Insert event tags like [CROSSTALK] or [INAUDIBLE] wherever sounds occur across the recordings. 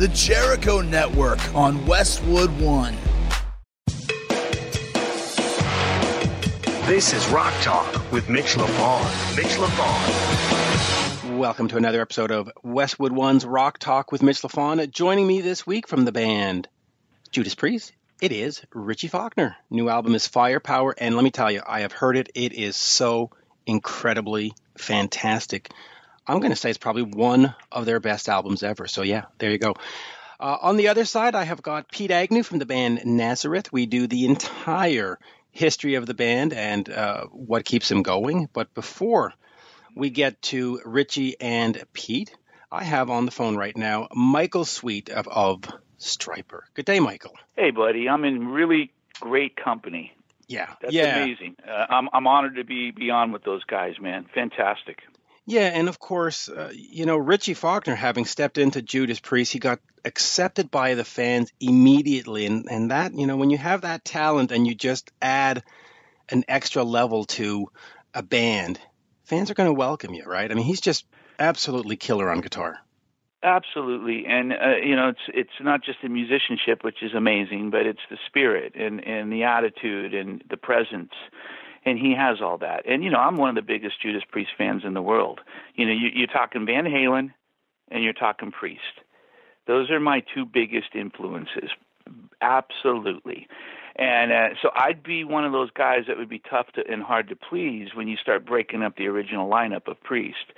the Jericho Network on Westwood One. This is Rock Talk with Mitch LaFon. Mitch LaFon. Welcome to another episode of Westwood One's Rock Talk with Mitch LaFon. Joining me this week from the band Judas Priest, it is Richie Faulkner. New album is Firepower, and let me tell you, I have heard it. It is so incredibly fantastic. I'm going to say it's probably one of their best albums ever. So yeah, there you go. Uh, on the other side, I have got Pete Agnew from the band Nazareth. We do the entire history of the band and uh, what keeps them going. But before we get to Richie and Pete, I have on the phone right now Michael Sweet of, of Stryper. Good day, Michael. Hey, buddy. I'm in really great company. Yeah, That's yeah. amazing. Uh, I'm I'm honored to be be on with those guys, man. Fantastic. Yeah, and of course, uh, you know, Richie Faulkner having stepped into Judas Priest, he got accepted by the fans immediately. And, and that, you know, when you have that talent and you just add an extra level to a band, fans are going to welcome you, right? I mean, he's just absolutely killer on guitar. Absolutely, and uh, you know, it's it's not just the musicianship, which is amazing, but it's the spirit and and the attitude and the presence and he has all that. And you know, I'm one of the biggest Judas Priest fans in the world. You know, you, you're talking Van Halen, and you're talking Priest. Those are my two biggest influences, absolutely. And uh, so I'd be one of those guys that would be tough to, and hard to please when you start breaking up the original lineup of Priest.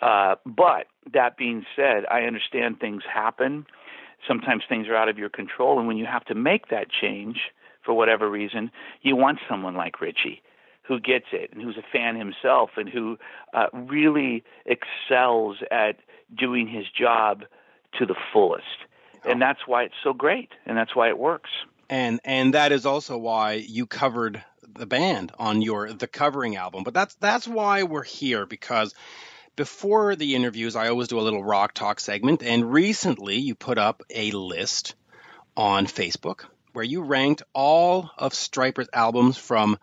Uh, but that being said, I understand things happen. Sometimes things are out of your control, and when you have to make that change for whatever reason, you want someone like Richie who gets it and who's a fan himself and who uh, really excels at doing his job to the fullest. And that's why it's so great, and that's why it works. And and that is also why you covered the band on your the covering album. But that's that's why we're here because before the interviews, I always do a little rock talk segment, and recently you put up a list on Facebook where you ranked all of Stryper's albums from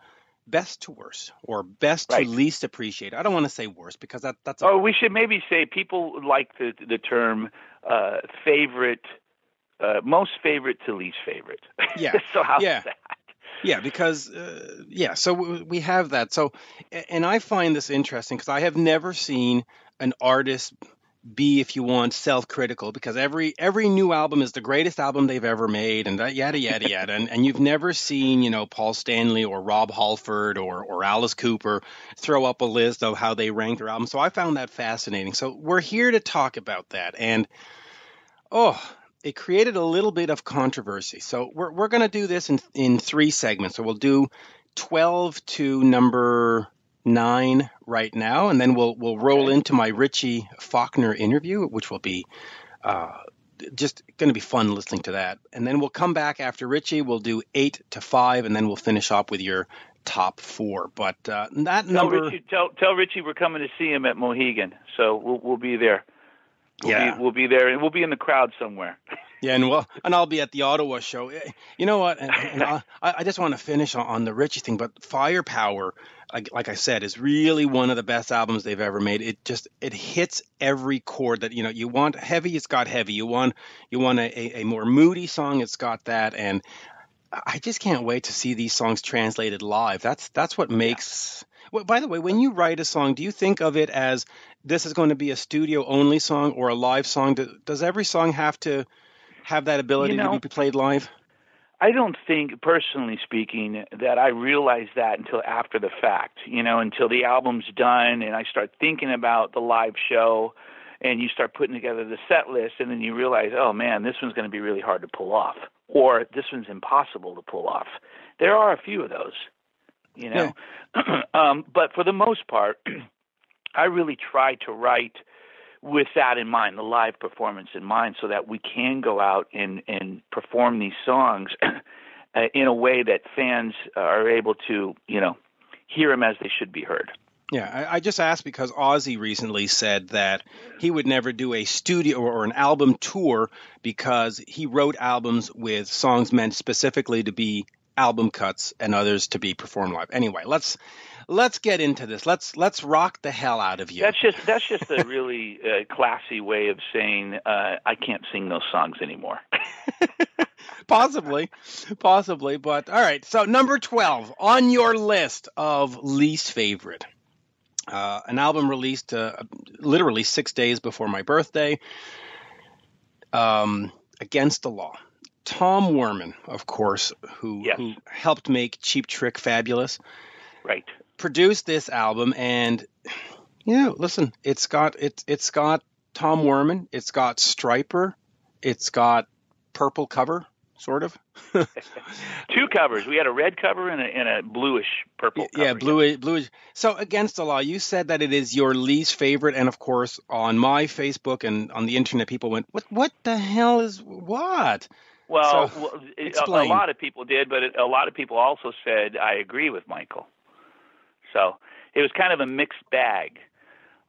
best to worst or best Right. to least appreciated. I don't want to say worst because that that's a, Oh, we should maybe say people like the the term uh, favorite, uh, most favorite to least favorite. Yeah. [LAUGHS] so how's Yeah. that? Yeah, because uh, yeah, so w- we have that. So, and I find this interesting because I have never seen an artist be, if you want, self-critical. Because every every new album is the greatest album they've ever made, and that yada yada yada. And and you've never seen, you know, Paul Stanley or Rob Halford or or Alice Cooper throw up a list of how they rank their albums. So I found that fascinating. So we're here to talk about that, and oh, it created a little bit of controversy. So we're we're going to do this in in three segments. So we'll do 12 to number 9 right now and then we'll we'll roll into my Richie Faulkner interview which will be uh just going to be fun listening to that. And then we'll come back after Richie. We'll do 8 to 5 and then we'll finish up with your top 4. But uh that Tell number Richie, tell, tell Richie we're coming to see him at Mohegan, so we'll we'll be there. We'll Yeah. be, we'll be there, and we'll be in the crowd somewhere. [LAUGHS] Yeah, and well, and I'll be at the Ottawa show. Eh, You know what? And, and I, I just want to finish on, on the Richie thing, but Firepower, like, like I said, is really one of the best albums they've ever made. It just it hits every chord that you know. You want heavy, it's got heavy. You want you want a, a, a more moody song, it's got that. And I just can't wait to see these songs translated live. That's that's what makes. Well, by the way, when you write a song, do you think of it as this is going to be a studio only song or a live song? Does every song have to have that ability You know- to be played live? I don't think, personally speaking, that I realized that until after the fact. You know, until the album's done and I start thinking about the live show, and you start putting together the set list, and then you realize, oh man, this one's going to be really hard to pull off, or this one's impossible to pull off. There are a few of those, you know. [CLEARS THROAT] um, but for the most part, [CLEARS THROAT] I really try to write with that in mind, the live performance in mind, so that we can go out and, and perform these songs [CLEARS THROAT] uh, in a way that fans are able to, you know, hear them as they should be heard. Yeah, I, I just asked because Ozzy recently said that he would never do a studio or an album tour because he wrote albums with songs meant specifically to be album cuts and others to be performed live. Anyway, let's let's get into this. Let's let's rock the hell out of you. That's just that's just a really uh, classy way of saying uh, I can't sing those songs anymore. [LAUGHS] possibly, possibly, but all right. So number twelve on your list of least favorite. Uh, an album released uh, literally six days before my birthday. Um, Against the Law. Tom Werman, of course, who Yes. who helped make Cheap Trick fabulous, Right. produced this album, and you know, listen, it's got it's it's got Tom Werman, it's got Stryper, it's got purple cover, sort of. [LAUGHS] Two covers. We had a red cover and a, and a bluish purple. yeah, cover. blue, bluish. So against the law, you said that it is your least favorite, and of course, on my Facebook and on the internet, people went, "What? What the hell is what?" Well, So, it- a, a lot of people did, but it, a lot of people also said I agree with Michael. So it was kind of a mixed bag.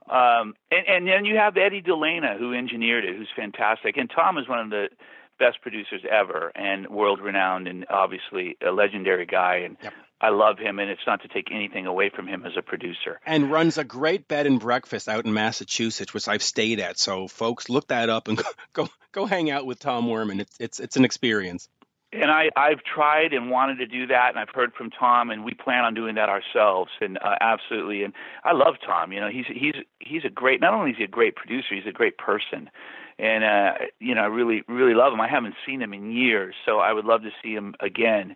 Um, and, and then you have Eddie DeLena, who engineered it, who's fantastic. And Tom is one of the best producers ever and world renowned and obviously a legendary guy. And Yep. I love him, and it's not to take anything away from him as a producer. and runs a great bed and breakfast out in Massachusetts, which I've stayed at. So, folks, look that up and [LAUGHS] go go, go hang out with Tom Werman. It's it's it's an experience. And I, I've tried and wanted to do that, and I've heard from Tom, and we plan on doing that ourselves. And uh, absolutely, and I love Tom. You know, he's he's he's a great. Not only is he a great producer, he's a great person, and uh, you know, I really really love him. I haven't seen him in years, so I would love to see him again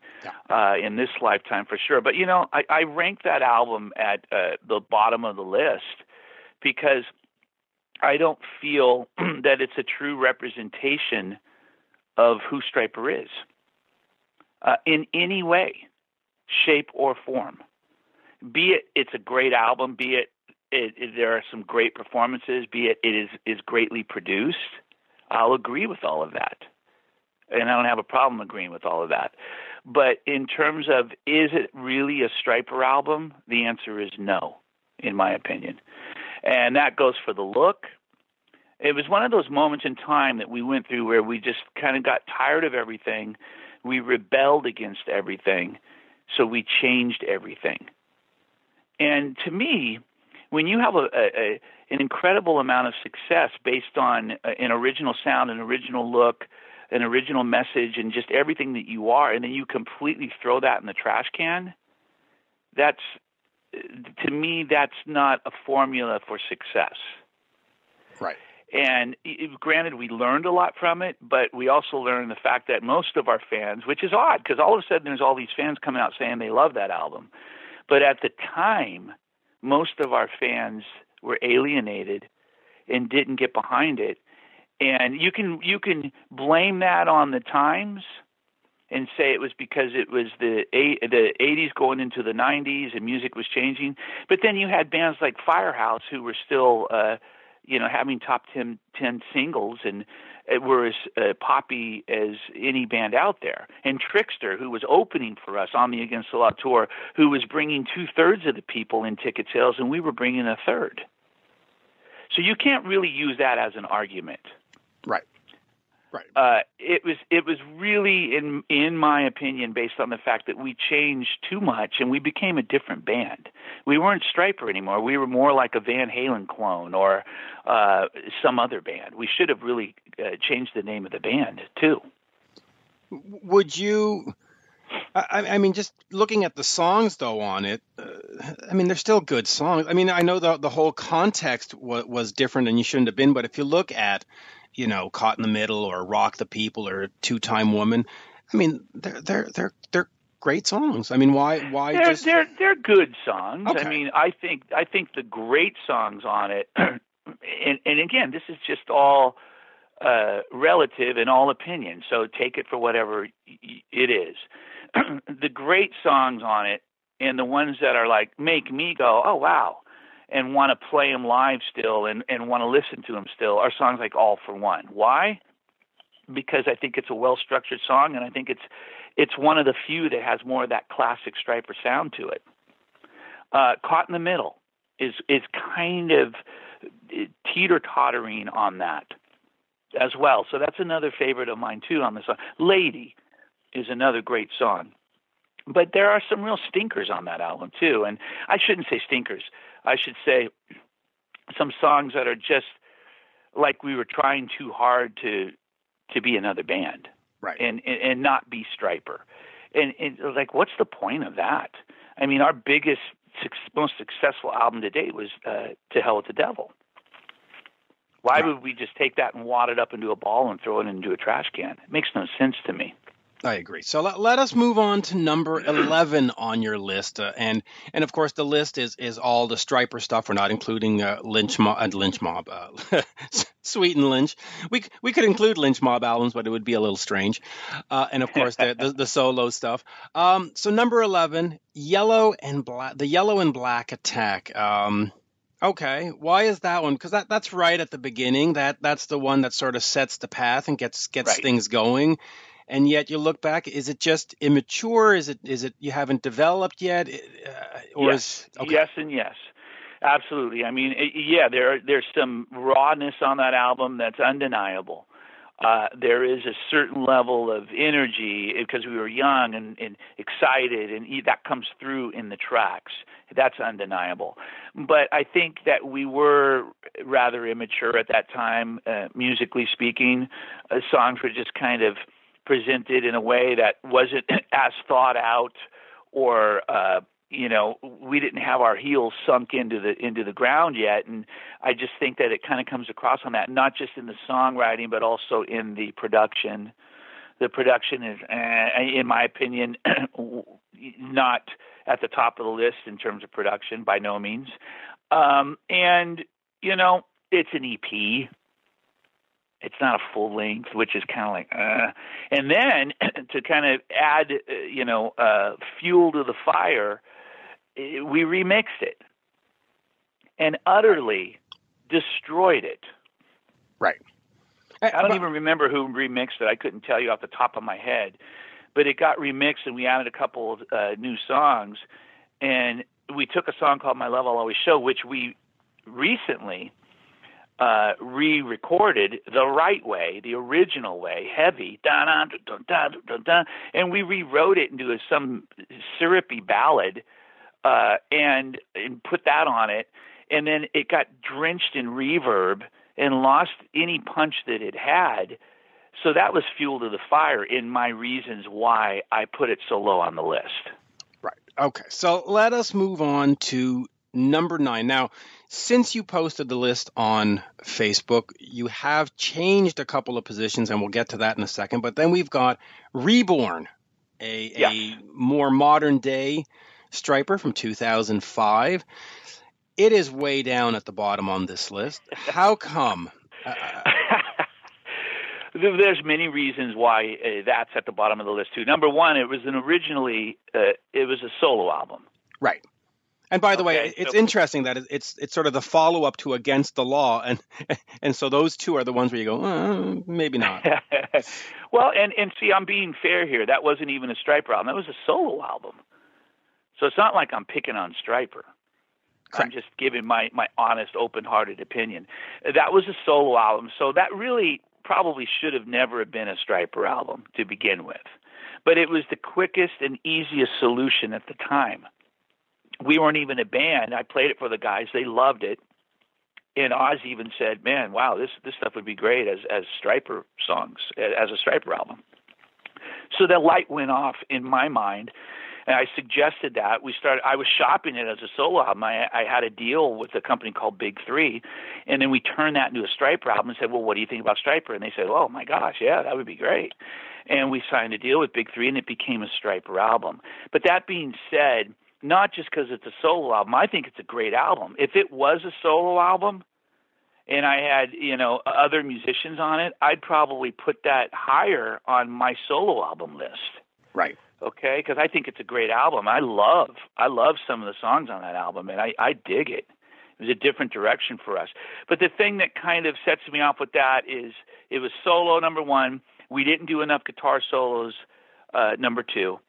uh, in this lifetime for sure. But you know, I, I rank that album at uh, the bottom of the list because I don't feel [CLEARS THROAT] that it's a true representation of who Stryper is uh, in any way, shape, or form. Be it it's a great album, be it, it, it there are some great performances, be it it is is greatly produced. I'll agree with all of that, and I don't have a problem agreeing with all of that. But in terms of is it really a Stryper album? The answer is no, in my opinion, and that goes for the look. It was one of those moments in time that we went through where we just kind of got tired of everything we rebelled against everything, so we changed everything. And to me, when you have a, a, an incredible amount of success based on a- an original sound, an original look, an original message, and just everything that you are, and then you completely throw that in the trash can, that's uh, to me that's not a formula for success. Right. And granted, we learned a lot from it, but we also learned the fact that most of our fans, which is odd because all of a sudden there's all these fans coming out saying they love that album. But at the time, most of our fans were alienated and didn't get behind it. And you can you can blame that on the times and say it was because it was the eight, the 80s going into the 90s and music was changing. But then you had bands like Firehouse who were still uh you know, having top 10, 10 singles and were as uh, poppy as any band out there. And Trixter, who was opening for us on the Against the Law tour, who was bringing two thirds of the people in ticket sales, and we were bringing a third. So you can't really use that as an argument. Right. Right. Uh, it was it was really in in my opinion based on the fact that we changed too much and we became a different band. We weren't Stryper anymore. We were more like a Van Halen clone or uh, some other band. We should have really uh, changed the name of the band too. Would you? I, I mean, just looking at the songs though on it, uh, I mean, they're still good songs. I mean, I know the the whole context was, was different and you shouldn't have been, but if you look at, you know, Caught in the Middle or Rock the People or Two Time Woman, I mean, they're they're they're they're great songs. I mean, why why They're just they're they're good songs. Okay. I mean, I think I think the great songs on it, [CLEARS THROAT] and and again, this is just all uh, relative and all opinion. So take it for whatever y- it is. [CLEARS THROAT] the great songs on it, and the ones that are like make me go, oh wow, and want to play them live still, and and want to listen to them still, are songs like All for One. Why? Because I think it's a well structured song, and I think it's it's one of the few that has more of that classic Stryper sound to it. Uh, Caught in the Middle is is kind of teeter tottering on that as well. So that's another favorite of mine too on this song. Lady is another great song. But there are some real stinkers on that album too. And I shouldn't say stinkers. I should say some songs that are just like we were trying too hard to to be another band, right? And and, and not be Stryper. And, and like, what's the point of that? I mean, our biggest, most successful album to date was uh, "To Hell with the Devil." Why would we just take that and wad it up into a ball and throw it into a trash can? It makes no sense to me. I agree. So let, let us move on to number [CLEARS THROAT] 11 on your list. Uh, and and of course, the list is is all the Stryper stuff. We're not including uh, Lynch Mob, uh, Lynch Mob, uh, [LAUGHS] Sweet and Lynch. We we could include Lynch Mob albums, but it would be a little strange. Uh, and of course, the, the, the solo stuff. Um, so number 11, Yellow and Black, the Yellow and Black Attack. Um, Okay, why is that one? Because that, that's right at the beginning. That that's the one that sort of sets the path and gets gets Right. things going. And yet you look back, is it just immature? Is it is it you haven't developed yet, uh, or yes, is okay? yes, and yes, absolutely. I mean, it, yeah, there there's some rawness on that album that's undeniable. Uh, there is a certain level of energy because we were young and, and excited, and that comes through in the tracks. That's undeniable. But I think that we were rather immature at that time, uh, musically speaking. Uh, songs were just kind of presented in a way that wasn't [CLEARS THROAT] as thought out or uh you know we didn't have our heels sunk into the into the ground yet. And i just think that it kind of comes across on that not just in the songwriting but also in the production. The production is uh, in my opinion [CLEARS THROAT] not at the top of the list in terms of production by no means. Um and you know it's an ep it's not a full length, which is kind of like, uh. and then [CLEARS THROAT] to kind of add, uh, you know, uh, fuel to the fire, we remixed it and utterly destroyed it. Right. I don't even remember who remixed it. I couldn't tell you off the top of my head, but it got remixed, and we added a couple of uh, new songs, and we took a song called "My Love I'll Always Show," which we recently uh, re-recorded the right way, the original way, heavy, and we rewrote it into a, some syrupy ballad, uh, and and put that on it, and then it got drenched in reverb and lost any punch that it had. So that was fuel to the fire in my reasons why I put it so low on the list. Right. Okay. So let us move on to number nine. Now, since you posted the list on Facebook, you have changed a couple of positions, and we'll get to that in a second. But then we've got Reborn, a, a more modern day Stryper from 2005. It is way down at the bottom on this list. How come? Uh, [LAUGHS] There's many reasons why uh, that's at the bottom of the list too. Number one, it was an originally uh, it was a solo album. Right. And by the way, it's so- interesting that it's it's sort of the follow up to Against the Law, and [LAUGHS] and so those two are the ones where you go, uh, maybe not. [LAUGHS] well, and and see, I'm being fair here. That wasn't even a Stryper album. That was a solo album. So it's not like I'm picking on Stryper. I'm just giving my my honest, open-hearted opinion. That was a solo album, so that really probably should have never been a Stryper album to begin with. But it was the quickest and easiest solution at the time. We weren't even a band. I played it for the guys; they loved it. And Oz even said, "Man, wow, this this stuff would be great as as Stryper songs, as a Stryper album." So the light went off in my mind, and I suggested that we started. I was shopping it as a solo album. I, I had a deal with a company called Big Three, and then we turned that into a Stryper album and said, "Well, what do you think about Stryper?" And they said, "Oh my gosh, yeah, that would be great." And we signed a deal with Big Three, and it became a Stryper album. But that being said, not just because it's a solo album, I think it's a great album. If it was a solo album, and I had you know other musicians on it, I'd probably put that higher on my solo album list. Right. okay? Because i think it's a great album. I love i love some of the songs on that album and i i dig it. It was a different direction for us. But the thing that kind of sets me off with that is it was solo number one. We didn't do enough guitar solos uh number two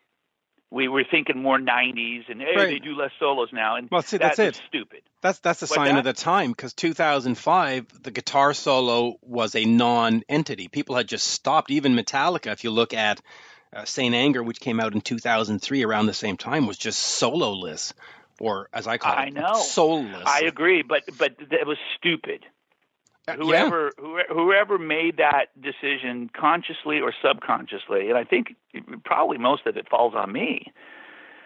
we were thinking more 90s and hey Right. they do less solos now and Well, see, that that's it. stupid That's that's a sign of the time because 2005, the guitar solo was a non-entity. People had just stopped. Even Metallica, if you look at uh, St. Anger, which came out in 2003 around the same time, was just sololess, or as I call it, I know. soulless. I agree, but but it was stupid. Uh, yeah. Whoever who, whoever made that decision consciously or subconsciously, and I think probably most of it falls on me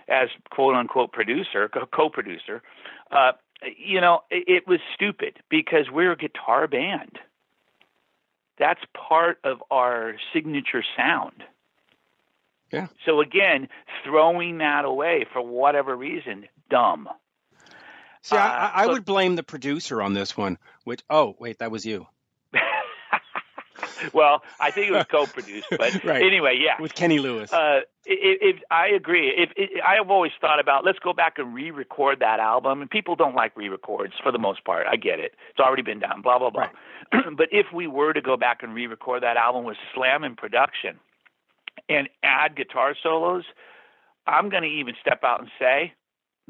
as quote unquote producer, co-producer. Uh, you know, it, it was stupid because we're a guitar band. That's part of our signature sound. Yeah. So again, throwing that away for whatever reason, dumb. See, I, Uh, I so- would blame the producer on this one. Which, oh, wait, that was you [LAUGHS] well, I think it was co-produced, but [LAUGHS] Right. anyway, yeah. with Kenny Lewis. Uh, if, if I agree, if, if I've always thought about let's go back and re-record that album, and people don't like re-records for the most part. I get it; it's already been done. Blah blah blah. [CLEARS THROAT] but if we were to go back and re-record that album with Slam in production and add guitar solos, I'm going to even step out and say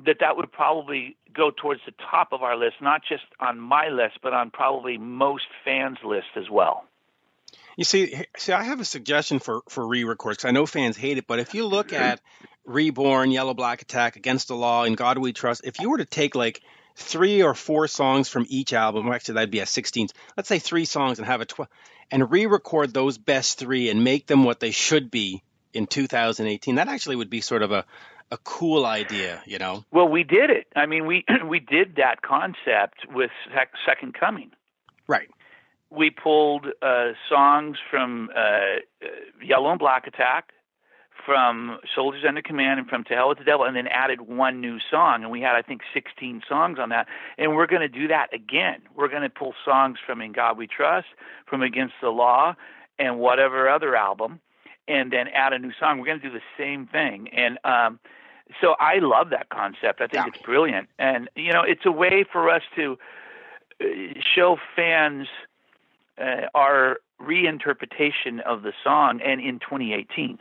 that that would probably go towards the top of our list, not just on my list, but on probably most fans' list as well. You see, see, I have a suggestion for for re-records because I know fans hate it, but if you look at Reborn, Yellow Black Attack, Against the Law, and God We Trust, if you were to take like three or four songs from each album, actually that'd be a 16. Let's say three songs and have a 12, and re-record those best three and make them what they should be in 2018. That actually would be sort of a a cool idea, you know? Well, we did it. I mean, we [CLEARS THROAT] we did that concept with Second Coming. Right. We pulled uh, songs from uh, uh, Yellow and Black Attack, from Soldiers Under Command, and from To Hell with the Devil, and then added one new song. And we had, I think, 16 songs on that. And we're going to do that again. We're going to pull songs from In God We Trust, from Against the Law, and whatever other album, and then add a new song. We're going to do the same thing. And um, so I love that concept. I think Yeah. it's brilliant, and you know, it's a way for us to uh, show fans uh, our reinterpretation of the song, and in 2018.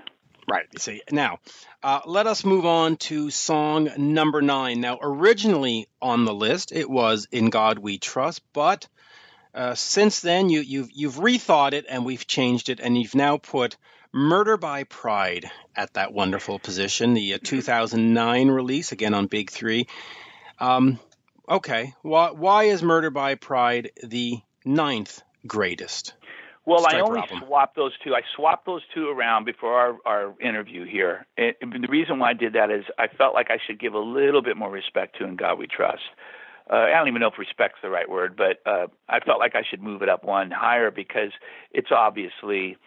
Right. See, now uh, let us move on to song number nine. Now, originally on the list, it was "In God We Trust," but uh, since then, you, you've you've rethought it and we've changed it, and you've now put "Murder by Pride" at that wonderful position, the uh, 2009 release, again on Big Three. Um, okay, why why is "Murder by Pride" the ninth greatest? Well, I only swapped those two. I swapped those two around before our, our interview here. And the reason why I did that is I felt like I should give a little bit more respect to In God We Trust. Uh, I don't even know if respect's the right word, but uh, I felt like I should move it up one higher because it's obviously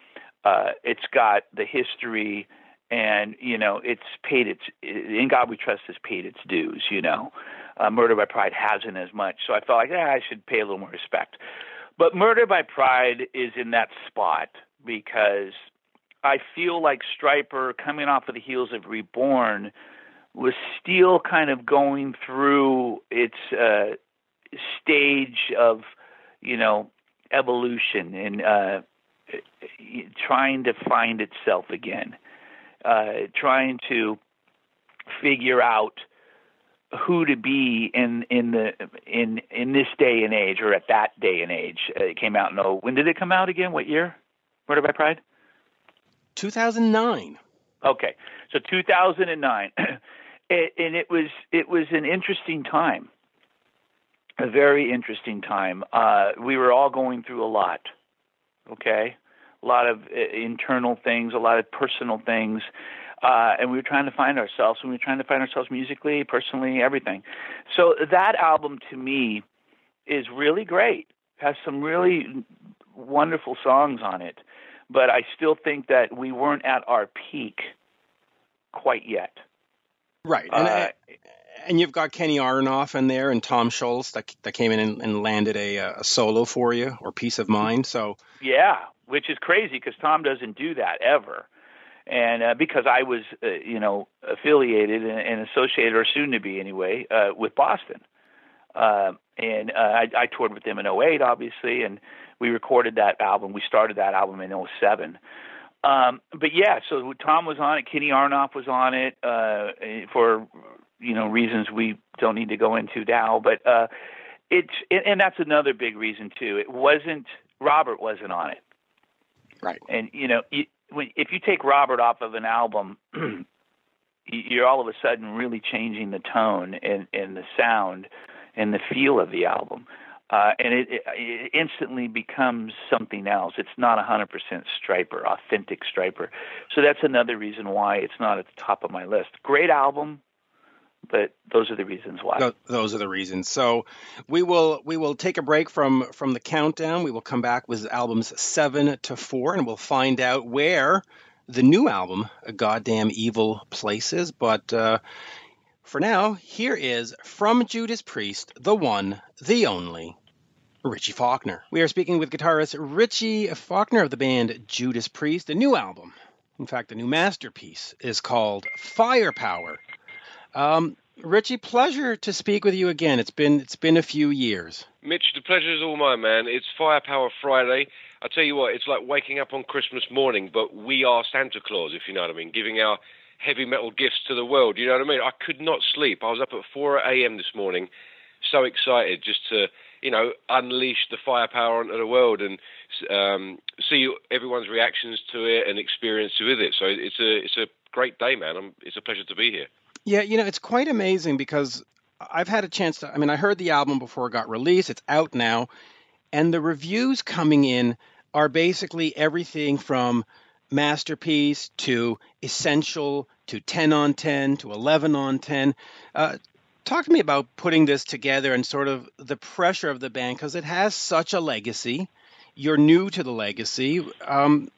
uh, it's got the history and you know it's paid its in God We Trust has paid its dues. You know, uh, Murder by Pride hasn't as much, so I felt like eh, I should pay a little more respect. But Murder by Pride is in that spot because I feel like Stryper, coming off of the heels of Reborn, was still kind of going through its uh, stage of, you know, evolution and uh, trying to find itself again, uh, trying to figure out who to be in in the in in this day and age or at that day and age. Uh, it came out in oh, when did it come out again? What year? Murder by Pride. 2009. Okay, so 2009, [CLEARS THROAT] and it was it was an interesting time, a very interesting time. Uh, we were all going through a lot. Okay, a lot of uh, internal things, a lot of personal things. Uh, and we were trying to find ourselves, and we were trying to find ourselves musically, personally, everything. So that album to me is really great. Has some really wonderful songs on it, but I still think that we weren't at our peak quite yet. Right. And, Uh, and you've got Kenny Aronoff in there and Tom Scholz that, that came in and, and landed a, a solo for you or Peace of Mind. So, Yeah, which is crazy because Tom doesn't do that ever. And uh, because I was, uh, you know, affiliated and, and associated, or soon to be anyway, uh, with Boston. Uh, and uh, I, I toured with them in 08, obviously, and we recorded that album. We started that album in 07. Um, but yeah, so Tom was on it. Kenny Aronoff was on it uh, for, you know, reasons we don't need to go into now. But uh, it's, and that's another big reason too. It wasn't, Robert wasn't on it right. and you know when, if you take Robert off of an album, [CLEARS THROAT] you're all of a sudden really changing the tone and, and the sound and the feel of the album. Uh, and it, it, it instantly becomes something else. It's not 100% Stryper, authentic Stryper. So that's another reason why it's not at the top of my list. Great album, but those are the reasons why. Those are the reasons. So we will we will take a break from from the countdown. We will come back with albums seven to four, and we'll find out where the new album, "A "Goddamn Evil Places." But uh, for now, here is from Judas Priest, the one, the only. Richie Faulkner. We are speaking with guitarist Richie Faulkner of the band Judas Priest. The new album, in fact, the new masterpiece, is called Firepower. Um, Richie, pleasure to speak with you again. It's been it's been a few years. Mitch, the pleasure is all mine, man. It's Firepower Friday. I tell you what, it's like waking up on Christmas morning, but we are Santa Claus, if you know what I mean, giving our heavy metal gifts to the world. You know what I mean? I could not sleep. I was up at 4 a.m. this morning, so excited just to, you know, unleash the firepower onto the world and um, see everyone's reactions to it and experience with it. So it's a it's a great day, man. I'm, it's a pleasure to be here. Yeah, you know, it's quite amazing because I've had a chance to. I mean, I heard the album before it got released. It's out now, and the reviews coming in are basically everything from masterpiece to essential to 10 on 10 to 11 on 10. Uh, talk to me about putting this together and sort of the pressure of the band because it has such a legacy. You're new to the legacy. Um,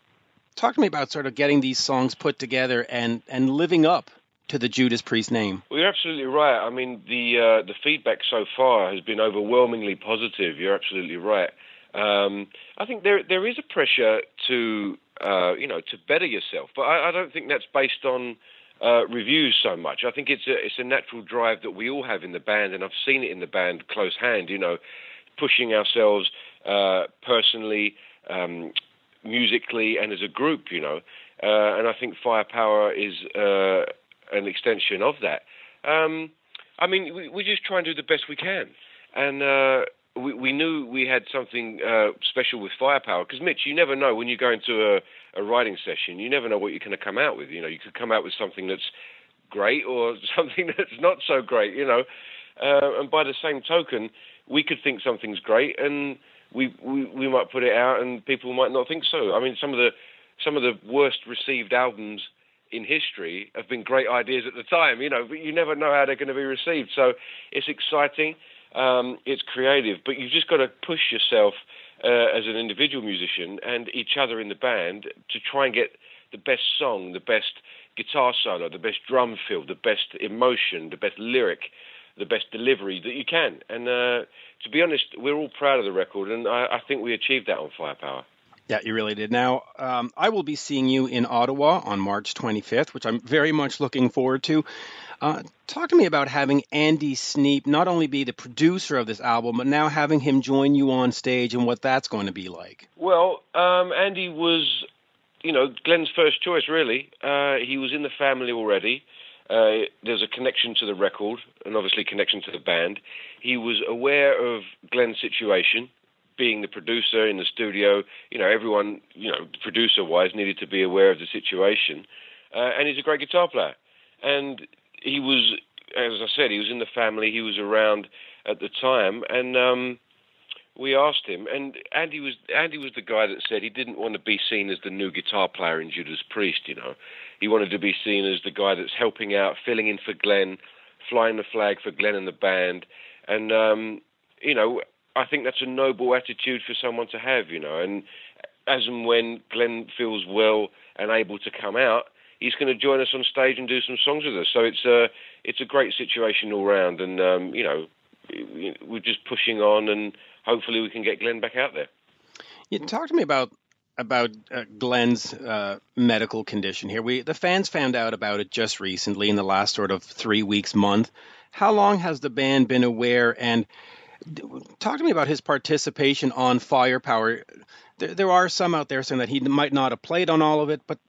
talk to me about sort of getting these songs put together and and living up to the Judas Priest name. Well, you're absolutely right. I mean, the uh, the feedback so far has been overwhelmingly positive. You're absolutely right. Um, I think there there is a pressure to uh, you know to better yourself, but I, I don't think that's based on uh, reviews so much. I think it's a it's a natural drive that we all have in the band, and I've seen it in the band close hand. You know, pushing ourselves uh, personally, um, musically, and as a group. You know, uh, and I think Firepower is uh, an extension of that. Um, I mean, we, we just try and do the best we can, and uh, we, we knew we had something uh, special with firepower. Because Mitch, you never know when you go into a, a writing session, you never know what you're going to come out with. You know, you could come out with something that's great or [LAUGHS] something that's not so great. You know, uh, and by the same token, we could think something's great, and we, we we might put it out, and people might not think so. I mean, some of the some of the worst received albums in history have been great ideas at the time, you know, but you never know how they're going to be received. So it's exciting, um, it's creative, but you've just got to push yourself uh, as an individual musician and each other in the band to try and get the best song, the best guitar solo, the best drum fill, the best emotion, the best lyric, the best delivery that you can. And uh, to be honest, we're all proud of the record, and I, I think we achieved that on Firepower. Yeah, you really did. Now, um, I will be seeing you in Ottawa on March 25th, which I'm very much looking forward to. Uh, talk to me about having Andy Sneap not only be the producer of this album, but now having him join you on stage and what that's going to be like. Well, um, Andy was, you know, Glenn's first choice, really. Uh, he was in the family already. Uh, there's a connection to the record and obviously connection to the band. He was aware of Glenn's situation being the producer in the studio, you know, everyone, you know, producer wise, needed to be aware of the situation. Uh, and he's a great guitar player. And he was, as I said, he was in the family, he was around at the time. And um, we asked him, and Andy was Andy was the guy that said he didn't want to be seen as the new guitar player in Judas Priest. You know, he wanted to be seen as the guy that's helping out, filling in for Glenn, flying the flag for Glenn and the band. And um, you know, I think that's a noble attitude for someone to have, you know. And as and when Glenn feels well and able to come out, he's going to join us on stage and do some songs with us. So it's a it's a great situation all round, and um, you know, we're just pushing on, and hopefully we can get Glenn back out there. You talk to me about about uh, Glenn's uh, medical condition here. We the fans found out about it just recently in the last sort of three weeks month. How long has the band been aware and Talk to me about his participation on Firepower. There, there are some out there saying that he might not have played on all of it, but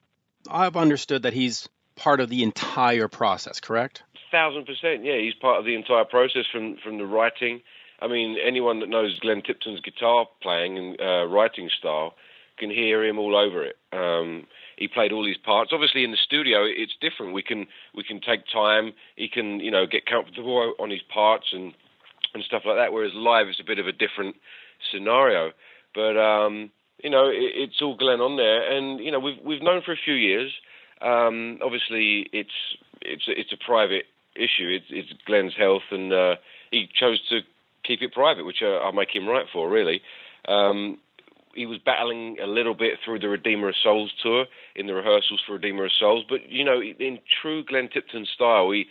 I've understood that he's part of the entire process, correct? Thousand percent, yeah. He's part of the entire process from from the writing. I mean, anyone that knows Glenn Tipton's guitar playing and uh, writing style can hear him all over it. Um, he played all these parts. Obviously, in the studio, it's different. We can we can take time. He can you know get comfortable on his parts and and stuff like that. Whereas live, is a bit of a different scenario. But um, you know, it, it's all Glenn on there, and you know, we've we've known for a few years. Um, obviously, it's it's it's a private issue. It's, it's Glenn's health, and uh, he chose to keep it private, which uh, I'll make him right for, really. Um, he was battling a little bit through the Redeemer of Souls tour in the rehearsals for Redeemer of Souls, but you know, in true Glenn Tipton style, he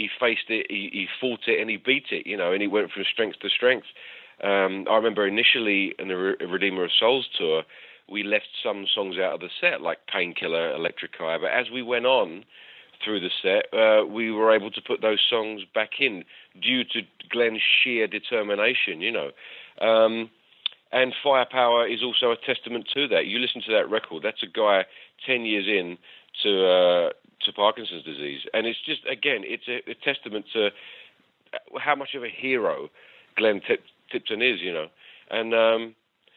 he faced it, he, he fought it, and he beat it. You know, and he went from strength to strength. Um, I remember initially in the Re- Redeemer of Souls tour, we left some songs out of the set, like Painkiller, Electric Eye. But as we went on through the set, uh, we were able to put those songs back in due to Glenn's sheer determination, you know. Um, and Firepower is also a testament to that. You listen to that record, that's a guy 10 years in to, uh, to Parkinson's disease. And it's just, again, it's a, a testament to how much of a hero Glenn Tip- Tipton is, you know. And um,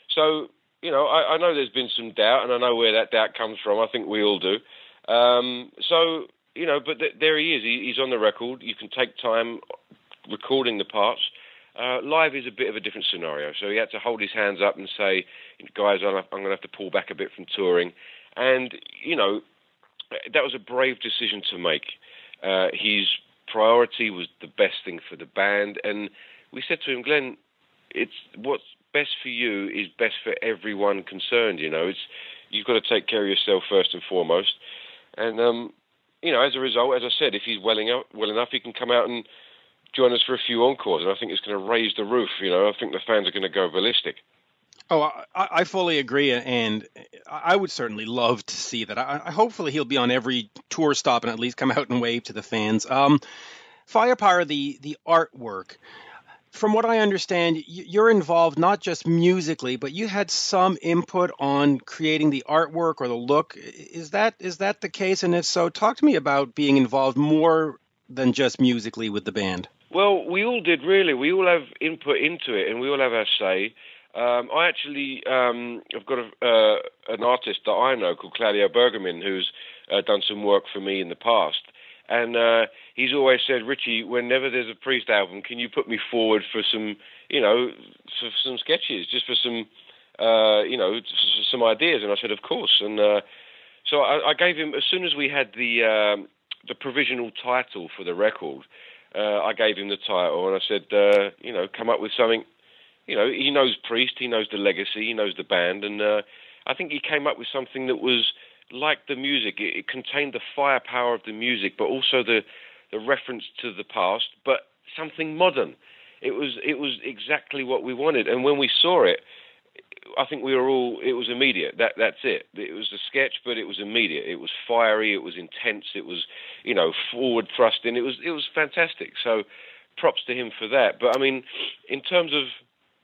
so, you know, I, I, know there's been some doubt, and I know where that doubt comes from. I think we all do. Um, so, you know, but th- there he is. He, he's on the record. You can take time recording the parts. Uh, live is a bit of a different scenario. So he had to hold his hands up and say, guys, I'm, I'm going to have to pull back a bit from touring. And, you know, that was a brave decision to make. Uh, his priority was the best thing for the band. And we said to him, Glenn, it's what's best for you is best for everyone concerned. You know, it's you've got to take care of yourself first and foremost. And um, you know, as a result, as I said, if he's well enough, well enough, he can come out and join us for a few encores, and I think it's going to raise the roof. You know, I think the fans are going to go ballistic. Oh, I, I fully agree, and I would certainly love to see that. I, hopefully, he'll be on every tour stop and at least come out and wave to the fans. Um, Firepower, the the artwork from what I understand, you're involved not just musically, but you had some input on creating the artwork or the look. Is that is that the case? And if so, talk to me about being involved more than just musically with the band. Well, we all did really. We all have input into it, and we all have our say. Um, I actually um, have got a, uh, an artist that I know called Claudio Bergamin, who's uh, done some work for me in the past. And uh, he's always said, Richie, whenever there's a Priest album, can you put me forward for some, you know, for some sketches, just for some, uh, you know, some ideas? And I said, of course. And uh, so I, I, gave him as soon as we had the um, the provisional title for the record. Uh, I gave him the title, and I said, you know, come up with something. You know, he knows Priest, he knows the legacy, he knows the band, and uh, I think he came up with something that was like the music. It, it contained the firepower of the music, but also the the reference to the past, but something modern. It was it was exactly what we wanted, and when we saw it, I think we were all. It was immediate. That that's it. It was a sketch, but it was immediate. It was fiery. It was intense. It was you know forward thrusting. It was it was fantastic. So props to him for that. But I mean, in terms of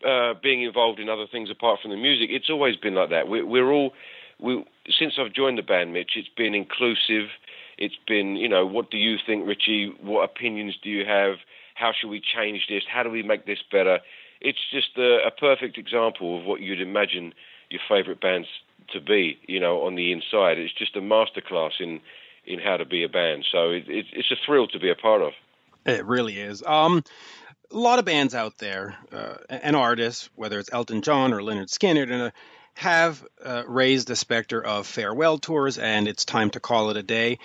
uh, being involved in other things apart from the music, it's always been like that. We, we're all we since I've joined the band, Mitch, it's been inclusive. It's been, you know, what do you think, Richie? What opinions do you have? How should we change this? How do we make this better? It's just a, a perfect example of what you'd imagine your favourite bands to be, you know, on the inside. It's just a masterclass in in how to be a band. So it, it, it's a thrill to be a part of. It really is. Um, a lot of bands out there uh, and artists, whether it's Elton John or Lynyrd Skynyrd, have uh, raised the specter of farewell tours and it's time to call it a day.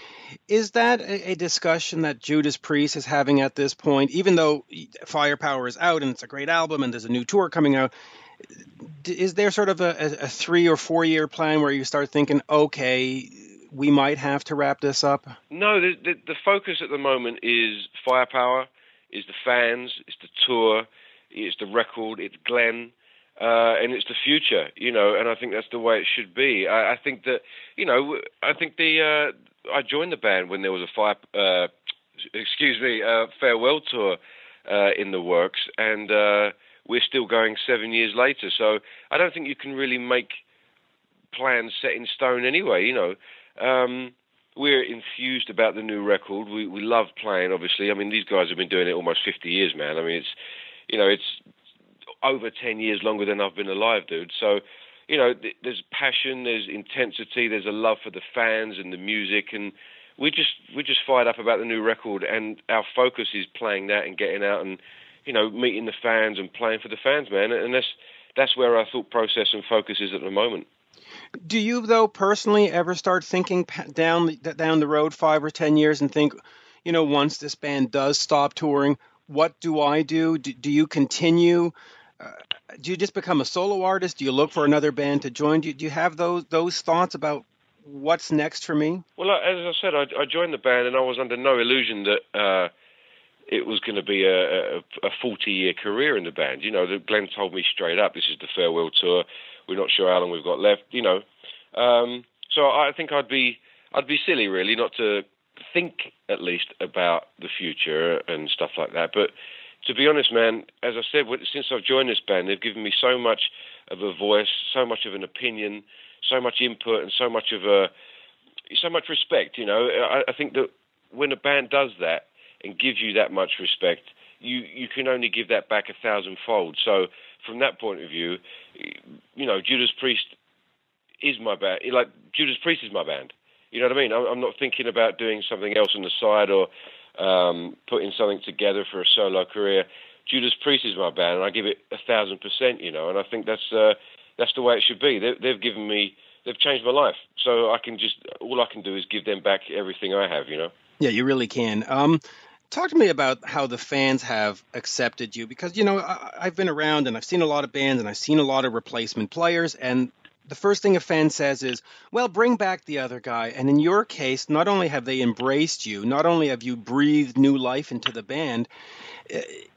Is that a, a, discussion that Judas Priest is having at this point? Even though Firepower is out and it's a great album and there's a new tour coming out, is there sort of a, a three or four year plan where you start thinking, okay, we might have to wrap this up? No, the, the, the focus at the moment is Firepower, is the fans, it's the tour, it's the record, it's Glenn uh, and it's the future, you know, and I think that's the way it should be. I, I think that, you know, I think the uh, I joined the band when there was a fire, uh, excuse me, uh, farewell tour uh, in the works, and uh, we're still going seven years later. So I don't think you can really make plans set in stone anyway. You know, um, we're enthused about the new record. We we love playing. Obviously, I mean these guys have been doing it almost 50 years, man. I mean it's you know it's over 10 years longer than I've been alive, dude. So, you know, th- there's passion, there's intensity, there's a love for the fans and the music, and we just we just fired up about the new record, and our focus is playing that and getting out and you know meeting the fans and playing for the fans, man. And that's that's where our thought process and focus is at the moment. Do you though personally ever start thinking down down the road five or ten years and think, you know, once this band does stop touring, what do I do? Do, do you continue? Uh, do you just become a solo artist? Do you look for another band to join? Do you, do you have those those thoughts about what's next for me? Well, as I said, I, I joined the band and I was under no illusion that uh, it was going to be a, a, 40 year career in the band. You know, Glenn told me straight up, this is the farewell tour. We're not sure how long we've got left. You know, um, so I think I'd be I'd be silly really not to think at least about the future and stuff like that. But to be honest, man, as I said, since I've joined this band, they've given me so much of a voice, so much of an opinion, so much input, and so much of a so much respect. You know, I, I think that when a band does that and gives you that much respect, you you can only give that back a thousandfold. So from that point of view, you know, Judas Priest is my band. Like Judas Priest is my band. You know what I mean? I'm not thinking about doing something else on the side or um, putting something together for a solo career. Judas Priest is my band, and I give it a thousand percent. You know, and I think that's uh, that's the way it should be. They, they've given me, they've changed my life, so I can just all I can do is give them back everything I have. You know. Yeah, you really can. Um, talk to me about how the fans have accepted you because you know I, have been around and I've seen a lot of bands and I've seen a lot of replacement players and the first thing a fan says is, well, bring back the other guy. And in your case, not only have they embraced you, not only have you breathed new life into the band,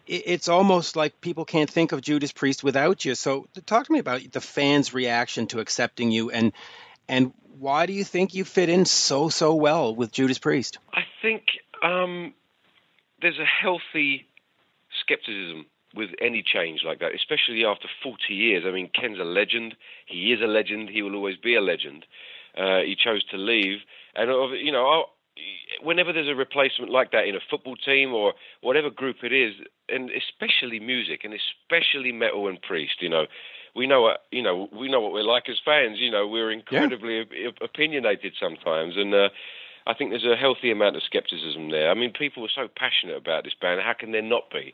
it's almost like people can't think of Judas Priest without you. So talk to me about the fans' reaction to accepting you and and why do you think you fit in so so well with Judas Priest? I think um, there's a healthy skepticism with any change like that, especially after 40 years. I mean, Ken's a legend. He is a legend. He will always be a legend. Uh, he chose to leave, and you know, whenever there's a replacement like that in a football team or whatever group it is, and especially music, and especially metal and Priest, you know, we know what you know. We know what we're like as fans. You know, we're incredibly yeah. opinionated sometimes, and. Uh, I think there's a healthy amount of skepticism there. I mean, people are so passionate about this band. How can there not be?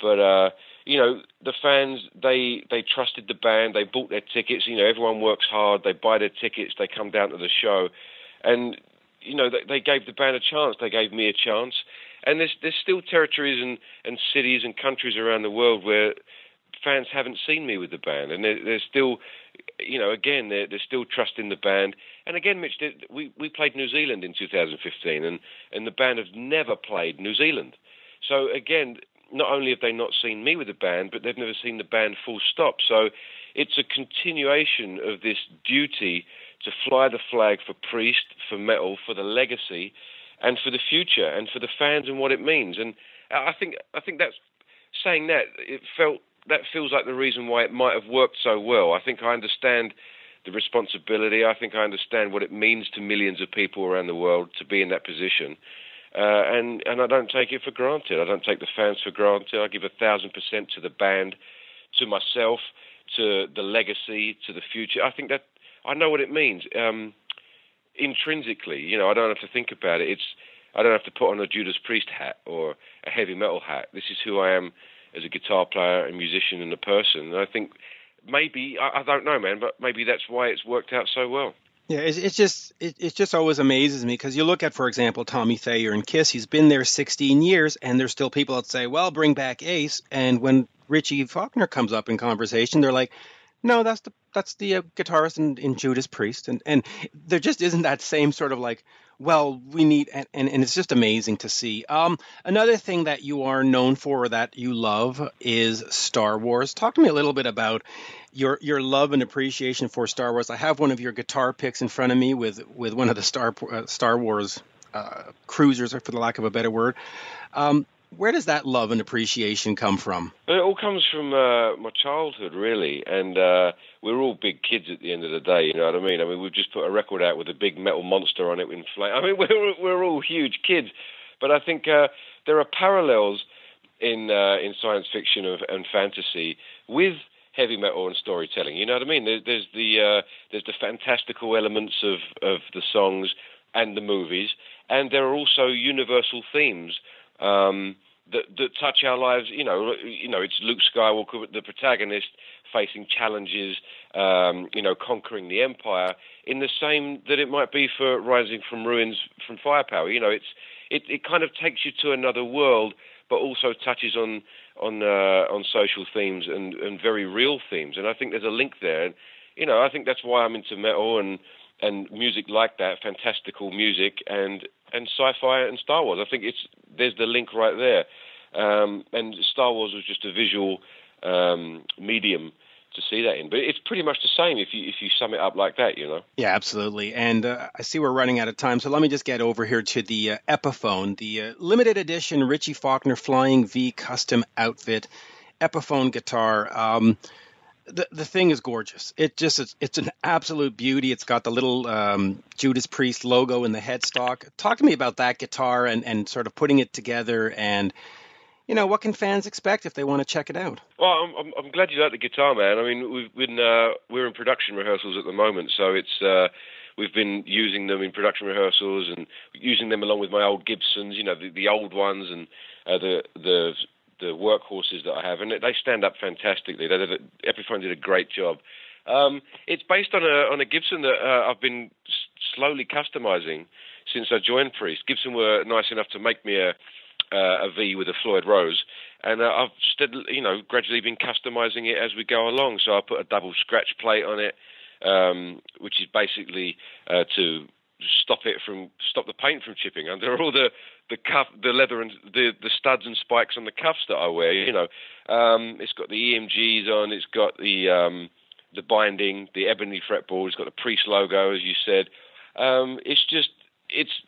But uh, you know, the fans they they trusted the band. They bought their tickets. You know, everyone works hard. They buy their tickets. They come down to the show, and you know they, they gave the band a chance. They gave me a chance. And there's there's still territories and, and cities and countries around the world where fans haven't seen me with the band, and they're still, you know, again, they're, they're still trusting the band. And again, Mitch, we we played New Zealand in 2015, and and the band have never played New Zealand. So again, not only have they not seen me with the band, but they've never seen the band full stop. So it's a continuation of this duty to fly the flag for Priest, for metal, for the legacy, and for the future, and for the fans and what it means. And I think I think that's saying that it felt that feels like the reason why it might have worked so well. I think I understand the responsibility. I think I understand what it means to millions of people around the world to be in that position. Uh, and and I don't take it for granted. I don't take the fans for granted. I give a thousand percent to the band, to myself, to the legacy, to the future. I think that I know what it means um, intrinsically. You know, I don't have to think about it. It's I don't have to put on a Judas Priest hat or a heavy metal hat. This is who I am as a guitar player a musician and a person. And I think maybe I, I don't know, man, but maybe that's why it's worked out so well. Yeah, it's, it's just it, it just always amazes me because you look at, for example, Tommy Thayer and Kiss. He's been there 16 years, and there's still people that say, "Well, bring back Ace." And when Richie Faulkner comes up in conversation, they're like, "No, that's the that's the uh, guitarist in, in Judas Priest," and and there just isn't that same sort of like, well, we need, and, and, and it's just amazing to see. Um, another thing that you are known for or that you love is Star Wars. Talk to me a little bit about your your love and appreciation for Star Wars. I have one of your guitar picks in front of me with with one of the Star uh, Star Wars uh, cruisers, for the lack of a better word. Um, where does that love and appreciation come from? It all comes from uh, my childhood, really, and uh, we're all big kids at the end of the day. You know what I mean? I mean, we've just put a record out with a big metal monster on it in flame. I mean, [LAUGHS] we're we're all huge kids, but I think uh, there are parallels in uh, in science fiction and fantasy with heavy metal and storytelling. You know what I mean? There, there's the uh, there's the fantastical elements of of the songs and the movies, and there are also universal themes. Um, that, that touch our lives. You know, you know, it's Luke Skywalker, the protagonist, facing challenges. Um, you know, conquering the empire in the same that it might be for rising from ruins from firepower. You know, it's it, it kind of takes you to another world, but also touches on on uh, on social themes and, and very real themes. And I think there's a link there. And you know, I think that's why I'm into metal and and music like that, fantastical music and and sci-fi and Star Wars. I think it's there's the link right there. Um, and Star Wars was just a visual um, medium to see that in. But it's pretty much the same if you if you sum it up like that, you know. Yeah, absolutely. And uh, I see we're running out of time, so let me just get over here to the uh, Epiphone, the uh, limited edition Richie Faulkner Flying V custom outfit Epiphone guitar. Um, the the thing is gorgeous. It just it's, it's an absolute beauty. It's got the little um, Judas Priest logo in the headstock. Talk to me about that guitar and and sort of putting it together and you know, what can fans expect if they want to check it out? Well, I'm, I'm, I'm glad you like the guitar, man. I mean, we've been uh, we're in production rehearsals at the moment, so it's uh, we've been using them in production rehearsals and using them along with my old Gibsons, you know, the, the old ones and uh, the the the workhorses that I have, and they stand up fantastically. They did a, Epiphone did a great job. Um, it's based on a on a Gibson that uh, I've been slowly customizing since I joined Priest. Gibson were nice enough to make me a uh, a V with a Floyd Rose, and uh, I've steadily, you know, gradually been customizing it as we go along. So I put a double scratch plate on it, um, which is basically uh, to stop it from stop the paint from chipping under all the the cuff, the leather and the the studs and spikes on the cuffs that I wear. You know, um, it's got the EMGs on, it's got the um, the binding, the ebony fretboard, it's got the Priest logo, as you said. Um, it's just it's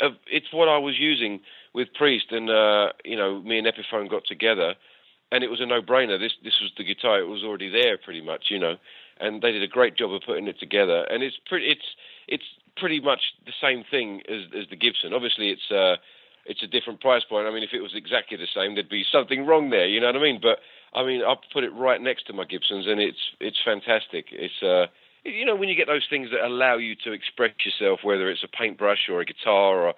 uh, it's what I was using with Priest, and uh, you know, me and Epiphone got together, and it was a no-brainer. This this was the guitar; it was already there, pretty much, you know, and they did a great job of putting it together. And it's pretty, it's it's pretty much the same thing as as the Gibson. Obviously, it's uh, it's a different price point. I mean, if it was exactly the same, there'd be something wrong there. You know what I mean? But I mean, I've put it right next to my Gibsons, and it's it's fantastic. It's uh, you know, when you get those things that allow you to express yourself, whether it's a paintbrush or a guitar or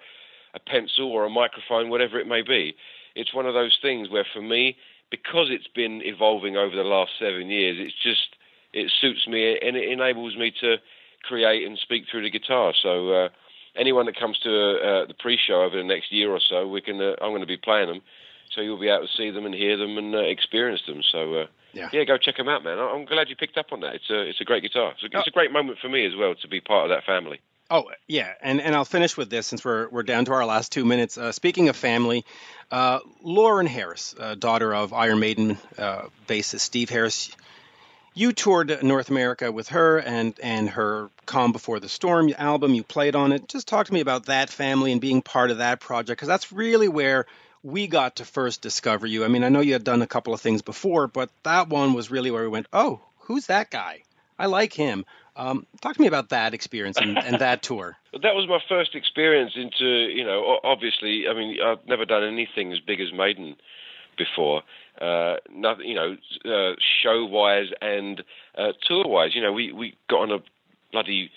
a pencil or a microphone, whatever it may be. It's one of those things where, for me, because it's been evolving over the last seven years, it's just it suits me and it enables me to create and speak through the guitar. So uh, anyone that comes to uh, the pre-show over the next year or so, we can. Uh, I'm going to be playing them, so you'll be able to see them and hear them and uh, experience them. So uh, yeah. yeah, go check them out, man. I'm glad you picked up on that. It's a it's a great guitar. It's a, it's a great moment for me as well to be part of that family. Oh yeah, and and I'll finish with this since we're we're down to our last two minutes. Uh, speaking of family, uh, Lauren Harris, uh, daughter of Iron Maiden uh, bassist Steve Harris, you toured North America with her and and her Calm Before the Storm album. You played on it. Just talk to me about that family and being part of that project because that's really where we got to first discover you. I mean, I know you had done a couple of things before, but that one was really where we went. Oh, who's that guy? I like him. Um, talk to me about that experience and, and that [LAUGHS] tour. that was my first experience into, you know, obviously, I mean, I've never done anything as big as Maiden before. Uh, nothing, you know, uh, show wise and uh, tour wise. You know, we, we got on a bloody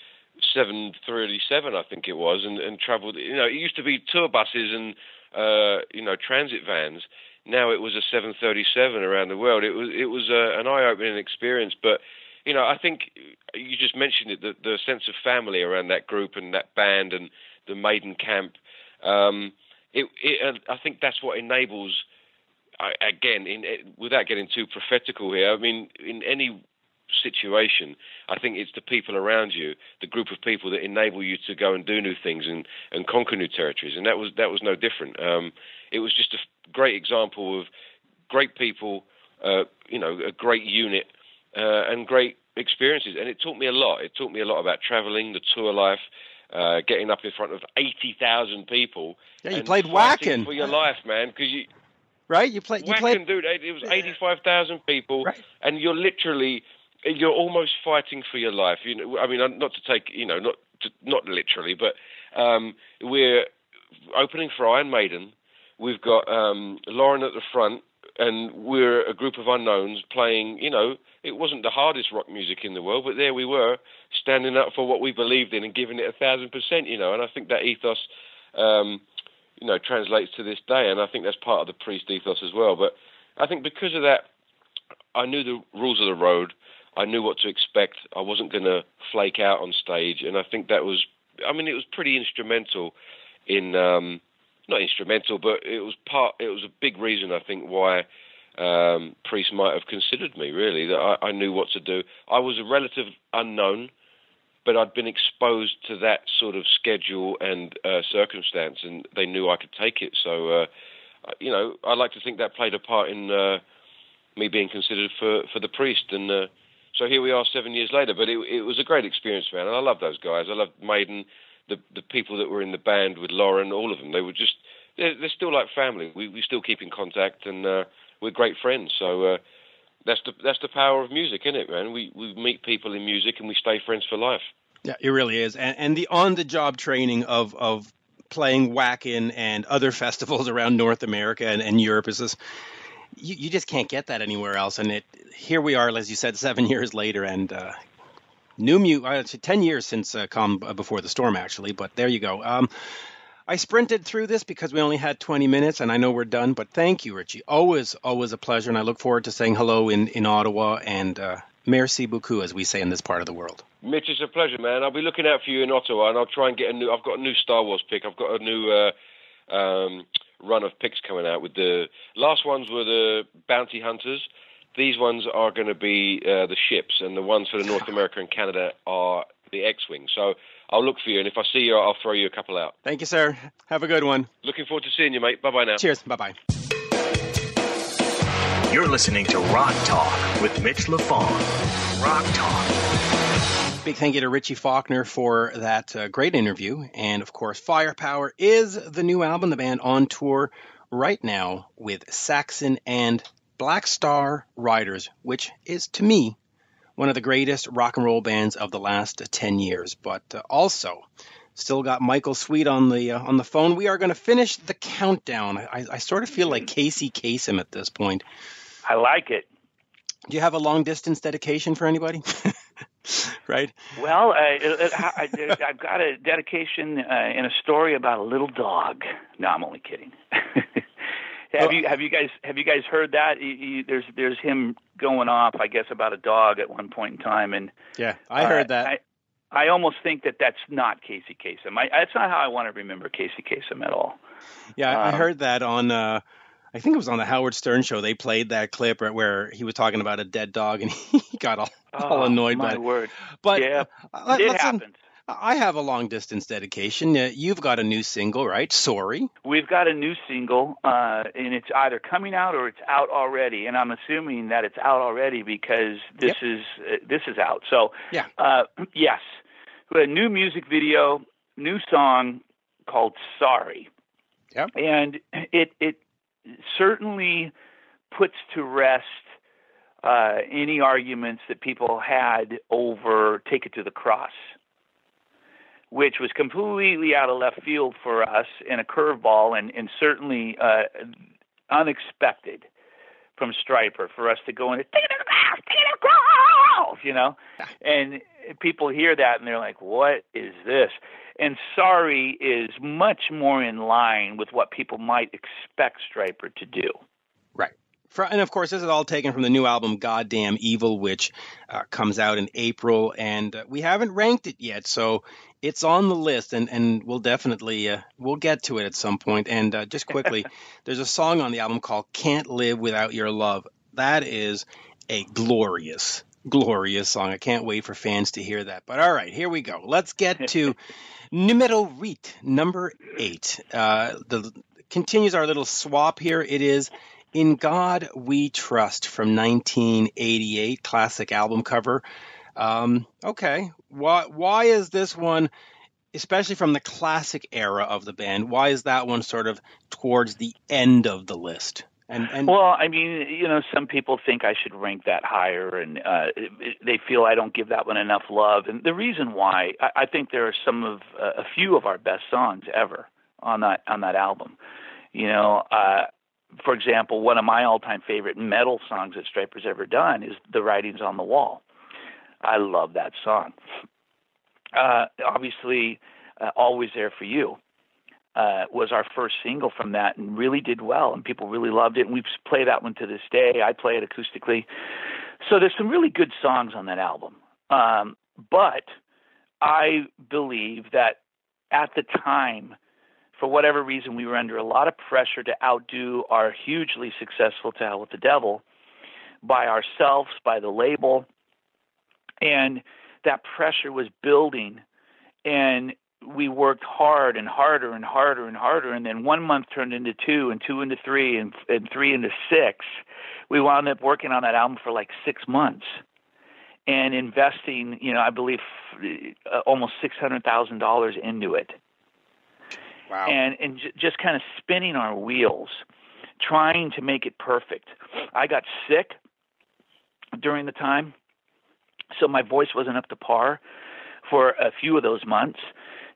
737, I think it was, and, and travelled. You know, it used to be tour buses and, uh, you know, transit vans. Now it was a 737 around the world. It was it was uh, an eye opening experience, but you know, I think you just mentioned it, the, the sense of family around that group and that band and the Maiden camp. Um, it, it, I think that's what enables, again, in, without getting too prophetical here, I mean, in any situation, I think it's the people around you, the group of people that enable you to go and do new things and, and conquer new territories. And that was that was no different. Um, it was just a great example of great people, uh, you know, a great unit uh, and great experiences. And it taught me a lot. It taught me a lot about traveling, the tour life, uh, getting up in front of eighty thousand people. Yeah, you played Wacken for your life, man, because you. Right, you played. You played... dude. It was eighty-five thousand people, right. and you're literally, you're almost fighting for your life. You know, I mean, not to take, you know, not to, not literally, but um, we're opening for Iron Maiden. We've got um, Lauren at the front, and we're a group of unknowns playing. You know, it wasn't the hardest rock music in the world, but there we were standing up for what we believed in and giving it a thousand percent. You know, and I think that ethos. Um, you know, translates to this day, and I think that's part of the priest ethos as well. But I think because of that, I knew the rules of the road. I knew what to expect. I wasn't going to flake out on stage, and I think that was. I mean, it was pretty instrumental in um, not instrumental, but it was part. It was a big reason I think why um, Priest might have considered me. Really, that I, I knew what to do. I was a relative unknown, but I'd been exposed to that sort of schedule and uh, circumstance, and they knew I could take it. So, uh, you know, I like to think that played a part in uh, me being considered for for the priest, and uh, so here we are seven years later. But it, it was a great experience, man, and I love those guys. I love Maiden the the people that were in the band with Lauren, all of them, they were just they're, they're still like family. We we still keep in contact, and uh, we're great friends. So uh, that's the that's the power of music, isn't it, man? We we meet people in music, and we stay friends for life. Yeah, it really is, and and the on the job training of of playing Wacken and other [LAUGHS] festivals around North America and, and Europe is this. You, you just can't get that anywhere else, and it here we are, as you said, [LAUGHS] seven years later, and uh, New Mute, uh, 10 years since uh, Calm Before the Storm, actually, but there you go. Um, I sprinted through this because we only had 20 minutes, and I know we're done, but thank you, Richie. Always, always a pleasure, and I look forward to saying hello in, in Ottawa, and uh, merci beaucoup, as we say in this part of the world. Mitch, it's a pleasure, man. I'll be looking out for you in Ottawa, and I'll try and get a new. I've got a new Star Wars pick. I've got a new uh, um, run of picks coming out. With the last ones were the Bounty Hunters, these ones are going to be uh, the ships, and the ones for the North America and Canada are the X-wing. So I'll look for you, and if I see you, I'll throw you a couple out. Thank you, sir. Have a good one. Looking forward to seeing you, mate. Bye bye now. Cheers. Bye bye. You're listening to Rock Talk with Mitch LaFon. Rock Talk. Big thank you to Richie Faulkner for that uh, great interview. And of course, Firepower is the new album, the band on tour right now with Saxon and Black Star Riders, which is to me one of the greatest rock and roll bands of the last 10 years, but uh, also still got Michael Sweet on the uh, on the phone. We are going to finish the countdown. I, I sort of feel like Casey Kasem at this point. I like it. Do you have a long distance dedication for anybody? [LAUGHS] [LAUGHS] right. Well, I, have got a dedication uh, in a story about a little dog. No, I'm only kidding. [LAUGHS] Have you have you guys have you guys heard that? He, he, there's there's him going off, I guess, about a dog at one point in time, and yeah, I heard uh, that. I, I almost think that that's not Casey Kasem. I, that's not how I want to remember Casey Kasem at all. Yeah, um, I heard that on. Uh, I think it was on the Howard Stern show. They played that clip where he was talking about a dead dog, and [LAUGHS] he got all, oh, all annoyed my by it. word. But yeah, uh, it happens. I have a long distance dedication. Uh, you've got a new single, right? Sorry. We've got a new single, uh, and it's either coming out or it's out already. And I'm assuming that it's out already because this yep. is uh, this is out. So yeah, uh, [CLEARS THROAT] yes, a new music video, new song called "Sorry." Yep. And it it certainly puts to rest uh, any arguments that people had over "Take It to the Cross." which was completely out of left field for us and a curveball and, and certainly uh, unexpected from Stryper for us to go in and take it to the grass, take it to the grass, you know? And people hear that and they're like, what is this? And Sorry is much more in line with what people might expect Stryper to do. And of course, this is all taken from the new album "Goddamn Evil," which uh, comes out in April, and uh, we haven't ranked it yet. So it's on the list, and, and we'll definitely uh, we'll get to it at some point. And uh, just quickly, [LAUGHS] there's a song on the album called "Can't Live Without Your Love." That is a glorious, glorious song. I can't wait for fans to hear that. But all right, here we go. Let's get [LAUGHS] to numero rit, number eight. Uh, the continues our little swap here. It is "In God We Trust" from 1988, classic album cover. Um, okay, why why is this one, especially from the classic era of the band, why is that one sort of towards the end of the list? And, and well, I mean, you know, some people think I should rank that higher, and uh, they feel I don't give that one enough love. And the reason why, I, I think there are some of uh, a few of our best songs ever on that on that album. You know, uh, for example, one of my all-time favorite metal songs that Stryper's ever done is "The Writings on the Wall." I love that song. Uh, obviously, uh, "Always There for You." Uh, was our first single from that and really did well and people really loved it and we play that one to this day i play it acoustically so there's some really good songs on that album um, but i believe that at the time for whatever reason we were under a lot of pressure to outdo our hugely successful to hell with the devil by ourselves by the label. And that pressure was building. And we worked hard and harder and harder and harder. And then one month turned into two and two into three and, and three into six. We wound up working on that album for like six months and investing you know i believe uh, almost six hundred thousand dollars into it wow and and j- just kind of spinning our wheels trying to make it perfect i got sick during the time so my voice wasn't up to par for a few of those months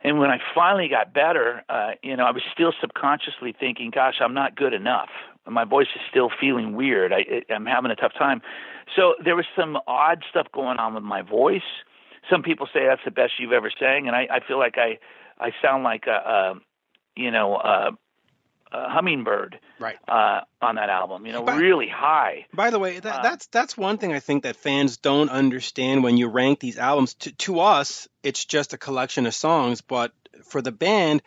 and when I finally got better, uh, you know, I was still subconsciously thinking, "Gosh, I'm not good enough. My voice is still feeling weird. I, I'm having a tough time." So there was some odd stuff going on with my voice. Some people say that's the best you've ever sang, and I, I feel like I, I sound like a, you know, a, a hummingbird right uh, on that album. You know, But- really high. By the way, that, Uh, that's that's one thing I think that fans don't understand when you rank these albums. To, to us, it's just a collection of songs, but for the band,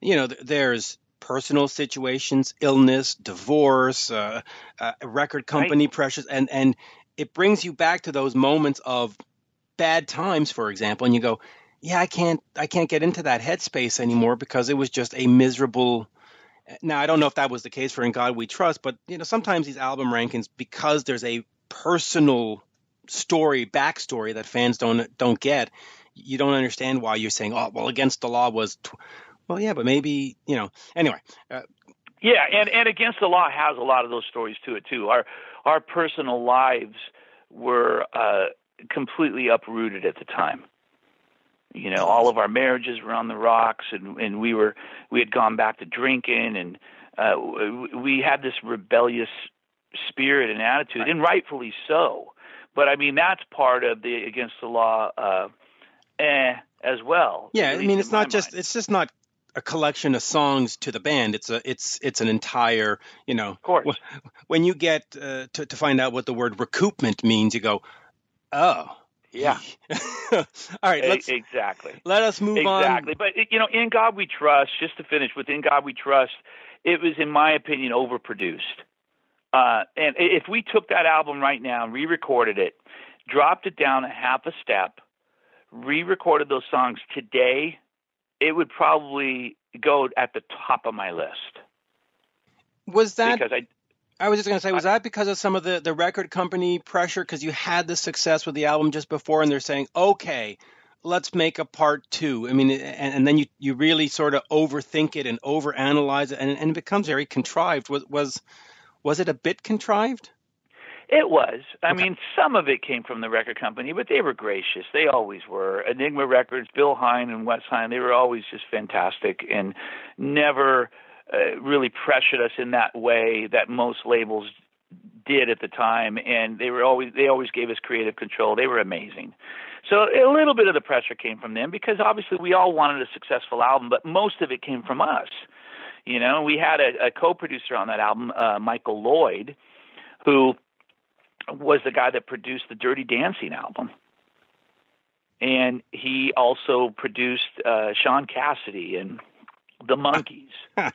you know, th- there's personal situations, illness, divorce, uh, uh, record company pressures, and and it brings you back to those moments of bad times, for example, and you go, yeah, I can't I can't get into that headspace anymore because it was just a miserable now I don't know if that was the case for In God We Trust, but you know sometimes these album rankings because there's a personal story backstory that fans don't don't get, you don't understand why you're saying oh well Against the Law was tw-. well yeah but maybe you know anyway uh, Yeah, and and Against the Law has a lot of those stories to it too. Our our personal lives were uh, completely uprooted at the time. You know, all of our marriages were on the rocks, and and we were we had gone back to drinking, and uh, we had this rebellious spirit and attitude, and rightfully so. But I mean, that's part of the Against the Law, uh, eh, as well. yeah I mean it's not just mind. it's just not a collection of songs to the band it's a it's it's an entire you know of course. [LAUGHS] when you get uh, to to find out what the word recoupment means you go oh Yeah. [LAUGHS] all right let's exactly. let us move on Exactly. But you know, in God we trust. Just to finish with in God we trust, it was, in my opinion, overproduced. Uh, and if we took that album right now and re-recorded it, dropped it down a half a step, re-recorded those songs today, it would probably go at the top of my list was that because I I was just going to say, was that because of some of the, the record company pressure? Because you had the success with the album just before, and they're saying, okay, let's make a part two. I mean, and, and then you, you really sort of overthink it and overanalyze it, and, and it becomes very contrived. Was was was it a bit contrived? It was. I Okay. mean, some of it came from the record company, but they were gracious. They always were. Enigma Records, Bill Hein and Wes Hein, they were always just fantastic and never uh, really pressured us in that way that most labels did at the time. And they were always they always gave us creative control. They were amazing. So a little bit of the pressure came from them because obviously we all wanted a successful album, but most of it came from us. You know, we had a, a co-producer on that album, uh, Michael Lloyd, who was the guy that produced the Dirty Dancing album. And he also produced uh, Shaun Cassidy and the Monkees. [LAUGHS]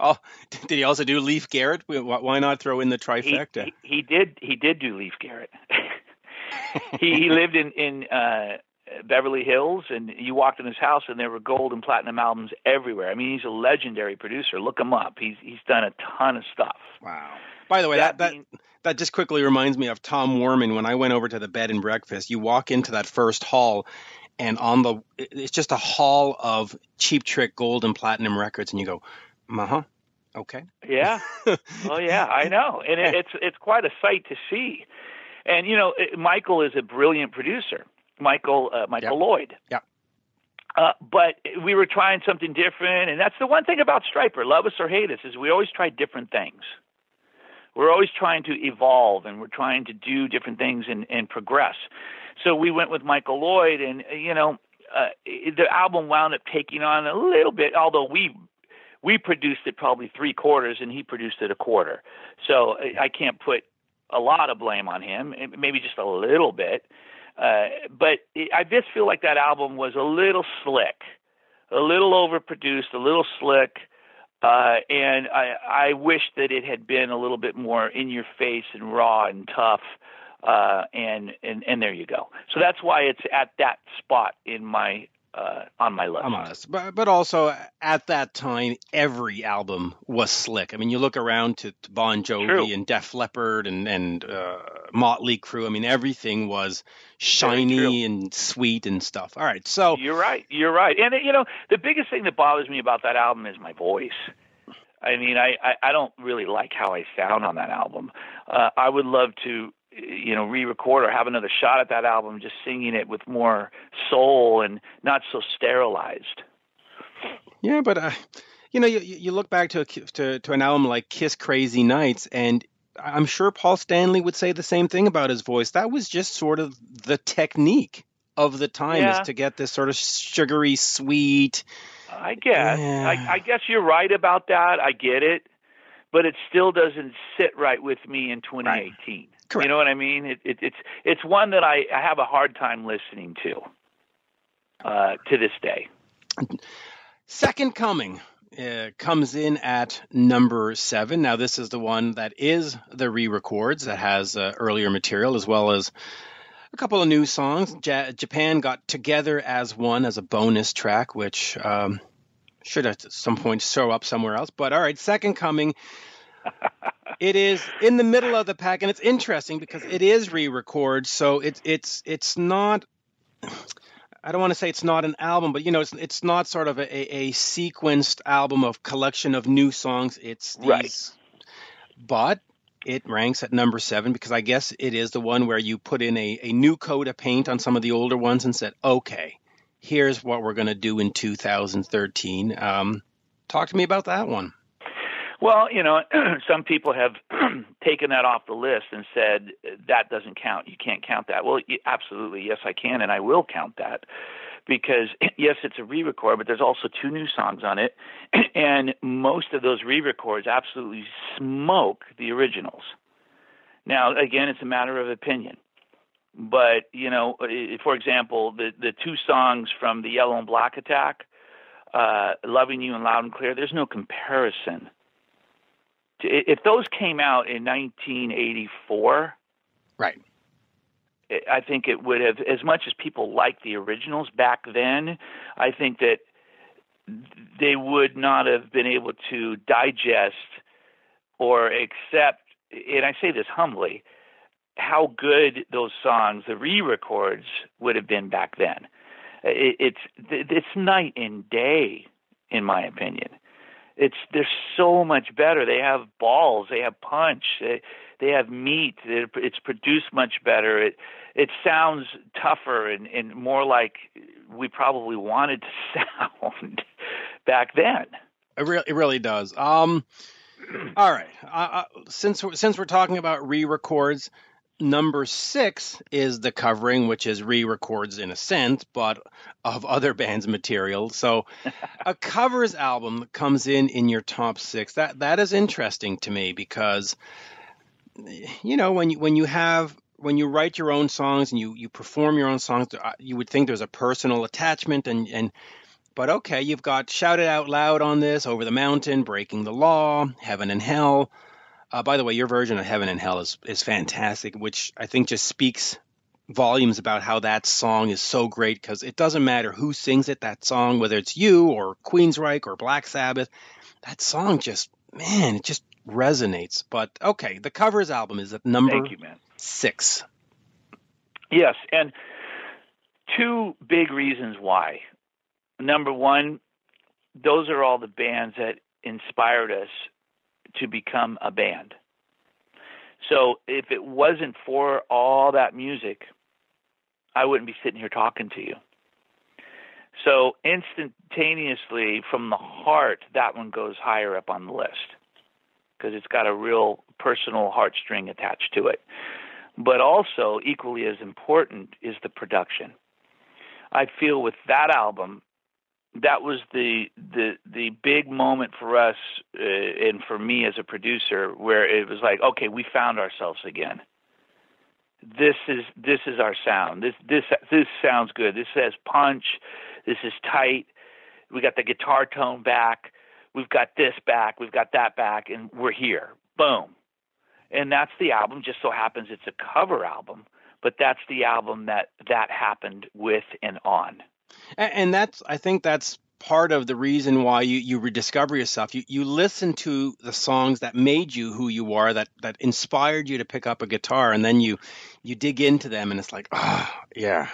oh, did he also do Leif Garrett? Why not throw in the trifecta? he, he did. He did do Leif Garrett. [LAUGHS] he, he lived in in uh, Beverly Hills, and you walked in his house, and there were gold and platinum albums everywhere. I mean, he's a legendary producer. Look him up. He's he's done a ton of stuff. wow. By the way, that, that being- that just quickly reminds me of Tom Werman when I went over to the bed and breakfast. You walk into that first hall, and on the it's just a hall of cheap trick gold and platinum records, and you go, uh huh, okay. Yeah. [LAUGHS] oh yeah, I know, and it, it's it's quite a sight to see. And you know, it, Michael is a brilliant producer. Michael uh, Michael Yep. Lloyd. yeah Uh, but we were trying something different, and that's the one thing about Stryper, love us or hate us, is we always try different things. we're always trying to evolve and we're trying to do different things and, and progress. So we went with Michael Lloyd, and you know, uh, the album wound up taking on a little bit, although we we produced it probably three quarters and he produced it a quarter. So I can't put a lot of blame on him, maybe just a little bit. Uh, but I just feel like that album was a little slick, a little overproduced, a little slick. Uh, and I, I wish that it had been a little bit more in your face and raw and tough. Uh, and, and, and there you go. So that's why it's at that spot in my uh, on my list. I'm honest, but but also at that time, every album was slick. I mean, you look around to, to Bon Jovi True. and Def Leppard and and uh, Motley Crue. I mean, everything was shiny and sweet and stuff. All right, so you're right, you're right. And you know, the biggest thing that bothers me about that album is my voice. I mean, I, I, I don't really like how I sound on that album. Uh, I would love to you know re-record or have another shot at that album just singing it with more soul and not so sterilized yeah but uh, you know you, you look back to, a, to to an album like kiss crazy nights and i'm sure paul stanley would say the same thing about his voice that was just sort of the technique of the time yeah. is to get this sort of sugary sweet i guess yeah. I, I guess you're right about that i get it but it still doesn't sit right with me in 2018 right. Correct. You know what I mean? It, it, it's it's one that I, I have a hard time listening to uh, to this day. Second Coming uh, comes in at number seven. Now, this is the one that is the re-records that has uh, earlier material as well as a couple of new songs. Ja- Japan got together as one as a bonus track, which um, should at some point show up somewhere else. But all right, Second Coming it is in the middle of the pack, and it's interesting because it is re-record, so it's it's it's not. I don't want to say it's not an album, but you know, it's it's not sort of a, a sequenced album of collection of new songs. It's these, right, but it ranks at number seven because I guess it is the one where you put in a, a new coat of paint on some of the older ones and said, okay, here's what we're going to do in 2013. Um, talk to me about that one. Well, you know, [CLEARS THROAT] some people have [CLEARS THROAT] taken that off the list and said that doesn't count. You can't count that. Well, absolutely, yes, I can, and I will count that because [CLEARS THROAT] yes, it's a re-record, but there's also two new songs on it, and most of those re-records absolutely smoke the originals. Now, again, it's a matter of opinion. But you know, for example, the the two songs from the Yellow and Black Attack, uh, "Loving You" and "Loud and Clear," there's no comparison if those came out in 1984, right? I think it would have, as much as people liked the originals back then, I think that they would not have been able to digest or accept, and I say this humbly, how good those songs, the re-records, would have been back then. It's it's night and day, in my opinion it's they're so much better. They have balls, they have punch, they they have meat. It's produced much better. It it sounds tougher and, and more like we probably wanted to [LAUGHS] sound back then. It really, it really does. Um, all right. Uh, since since we're talking about re-records, Number six is the covering, which is re records in a sense, but of other [LAUGHS] bands' material. So a [LAUGHS] covers album comes in in your top six. That That is interesting to me because, you know, when you, when you have when you write your own songs and you, you perform your own songs, you would think there's a personal attachment and, and but okay, you've got Shout It Out Loud on this, Over the Mountain, Breaking the Law, Heaven and Hell. Uh, by the way, your version of Heaven and Hell is, is fantastic, which I think just speaks volumes about how that song is so great because it doesn't matter who sings it, that song, whether it's you or Queensryche or Black Sabbath, that song just, man, it just resonates. But okay, the covers album is at number you, six. Yes, and two big reasons why. Number one, those are all the bands that inspired us to become a band. So if it wasn't for all that music, I wouldn't be sitting here talking to you. So instantaneously, from the heart, that one goes higher up on the list. because it's got a real personal heartstring attached to it. But also, equally as important, is the production. I feel with that album, that was the the the big moment for us uh, and for me as a producer, where it was like, okay, we found ourselves again. This is this is our sound. This this this sounds good. This has punch. This is tight. We got the guitar tone back. We've got this back. We've got that back, and we're here. Boom. And that's the album. Just so happens it's a cover album, but that's the album that that happened with and on. And, and that's I think that's part of the reason why you, you rediscover yourself. You you listen to the songs that made you who you are, that that inspired you to pick up a guitar, and then you you dig into them, and it's like, oh yeah,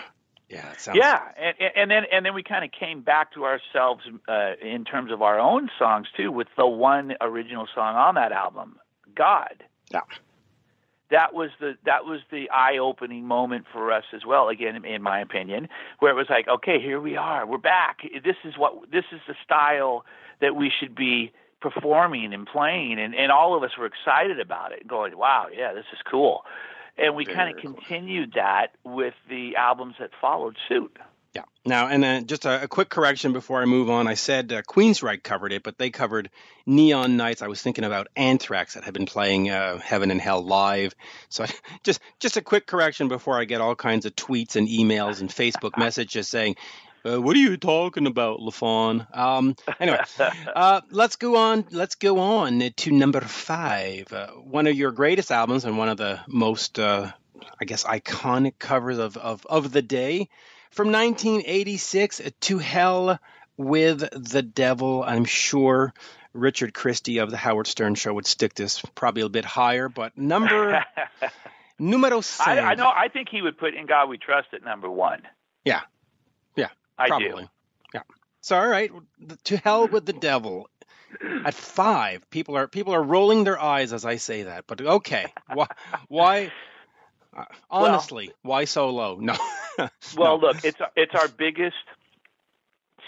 yeah, sounds... yeah, and, and then and then we kind of came back to ourselves uh, in terms of our own songs too, with the one original song on that album, God. Yeah that was the that was the eye opening moment for us as well again in my opinion where it was like okay here we are we're back. This is what this is the style that we should be performing and playing. And and all of us were excited about it going wow yeah this is cool. And we kind of cool. continued that with the albums that followed suit yeah. Now, and then just a, a, quick correction before I move on. I said uh, Queensryche covered it, but they covered Neon Nights. I was thinking about Anthrax that had been playing uh, Heaven and Hell live. So [LAUGHS] just just a quick correction before I get all kinds of tweets and emails and Facebook messages saying, uh, "What are you talking about, LaFon?" Um, anyway, [LAUGHS] uh, let's go on. Let's go on to number five. Uh, one of your greatest albums and one of the most, uh, I guess, iconic covers of, of, of the day. From 1986 to Hell with the Devil, I'm sure Richard Christie of the Howard Stern Show would stick this probably a bit higher, but number [LAUGHS] numero seis. I, I, know. I think he would put "In God We Trust" at number one. Yeah, yeah, I probably. do. Yeah. So all right, to hell with the devil. At five, people are people are rolling their eyes as I say that. But okay, why? why honestly, well, why so low? No. [LAUGHS] well, no. look, it's it's our biggest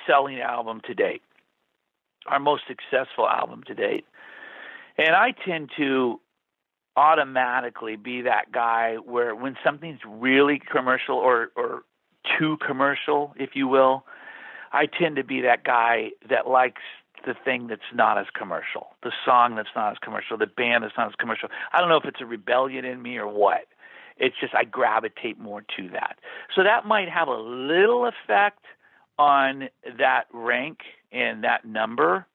selling album to date, our most successful album to date, and I tend to automatically be that guy where when something's really commercial or or too commercial, if you will, I tend to be that guy that likes the thing that's not as commercial, the song that's not as commercial, the band that's not as commercial. I don't know if it's a rebellion in me or what. It's just I gravitate more to that. So that might have a little effect on that rank and that number.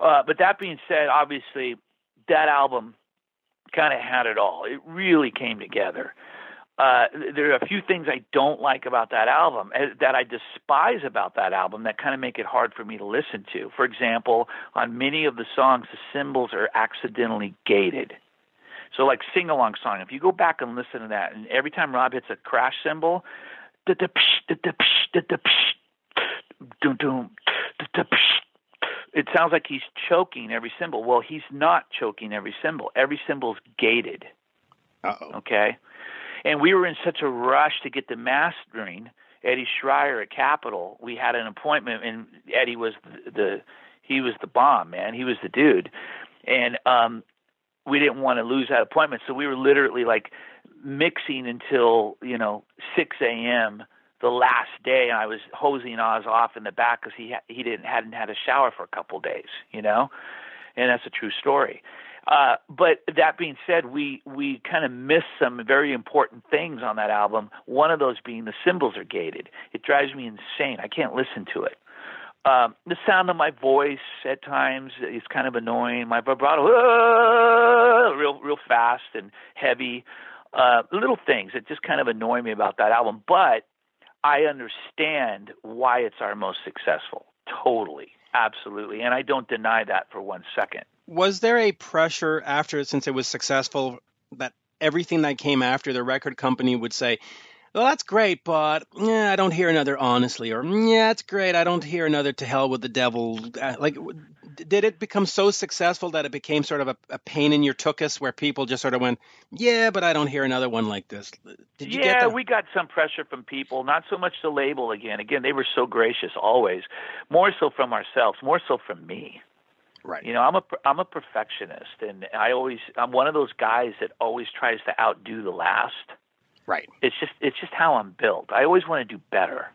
Uh, but that being said, obviously, that album kind of had it all. It really came together. Uh, there are a few things I don't like about that album uh, that I despise about that album that kind of make it hard for me to listen to. For example, on many of the songs, the cymbals are accidentally gated. So like sing along song. If you go back and listen to that, and every time Rob hits a crash cymbal, it sounds like he's choking every cymbal. Well, he's not choking every cymbal. Every cymbal's gated. Uh-oh. Okay, and we were in such a rush to get the mastering. Eddie Schreyer at Capitol. We had an appointment, and Eddie was the, the he was the bomb, man. He was the dude. And um we didn't want to lose that appointment, so we were literally like mixing until you know 6 a.m. the last day, and I was hosing Oz off in the back because he ha- he didn't hadn't had a shower for a couple days, you know, and that's a true story. Uh, but that being said, we we kind of missed some very important things on that album. One of those being the cymbals are gated. It drives me insane. I can't listen to it. Um, the sound of my voice at times is kind of annoying. My vibrato, uh, real real fast and heavy. Uh, little things that just kind of annoy me about that album, but I understand why it's our most successful. Totally, absolutely, and I don't deny that for one second. Was there a pressure after, since it was successful, that everything that came after the record company would say, well, that's great, but yeah, I don't hear another honestly, or yeah, it's great. I don't hear another to hell with the devil. Uh, like, did it become so successful that it became sort of a, a pain in your tuchus, where people just sort of went, yeah, but I don't hear another one like this. Did you yeah, we got some pressure from people, not so much the label again. Again, they were so gracious always, more so from ourselves, more so from me. Right. You know, I'm a I'm a perfectionist, and I always I'm one of those guys that always tries to outdo the last. Right. It's just it's just how I'm built. I always want to do better.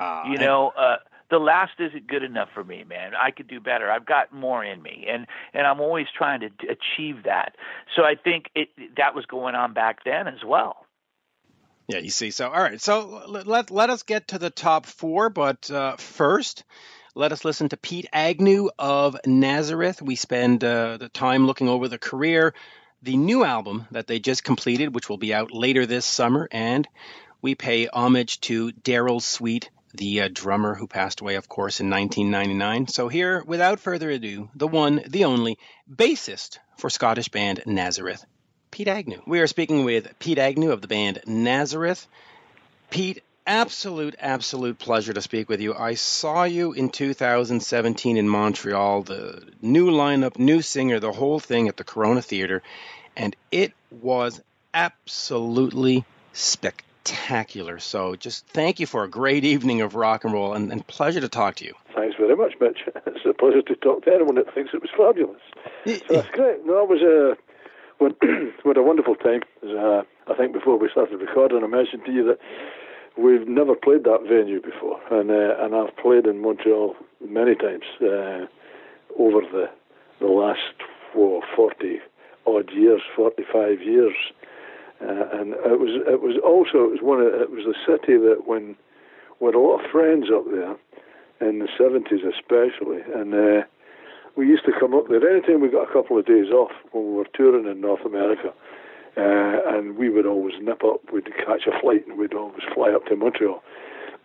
Uh, You know, uh, the last isn't good enough for me, man. I could do better. I've got more in me, and and I'm always trying to achieve that. So I think it that was going on back then as well. Yeah, you see. So, all right. So let let, us get to the top four, but uh, first, let us listen to Pete Agnew of Nazareth. We spend uh, the time looking over the career, the new album that they just completed, which will be out later this summer, and we pay homage to Darrell Sweet, the uh, drummer who passed away, of course, in 1999. So here, without further ado, the one, the only, bassist for Scottish band Nazareth. Pete Agnew. We are speaking with Pete Agnew of the band Nazareth. Pete, absolute, absolute pleasure to speak with you. I saw you in 2017 in Montreal, the new lineup, new singer, the whole thing at the Corona Theater, and it was absolutely spectacular. So just thank you for a great evening of rock and roll and, and pleasure to talk to you. Thanks very much, Mitch. [LAUGHS] It's a pleasure to talk to anyone that thinks it was fabulous. So that's great. No, it was a we had [CLEARS THROAT] a wonderful time. Uh, I think before we started recording, I mentioned to you that we've never played that venue before, and uh, and I've played in Montreal many times uh, over the the last four, 40 odd years, 45 years. Uh, and it was it was also it was one of, it was a city that when we had a lot of friends up there in the 70s especially, and uh, we used to come up there anytime we got a couple of days off when we were touring in North America. Uh, and we would always nip up, we'd catch a flight and we'd always fly up to Montreal,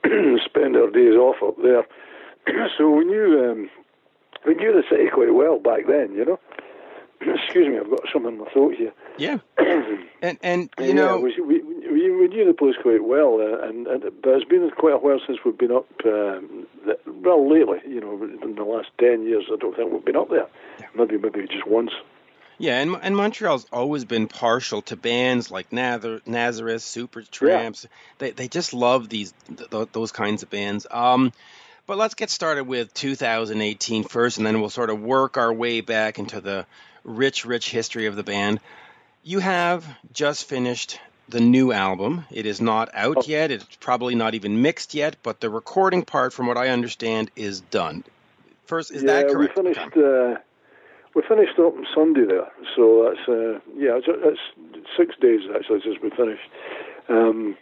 [CLEARS THROAT] spend our days off up there. [CLEARS THROAT] so we knew um, we knew the city quite well back then, you know. [CLEARS THROAT] Excuse me, I've got some in my throat here. Yeah. and and you yeah, know we, we, we, we knew the place quite well, uh, and, and but it's been quite a while since we've been up. Um, the, well, lately, you know, in the last ten years, I don't think we've been up there. Maybe maybe just once. Yeah, and and Montreal's always been partial to bands like Nazar- Nazareth, Super Tramps. They they just love these th- those kinds of bands. Um, but let's get started with 2018 first, and then we'll sort of work our way back into the rich, rich history of the band. You have just finished the new album. It is not out Oh. yet. It's probably not even mixed yet, but the recording part, from what I understand, is done. First, is yeah, that correct? we finished. Uh, we finished up on Sunday there, so that's uh, yeah, it's, it's six days actually since we finished, um,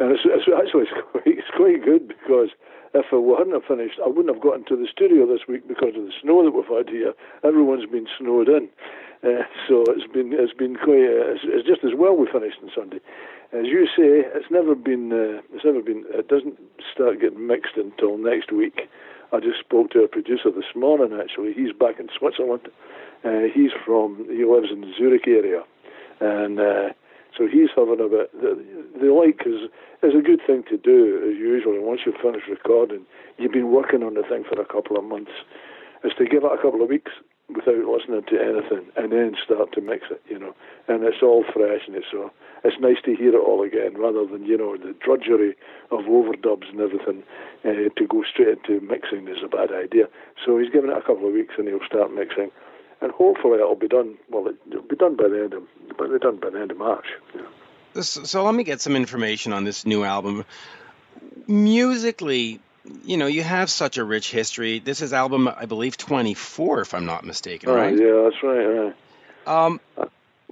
and it's, it's actually [LAUGHS] it's quite, it's quite good because if we hadn't have finished, I wouldn't have got into the studio this week because of the snow that we've had here. Everyone's been snowed in, uh, so it's been it's been quite. Uh, it's, it's just as well we finished on Sunday. As you say, it's never been uh, it's never been. It doesn't start getting mixed until next week. I just spoke to a producer this morning. Actually, he's back in Switzerland. Uh, he's from he lives in the Zurich area, and uh, so he's having a bit. The, the like is is a good thing to do as usual. And once you've finished recording, you've been working on the thing for a couple of months. Is to give it a couple of weeks without listening to anything, and then start to mix it. You know, and it's all fresh, and it's so it's nice to hear it all again rather than you know the drudgery of overdubs and everything. Uh, to go straight into mixing is a bad idea. So he's given it a couple of weeks, and he'll start mixing and hopefully it'll be done. Well, it'll be done by the end of, but done by the end of March. So, so let me get some information on this new album. Musically, you know, you have such a rich history. This is album, I believe, 24, if I'm not mistaken, Oh, right? yeah, that's right. Right. Um,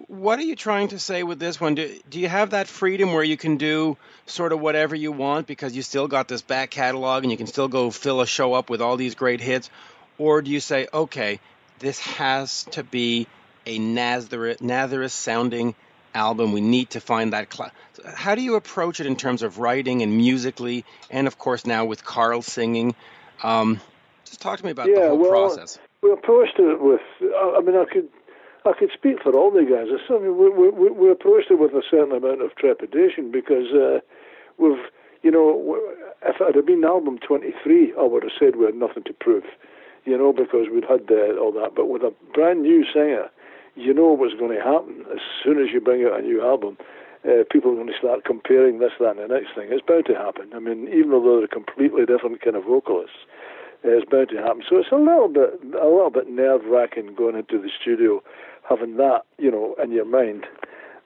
what are you trying to say with this one? Do, do you have that freedom where you can do sort of whatever you want because you still got this back catalog and you can still go fill a show up with all these great hits? Or do you say, okay, this has to be a Nazareth, Nazareth sounding album. We need to find that. Cl- How do you approach it in terms of writing and musically, and of course now with Carl singing? Um, just talk to me about the Yeah, whole well, process. We approached it with. I I mean, I could, I could speak for all the guys. I mean, we, we, we approached it with a certain amount of trepidation because uh, we've, you know, if it had been album 23, I would have said we had nothing to prove, you know, because we'd had uh, all that. But with a brand new singer, you know what's going to happen as soon as you bring out a new album. Uh, people are going to start comparing this, that, and the next thing. It's bound to happen. I mean, even though they're completely different kind of vocalists, it's bound to happen. So it's a little bit a little bit nerve wracking going into the studio, having that you know in your mind.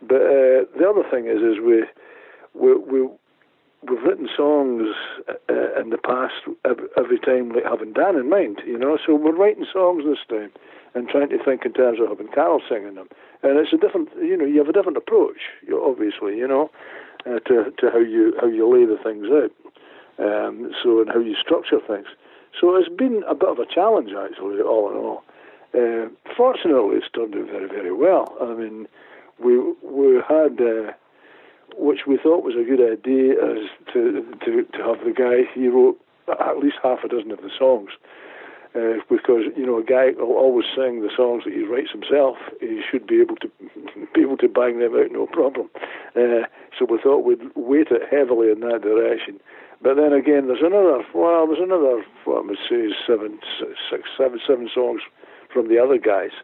But uh, the other thing is, is we we we we've written songs uh, in the past every time like having Dan in mind, you know. So we're writing songs this time and trying to think in terms of having Carl singing them. And it's a different, you know, you have a different approach, obviously, you know, uh, to to how you how you lay the things out. Um, so and how you structure things. So it's been a bit of a challenge actually, all in all. Uh, fortunately, it's turned out very very well. I mean, we we had. Uh, which we thought was a good idea as to, to, to have the guy, he wrote at least half a dozen of the songs. Uh, because you know a guy will always sing the songs that he writes himself. He should be able to be able to bang them out, no problem. Uh, so we thought we'd weight it heavily in that direction. But then again, there's another. Well, there's another. What I would say, seven, six, seven, seven songs from the other guys.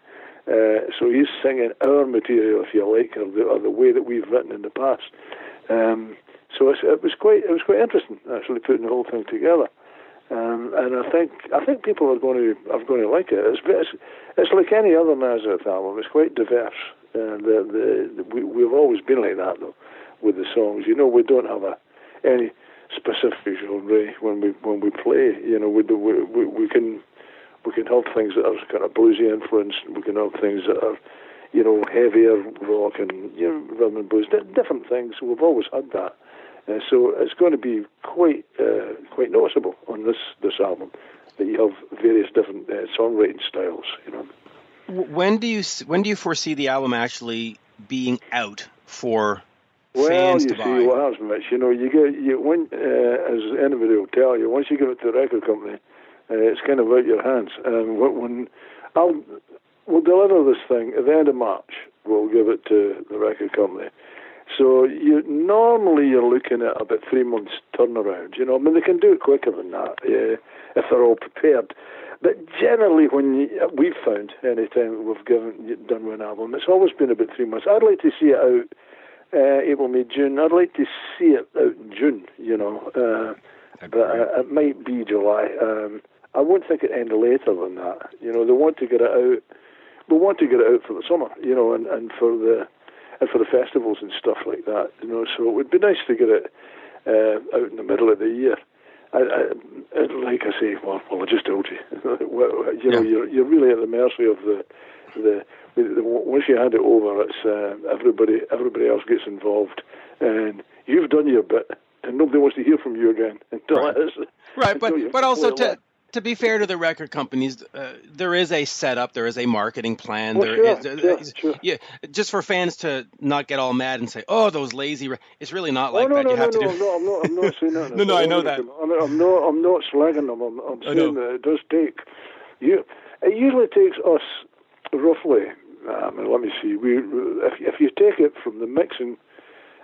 Uh, so he's singing our material, if you like, or the, or the way that we've written in the past. Um, so it was quite it was quite interesting actually putting the whole thing together. Um, and I think I think people are going to are going to like it. It's it's, it's like any other Nazareth album. It's quite diverse. Uh, the, the, we we've always been like that though with the songs. You know, we don't have a any specific genre when we when we play. You know, we we we, we can we can have things that are kind of bluesy influenced. We can have things that are, you know, heavier rock and you know, rhythm and blues. different things. We've always had that. Uh, so it's going to be quite uh, quite noticeable on this this album that you have various different uh, songwriting styles. You know. When do you when do you foresee the album actually being out for well, fans you to see what happens, Mitch. You know, you get you when uh, as anybody will tell you, once you give it to the record company, uh, it's kind of out your hands. Um, when I'll we'll deliver this thing at the end of March, we'll give it to the record company. So you normally you're looking at about three months turnaround. You know, I mean they can do it quicker than that yeah, if they're all prepared. But generally, when you, we've found any time we've given done one album, it's always been about three months. I'd like to see it out uh, April, May, June. I'd like to see it out in June. You know, uh, but uh, it might be July. Um, I wouldn't think it end later than that. You know, they want to get it out. We want to get it out for the summer, you know, and, and for the and for the festivals and stuff like that. You know, so it would be nice to get it uh, out in the middle of the year. I, I, like I say, well, well, I just told you. [LAUGHS] you know, yeah. you're you're really at the mercy of the, the the, once you hand it over, it's uh, everybody everybody else gets involved, and you've done your bit, and nobody wants to hear from you again [LAUGHS] until right, [LAUGHS] right. But but also to to be fair to the record companies, uh, there is a setup, there is a marketing plan. Well, there sure, is, sure. yeah, just for fans to not get all mad and say, "Oh, those lazy." Re-. It's really not like oh, no, that. No, you no, have no, to do. no, I'm not. I'm not saying that. [LAUGHS] no, no, I know that. I'm, I'm not. I'm not slagging them. I'm, I'm saying that it does take. You. It usually takes us roughly. Um, let me see. We if if you take it from the mixing,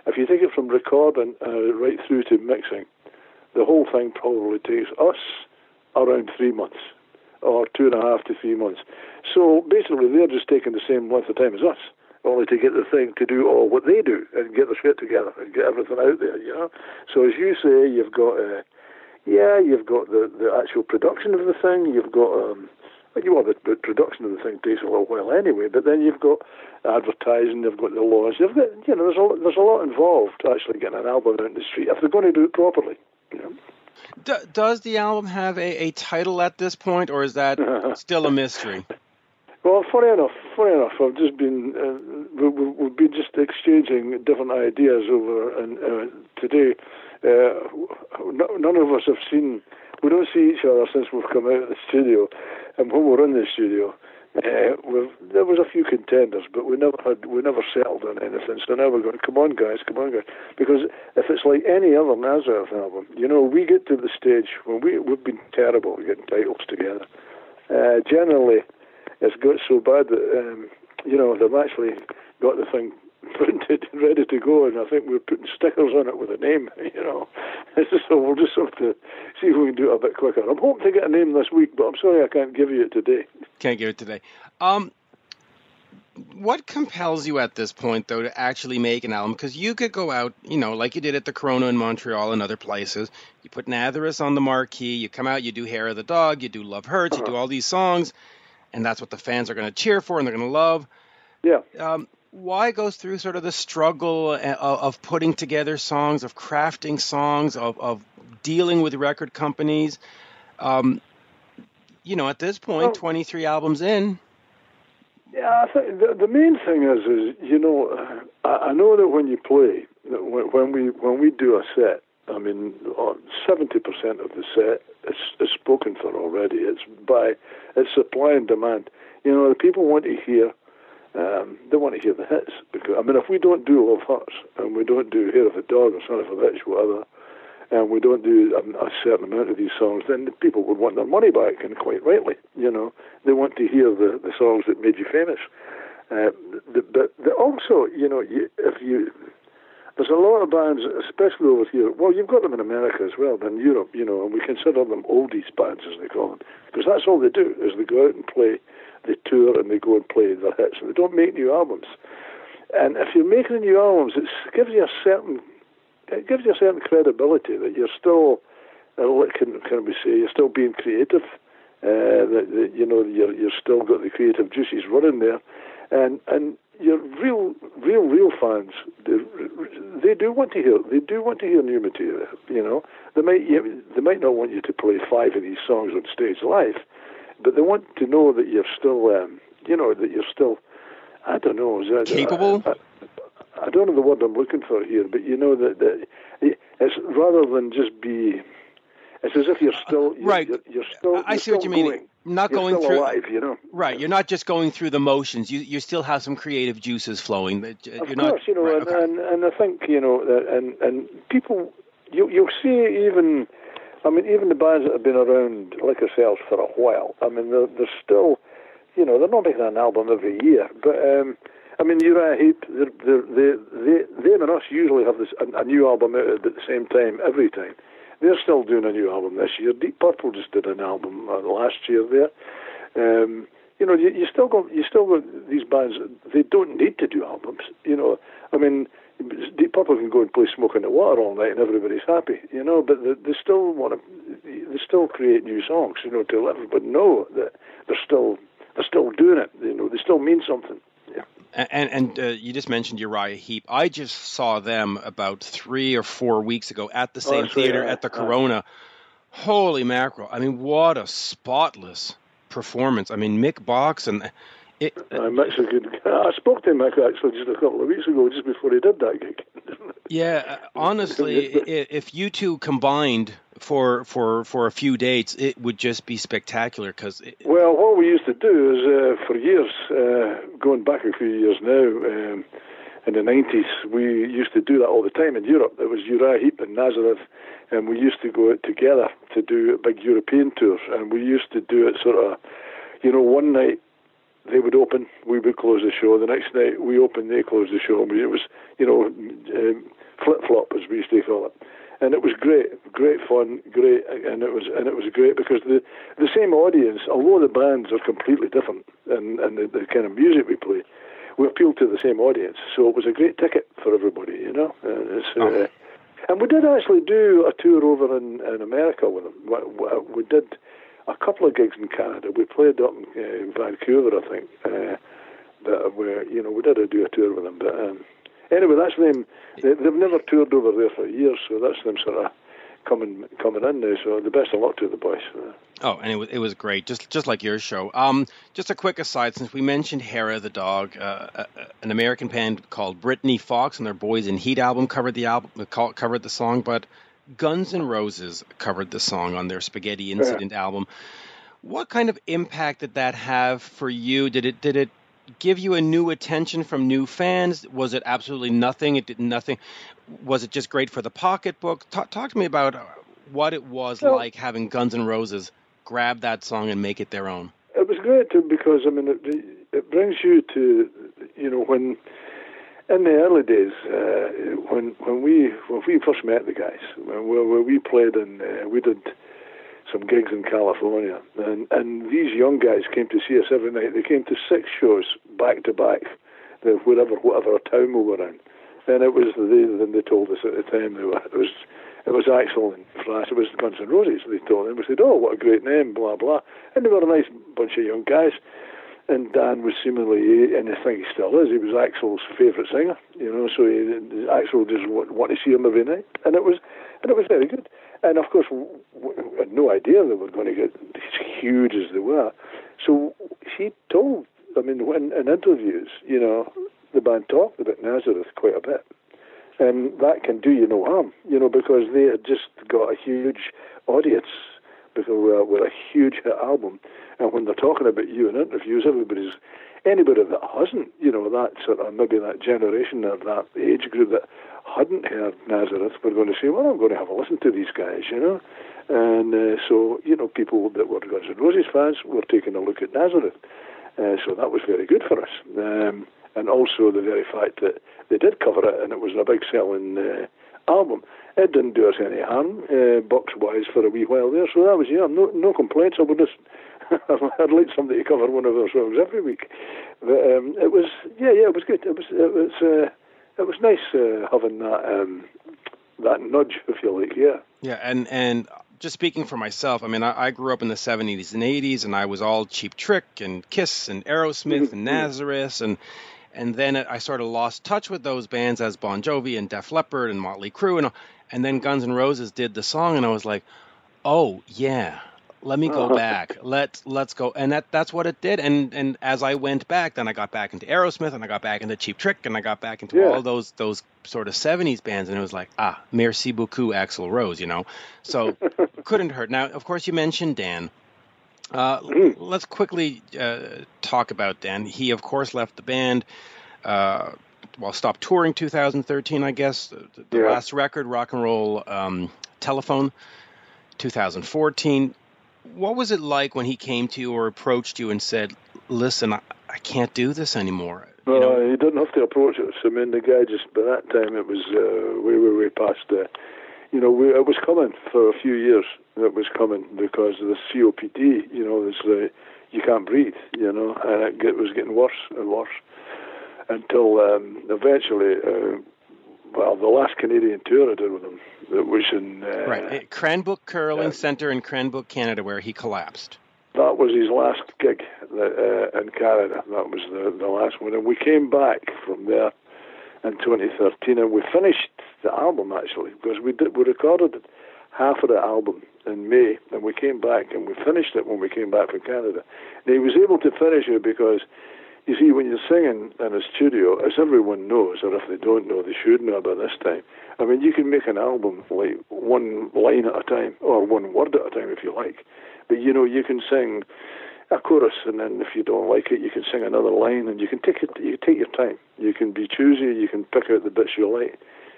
if you take it from recording uh, right through to mixing, the whole thing probably takes us around three months or two and a half to three months. So basically, they're just taking the same length of time as us, only to get the thing to do all what they do and get the shit together and get everything out there, you know. So as you say, you've got, uh, yeah, you've got the the actual production of the thing. You've got, um, you well, the, the production of the thing takes a little while anyway. But then you've got advertising. You've got the laws. You've got, you know, there's a there's a lot involved actually getting an album out in the street if they're going to do it properly. You know? D- does the album have a, a title at this point, or is that [LAUGHS] still a mystery? Well, funny enough, funny enough, I've just been uh, we, we've been just exchanging different ideas over and uh, today. Uh, none of us have seen. We don't see each other since we've come out of the studio, and when we're in the studio, uh, there was a few contenders, but we never had we never settled on anything. So now we're going, come on, guys, come on, guys. Because if it's like any other Nazareth album, you know, we get to the stage when we we've been terrible getting titles together. Uh, generally, it's got so bad that um, you know they've actually got the thing [LAUGHS] printed and ready to go, and I think we're putting stickers on it with a name, [LAUGHS] you know. [LAUGHS] so we'll just have to see if we can do it a bit quicker. I'm hoping to get a name this week, but I'm sorry I can't give you it today. Can't give it today. Um, what compels you at this point though to actually make an album because you could go out you know like you did at the corona in montreal and other places you put Nazareth on the marquee you come out you do hair of the dog you do love hurts you do all these songs and that's what the fans are going to cheer for and they're going to love Yeah. um, why goes through sort of the struggle uh, of, of putting together songs of crafting songs of, of dealing with record companies um, you know at this point Well- 23 albums in Yeah, I think the, the main thing is, is you know, I, I know that when you play, when, when we when we do a set, I mean, seventy percent of the set is, is spoken for already. It's by it's supply and demand. You know, the people want to hear. Um, they want to hear the hits because I mean, if we don't do Love Hurts and we don't do Hair of a Dog or Son of a Bitch, whatever, and we don't do a, a certain amount of these songs, then the people would want their money back, and quite rightly, you know, they want to hear the, the songs that made you famous. Uh, the, but the, also, you know, you, if you there's a lot of bands, especially over here. Well, you've got them in America as well, but in Europe, you know, and we consider them oldies bands, as they call them, because that's all they do is they go out and play, they tour, and they go and play their hits, and they don't make new albums. And if you're making new albums, it gives you a certain it gives you a certain credibility that you're still, uh, can can we say, you're still being creative. Uh, that, that you know you're you're still got the creative juices running there, and and your real real real fans they, they do want to hear they do want to hear new material. You know they might they might not want you to play five of these songs on stage live, but they want to know that you're still um, you know that you're still I don't know is that, Capable? I, I, I don't know the word I'm looking for here, but you know that, that it's rather than just be. It's as if you're still you're, Right. You're, you're still. I you're see what still you mean. Going. Not You're going still through alive, you know. Right, you're not just going through the motions. You you still have some creative juices flowing. That uh, Of you're course, not, you know, right, and, okay. and and I think you know, that- and and people, you you'll see even, I mean, even the bands that have been around like ourselves for a while. I mean, they're they're still, you know, they're not making an album every year, but um, I mean, Uriah Heep, they them and us usually have this a, a new album out at the same time every time. They're still doing a new album this year. Deep Purple just did an album uh, last year there. Um, you know, you, you still got you still got these bands. They don't need to do albums. You know, I mean, Deep Purple can go and play "Smoke in the Water" all night and everybody's happy. You know, but they, they still want to. They still create new songs. You know, to let everybody know that they're still they're still doing it. You know, they still mean something. Yeah. And and uh, you just mentioned Uriah Heep. I just saw them about three or four weeks ago at the same that's right, theater yeah, at the. Corona. Holy mackerel! I mean, what a spotless performance. I mean, Mick Box and it, Uh, Mick's a good. guy. [LAUGHS] I spoke to Mick actually just a couple of weeks ago, just before he did that gig. [LAUGHS] yeah. uh, Honestly, if you two combined for for for a few dates, it would just be spectacular. Because Well, what we used to do is, uh, for years, uh, going back a few years now, um, in the 90s, we used to do that all the time in Europe. There was Uriah Heep and Nazareth, and we used to go out together to do big European tours, and we used to do it sort of, you know, one night they would open, we would close the show. The next night we opened, they closed the show. It was, you know, um, flip flop as we used to call it, and it was great, great fun, great, and it was and it was great because the the same audience, although the bands are completely different and and the, the kind of music we play, we appeal to the same audience. So it was a great ticket for everybody, you know. And it's, uh, and we did actually do a tour over in, in America with them. We did a couple of gigs in Canada. We played up in, uh, in Vancouver, I think. Uh, that were, you know, we did a, do a tour with them. But um, anyway, that's them. They, they've never toured over there for years, so that's them sort of coming coming in now. So the best of luck to the boys. Uh, Oh, and it was it was great, just just like your show. Um, just a quick aside, since we mentioned Hair of the dog, uh, uh, an American band called Britny Fox and their Boys in Heat album covered the album covered the song, but Guns N' Roses covered the song on their Spaghetti Incident album. What kind of impact did that have for you? Did it did it give you a new attention from new fans? Was it absolutely nothing? It did nothing. Was it just great for the pocketbook? Talk, talk to me about uh, what it was Well- like having Guns N' Roses grab that song and make it their own. it was great too because I mean it, it brings you to you know when in the early days uh, when when we when we first met the guys when we, when we played and uh, we did some gigs in California, and and these young guys came to see us every night. They came to six shows back to back, whatever whatever town we were in, and it was they then they told us at the time they were, it was it was Axl and Slash, it was Guns N' Roses. They told them we said, oh what a great name, blah blah, and they were a nice bunch of young guys. And Dan was seemingly, and I think he still is, he was Axl's favourite singer, you know. So he, Axl just want to see him every night, and it was, and it was very good. And of course, we had no idea they were going to get as huge as they were. So he told, I mean, when in interviews, you know, the band talked about Nazareth quite a bit. And that can do you no harm, you know, because they had just got a huge audience because we're, we're a huge hit album. And when they're talking about you in interviews, everybody's anybody that hasn't, you know, that sort of maybe that generation or that age group that hadn't heard Nazareth were going to say, well, I'm going to have a listen to these guys, you know. And uh, so, you know, people that were Guns N' Roses fans were taking a look at Nazareth. Uh, so that was very good for us. Um, and also the very fact that they did cover it and it was a big selling uh, album. It didn't do us any harm, uh, box wise, for a wee while there. So that was, yeah, no, no complaints. I would just, [LAUGHS] I'd like somebody to cover one of their songs every week. But um, it was, yeah, yeah, it was good. It was, it was, uh, it was nice uh, having that um, that nudge, if you like. Yeah. Yeah, and and just speaking for myself, I mean, I, I, grew up in the 70s and 80s, and I was all Cheap Trick and Kiss and Aerosmith mm-hmm. and Nazareth, and and then I sort of lost touch with those bands as Bon Jovi and Def Leppard and Motley Crue, and and then Guns N' Roses did the song, and I was like, oh yeah, let me go [LAUGHS] back. Let's let's go. And that that's what it did. And and as I went back, then I got back into Aerosmith and I got back into Cheap Trick and I got back into yeah. all those those sort of 70s bands and it was like, ah, merci beaucoup Axl Rose, you know. So [LAUGHS] couldn't hurt. Now, of course you mentioned Dan. Uh, mm. let's quickly uh, talk about Dan. He of course left the band uh, well, stopped touring 2013, I guess. The, the yeah. last record, Rock and Roll um, Telephone, 2014 what was it like when he came to you or approached you and said, "Listen, I, I can't do this anymore"? You no, know? he didn't have to approach us. I mean, the guy just by that time it was uh, we were way past. Uh, you know, we, it was coming for a few years. It was coming because of the COPD. You know, this uh, you can't breathe. You know, and it, it was getting worse and worse until um, eventually uh, well, the last Canadian tour I did with him, that was in uh, right Cranbrook Curling Center in Cranbrook, Canada, where he collapsed. That was his last gig uh, in Canada. That was the, the last one, and we came back from there in 2013, and we finished the album actually because we did we recorded half of the album in May, and we came back and we finished it when we came back from Canada. And he was able to finish it because you see, when you're singing in a studio, as everyone knows, or if they don't know, they should know by this time. I mean, you can make an album like one line at a time, or one word at a time, if you like. But you know, you can sing a chorus, and then if you don't like it, you can sing another line, and you can take it. You take your time. You can be choosy. You can pick out the bits you like.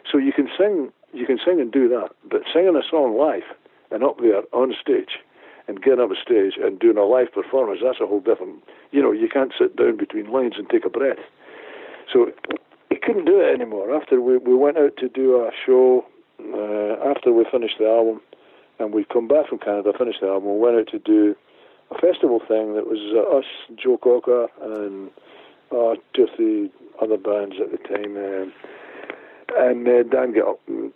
So you can sing. You can sing and do that. But singing a song live and up there on stage and getting up a stage and doing a live performance, that's a whole different. You know, you can't sit down between lines and take a breath. So he couldn't do it anymore. After we we went out to do a show, uh, after we finished the album, and we'd come back from Canada, finished the album, we went out to do a festival thing that was uh, us, Joe Cocker, and uh, two or three other bands at the time. Um, and uh, Dan got up. And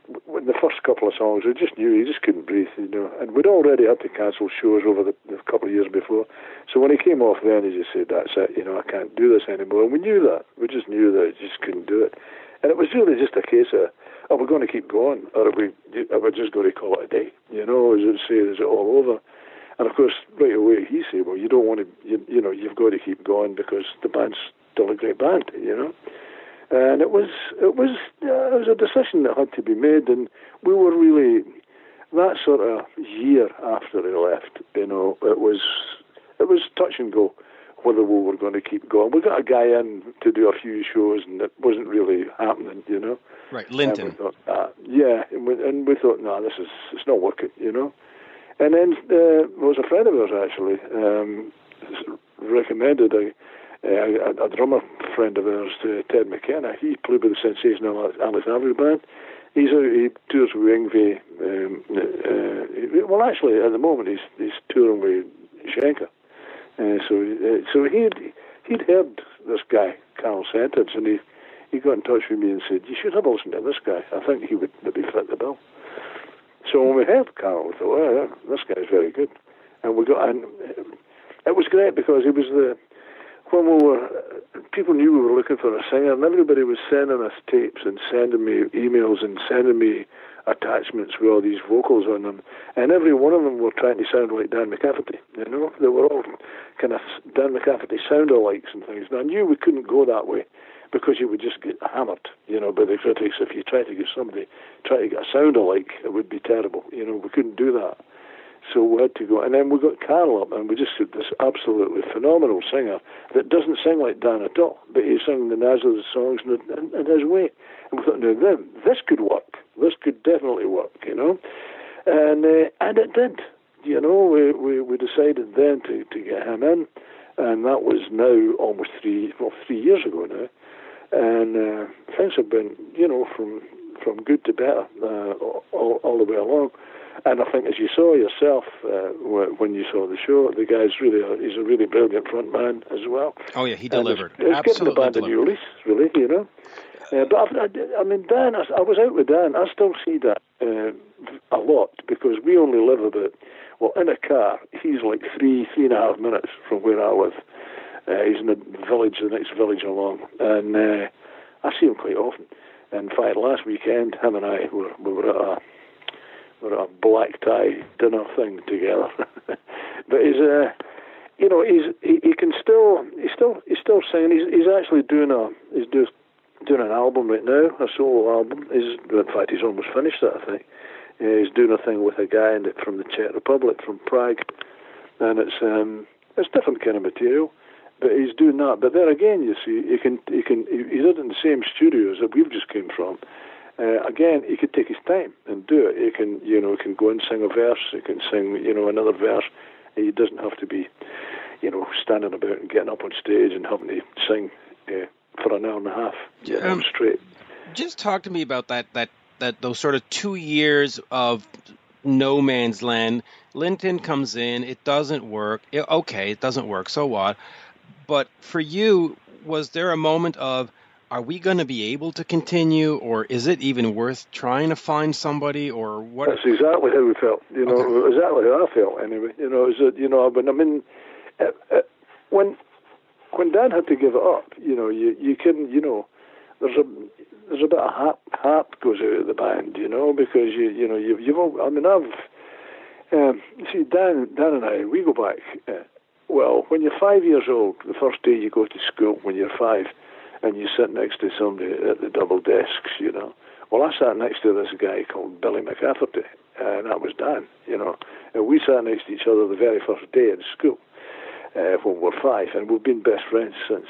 the first couple of songs, we just knew he just couldn't breathe, you know. And we'd already had to cancel shows over the, the couple of years before. So when he came off, then he just said, "That's it, you know. I can't do this anymore." And we knew that. We just knew that he just couldn't do it. And it was really just a case of, are we going to keep going, or are we, are we just going to call it a day? You know, is it say, is it all over? And of course, right away he said, "Well, you don't want to, you, you know, you've got to keep going because the band's still a great band, you know." And it was it was uh, it was a decision that had to be made, and we were really that sort of year after he left. You know, it was it was touch and go whether we were going to keep going. We got a guy in to do a few shows, and it wasn't really happening. You know, right? Linton. And thought, uh, yeah, and we, and we thought, no, this is it's not working. You know, and then uh, there was a friend of ours actually um, recommended a a, a, drummer friend of ours, uh, Ted McKenna, he played with the sensational Alex Harvey band, he's a, he tours with Yngwie. Um, uh, well, actually, at the moment, he's he's touring with Schenker. Uh, so uh, so he'd he'd heard this guy Carl Sentance, and he he got in touch with me and said, "You should have a listen to this guy. I think he would maybe fit the bill." So when we heard Carl, we thought, "Well, yeah, this guy's very good," and we got and it was great because he was the when we were people knew we were looking for a singer, and everybody was sending us tapes and sending me emails and sending me attachments with all these vocals on them, and every one of them were trying to sound like Dan McCafferty. You know, they were all kind of Dan McCafferty sound-alikes and things. And I knew we couldn't go that way because you would just get hammered, you know, by the critics if you try to get somebody try to get a sound alike. It would be terrible. You know, we couldn't do that. So we had to go, and then we got Carl up, and we just got this absolutely phenomenal singer that doesn't sing like Dan at all, but he sang the Nazareth songs in, in, in his way. And we thought, no, then this could work. This could definitely work, you know, and uh, and it did. You know, we, we we decided then to to get him in, and that was now almost three well three years ago now, and uh, things have been you know from from good to better uh, all, all the way along. And I think, as you saw yourself uh, when you saw the show, the guy's really a, he's a really brilliant front man as well. Oh yeah, he delivered. And it's, it's given the band delivered. a new release, really, you know. Uh, but I, I, I mean, Dan, I, I was out with Dan. I still see that uh, a lot because we only live about well in a car. He's like three, three and a half minutes from where I live. Uh, he's in the village, the next village along, and uh, I see him quite often. In fact, last weekend, him and I were we were at a were a black tie dinner thing together. [LAUGHS] but he's uh, you know, he's he, he can still he's still he's still singing. He's he's actually doing a he's doing doing an album right now, a solo album. He's in fact he's almost finished that I think. Uh, he's doing a thing with a guy the, from the Czech Republic, from Prague, and it's um it's different kind of material. But he's doing that. But there again, you see, he can he can he, he's in the same studios that we've just came from. Uh, again, he could take his time and do it. He can, you know, he can go and sing a verse. He can sing, you know, another verse. He doesn't have to be, you know, standing about and getting up on stage and having to sing uh, for an hour and a half Um, straight. Just talk to me about that that that those sort of two years of no man's land. Linton comes in, it doesn't work. It- okay, it doesn't work. So what? But for you, was there a moment of are we going to be able to continue, or is it even worth trying to find somebody, or what? That's exactly how we felt. You know, exactly how I felt. Anyway, you know, is that you know, but I mean, uh, uh, when when Dan had to give it up, you know, you you can, you know, there's a there's a bit of heart heart goes out of the band, you know, because you you know you've you've all, I mean I've um, see Dan Dan and I we go back. Uh, well, when you're five years old, the first day you go to school when you're five, and you sit next to somebody at the double desks, you know. Well, I sat next to this guy called Billy McCafferty, and that was Dan, you know. And we sat next to each other the very first day at school uh, when we were five, and we've been best friends since.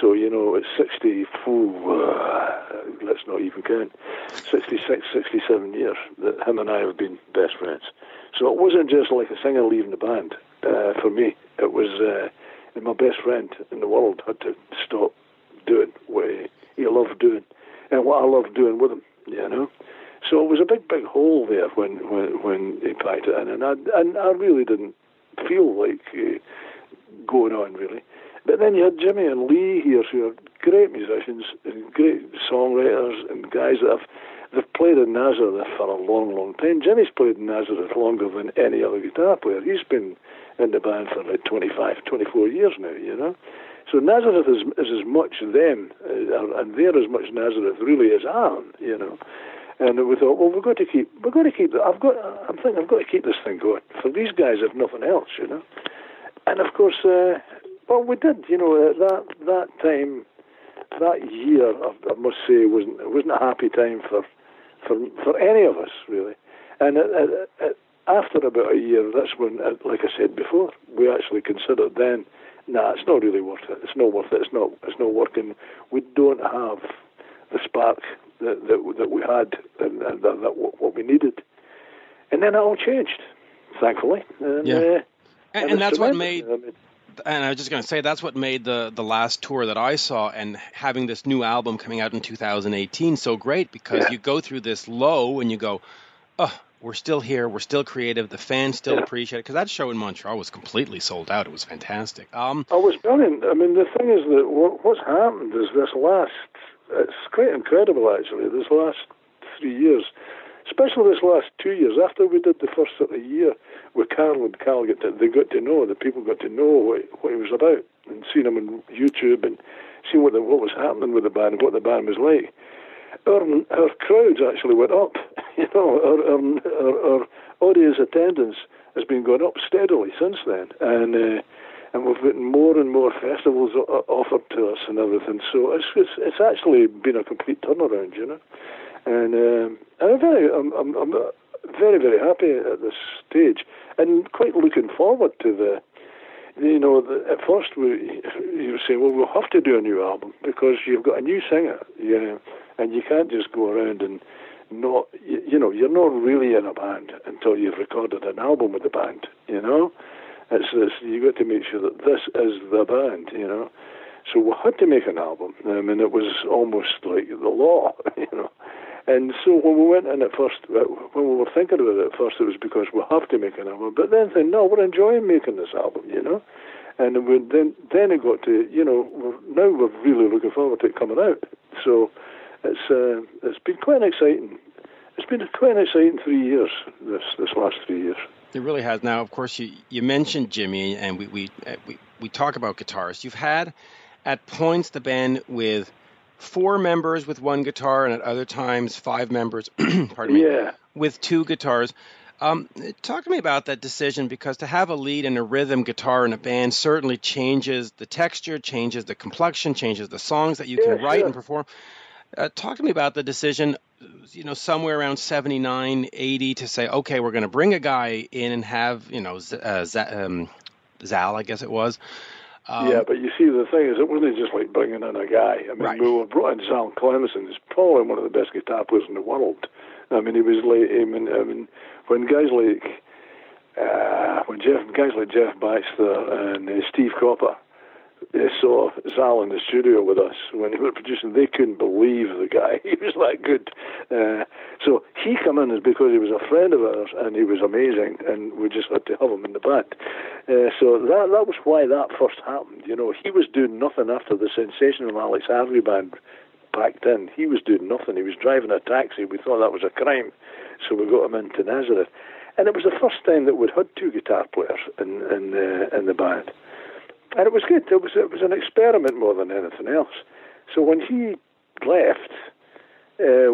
So, you know, at 64, uh, let's not even count, 66, 67 years that him and I have been best friends. So it wasn't just like a singer leaving the band uh, for me. It was uh, my best friend in the world had to stop doing what he loved doing and what I loved doing with him, you know. So it was a big, big hole there when when, when he packed it in, and I and I really didn't feel like uh, going on really. But then you had Jimmy and Lee here, who are great musicians and great songwriters and guys that have they've played in Nazareth for a long, long time. Jimmy's played in Nazareth longer than any other guitar player. He's been in the band for like 25, 24 years now, you know. So Nazareth is, is as much them, uh, and they're as much Nazareth really as I am, you know. And we thought, well, we've got to keep, we've got to keep. I've got, I'm thinking, I've got to keep this thing going for these guys, if nothing else, you know. And of course, uh, well, we did, you know, at that that time, that year, I, I must say, wasn't it wasn't a happy time for for for any of us really. And it, it, it, after about a year, that's when, uh, like I said before, we actually considered then, nah, it's not really worth it. It's not worth it. It's not. It's not working. We don't have the spark that that, that we had and, and that, that what, we needed. And then it all changed, thankfully. And, Yeah. uh, And, and that's what made I mean, and I was just going to say that's what made the the last tour that I saw and having this new album coming out in 2018 so great because Yeah. you go through this low and you go, oh, we're still here, we're still creative, the fans still Yeah. appreciate it because that show in Montreal was completely sold out. It was fantastic. Um, I was brilliant. I mean, the thing is that what, what's happened is this last, it's quite incredible actually, this last three years, especially this last two years, after we did the first sort of year with Carl and Carl, got to, they got to know, the people got to know what, what he was about and seeing him on YouTube and seeing what, the, what was happening with the band and what the band was like. Our, our crowds actually went up. [LAUGHS] You know, our, our, our, audience attendance has been going up steadily since then. And uh, and we've gotten more and more festivals offered to us and everything. So it's it's, it's actually been a complete turnaround, you know. And um, and I'm very I'm, I'm I'm very very happy at this stage, and quite looking forward to the. You know, at first we you were saying, well, we'll have to do a new album because you've got a new singer, yeah, and you can't just go around and not, you, you know, you're not really in a band until you've recorded an album with the band, you know. It's this, you got to make sure that this is the band, you know. So we had to make an album. I mean, it was almost like the law, [LAUGHS] you know. And so when we went in at first, uh, when we were thinking about it at first, it was because we have to make an album. But then saying, no, we're enjoying making this album, you know. And then then it got to, you know, we're, now we're really looking forward to it coming out. So it's uh, it's been quite exciting. It's been quite an exciting three years. This this last three years. It really has. Now, of course, you, you mentioned Jimmy, and we we, uh, we we talk about guitarists. You've had at points the band with four members with one guitar, and at other times five members. [CLEARS THROAT] pardon me. Yeah. With two guitars. Um, talk to me about that decision because to have a lead and a rhythm guitar in a band certainly changes the texture, changes the complexion, changes the songs that you Yeah, can write sure. and perform. Uh, talk to me about the decision, you know, somewhere around 79, 80 to say, okay, we're going to bring a guy in and have, you know, Z- uh, Z- um, Zal, I guess it was. Um, yeah, but you see, the thing is, it wasn't just like bringing in a guy. I mean, Right. we were brought in Zal Cleminson. He's probably one of the best guitar players in the world. I mean, he was like, I mean, I mean when guys like, uh, when Jeff, guys like Jeff Baxter and uh, Steve Cropper they saw Zal in the studio with us when he was producing. They couldn't believe the guy. [LAUGHS] He was that good. Uh, so he come in because he was a friend of ours and he was amazing, and we just had to have him in the band. Uh, so that that was why that first happened. You know, he was doing nothing after the sensational Alex Harvey band packed in. He was doing nothing. He was driving a taxi. We thought that was a crime, so we got him into Nazareth. And it was the first time that we'd had two guitar players in in, uh, in the band and it was good. It was it was an experiment more than anything else. So when he left, uh,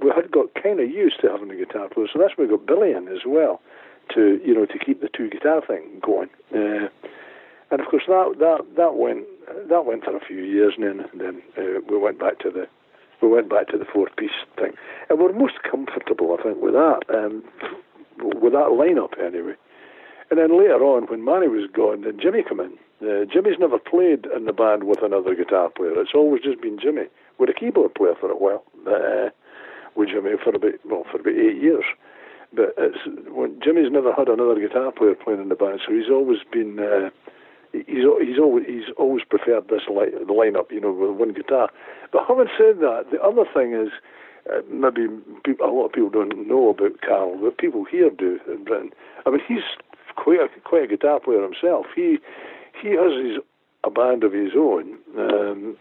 we had got kind of used to having a guitar player. So that's why we got Billy in as well, to you know to keep the two guitar thing going. Uh, and of course that that that went that went for a few years, and then then uh, we went back to the we went back to the four piece thing, and we're most comfortable, I think, with that um, with that lineup anyway. And then later on, when Manny was gone, then Jimmy came in. Uh, Jimmy's never played in the band with another guitar player. It's always just been Jimmy, with a keyboard player for a while. Uh, with Jimmy for about well for about eight years. But it's when Jimmy's never had another guitar player playing in the band, so he's always been uh, he's he's always he's always preferred this li- the lineup, you know, with one guitar. But having said that, the other thing is uh, maybe people, a lot of people don't know about Carl, but people here do in Britain. I mean, he's quite a, quite a guitar player himself. He he has his a band of his own um,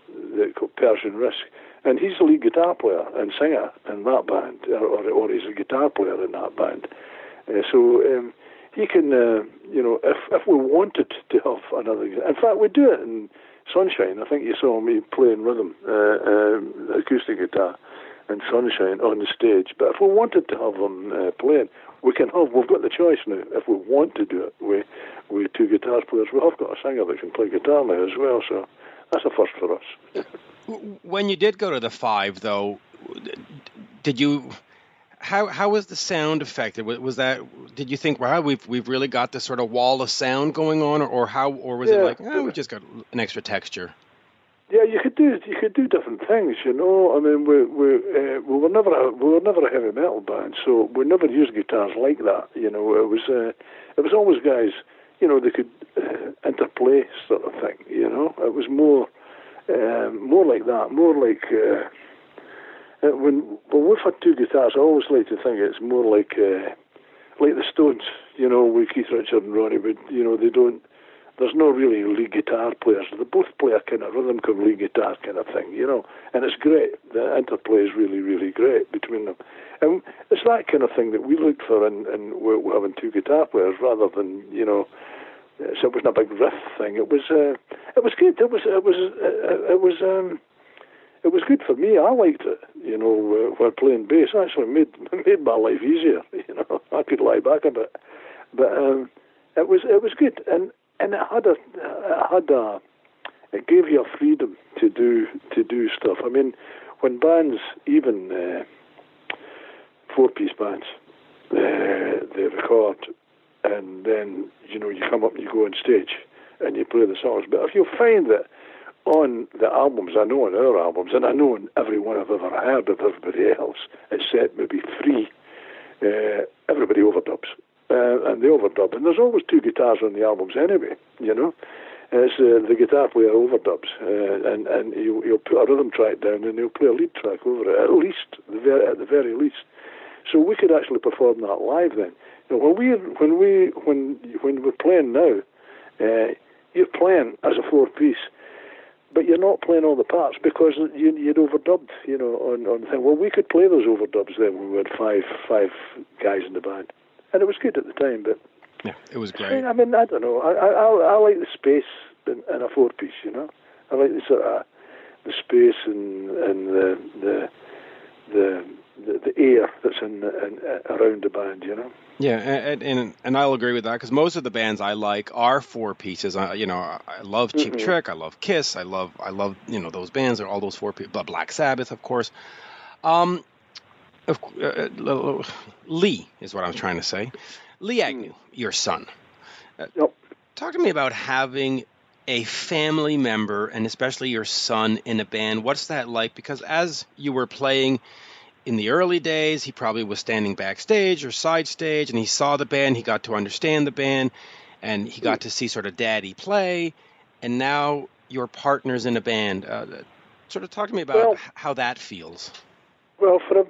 called Persian Risk, and he's the lead guitar player and singer in that band, or, or, or he's a guitar player in that band. Uh, so um, he can, uh, you know, if if we wanted to have another, in fact, we do it in Sunshine. I think you saw me playing rhythm, uh, um, acoustic guitar, and Sunshine on the stage. But if we wanted to have him uh, playing, we can have. We've got the choice now. If we want to do it, we we two guitar players. We have got a singer that can play guitar now as well. So that's a first for us. [LAUGHS] When you did go to the five, though, did you? How how was the sound affected? Was, that? Did you think, wow, we've we've really got this sort of wall of sound going on, or, or how, or was it like, oh, we just got an extra texture? Yeah, you could do you could do different things, you know. I mean, we we uh, we were never a, we were never a heavy metal band, so we never used guitars like that. You know, it was uh, it was always guys you know, they could uh, interplay sort of thing. You know, it was more, um, more like that, more like. Uh, when when we've had two guitars, I always like to think it's more like uh, like the Stones, you know, with Keith Richard and Ronnie Wood. You know, they don't. There's no really lead guitar players. They both play a kind of rhythm come lead guitar kind of thing, you know, and it's great. The interplay is really, really great between them, and it's that kind of thing that we looked for in, in having two guitar players rather than you know. So it wasn't a big riff thing. It was, uh, it was good. It was, it was, uh, it was. Um, it was good for me. I liked it, you know, uh, while playing bass. Actually, made [LAUGHS] made my life easier. [LAUGHS] You know, I could lie back a bit, but um, it was it was good, and and it had a it had a it gave you a freedom to do to do stuff. I mean, when bands, even uh, four piece bands, uh, they record, and then you know you come up and you go on stage and you play the songs. But if you find that on the albums, I know on our albums, and I know on every one I've ever heard of everybody else, except maybe three, uh, everybody overdubs. Uh, and they overdub. And there's always two guitars on the albums anyway, you know. As uh, the guitar player overdubs, uh, and and you, you'll put a rhythm track down, and he'll play a lead track over it, at least, the very, at the very least. So we could actually perform that live then. You know, when we when we when when we're playing now, uh, you're playing as a four piece but you're not playing all the parts because you, would overdubbed, you know, on on the thing. Well, we could play those overdubs then when we had five five guys in the band, and it was good at the time. But yeah, it was great. I mean, I don't know. I I, I like the space in, in a four piece. You know, I like the sort of the space and and the the the the, the air that's in, in, around the band, you know. Yeah, and and, and I'll agree with that because most of the bands I like are four pieces. I, you know, I love Cheap mm-hmm. Trick, I love Kiss, I love I love you know those bands are all those four people. Black Sabbath, of course. Um, of, uh, uh Lee is what I'm trying to say. Lee Agnew, your son. Uh, yep. Talk to me about having a family member and especially your son in a band. What's that like? Because as you were playing in the early days, he probably was standing backstage or side stage, and he saw the band. He got to understand the band, and he got to see sort of Daddy play. And now your partner's in a band. Uh, sort of talk to me about well, how that feels. Well, for a,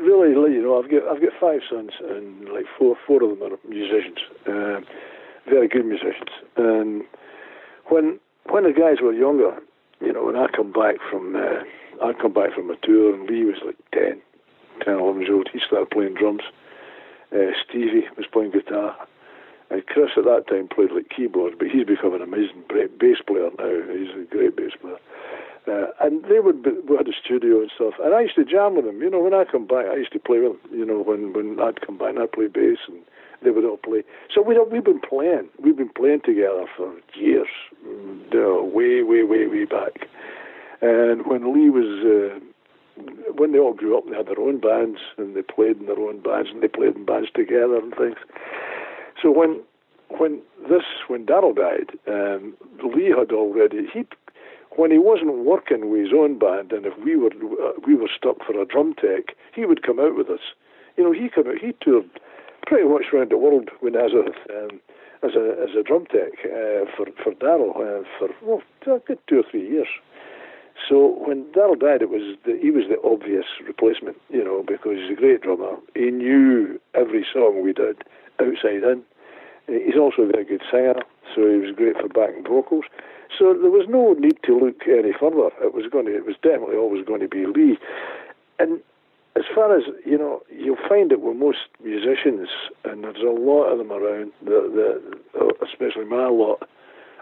really, you know, I've got I've got five sons, and like four four of them are musicians, uh, very good musicians. And when when the guys were younger, you know, when I come back from uh, I'd come back from a tour, and Lee was like 10, 10, 11 years old. He started playing drums. Uh, Stevie was playing guitar. And Chris at that time played like keyboards, but he's become an amazing bass player now. He's a great bass player. And they would be, we had a studio and stuff, and I used to jam with them. You know, when I come back, I used to play with them. You know, when when I'd come back, and I'd play bass, and they would all play. So we we've been playing. We've been playing together for years, mm, way, way, way, way back. And when Lee was, uh, when they all grew up, they had their own bands and they played in their own bands and they played in bands together and things. So when when this when Darrell died, um, Lee had already he when he wasn't working with his own band, and if we were uh, we were stuck for a drum tech, he would come out with us. You know, he come out, he toured pretty much around the world as a um, as a as a drum tech uh, for for Darrell uh, for well, a good two or three years. So when Darrell died, it was the, he was the obvious replacement, you know, because he's a great drummer. He knew every song we did outside in. He's also a very good singer, so he was great for backing vocals. So there was no need to look any further. It was going to, it was definitely always going to be Lee. And as far as you know, you'll find it with most musicians, and there's a lot of them around. The, especially my lot,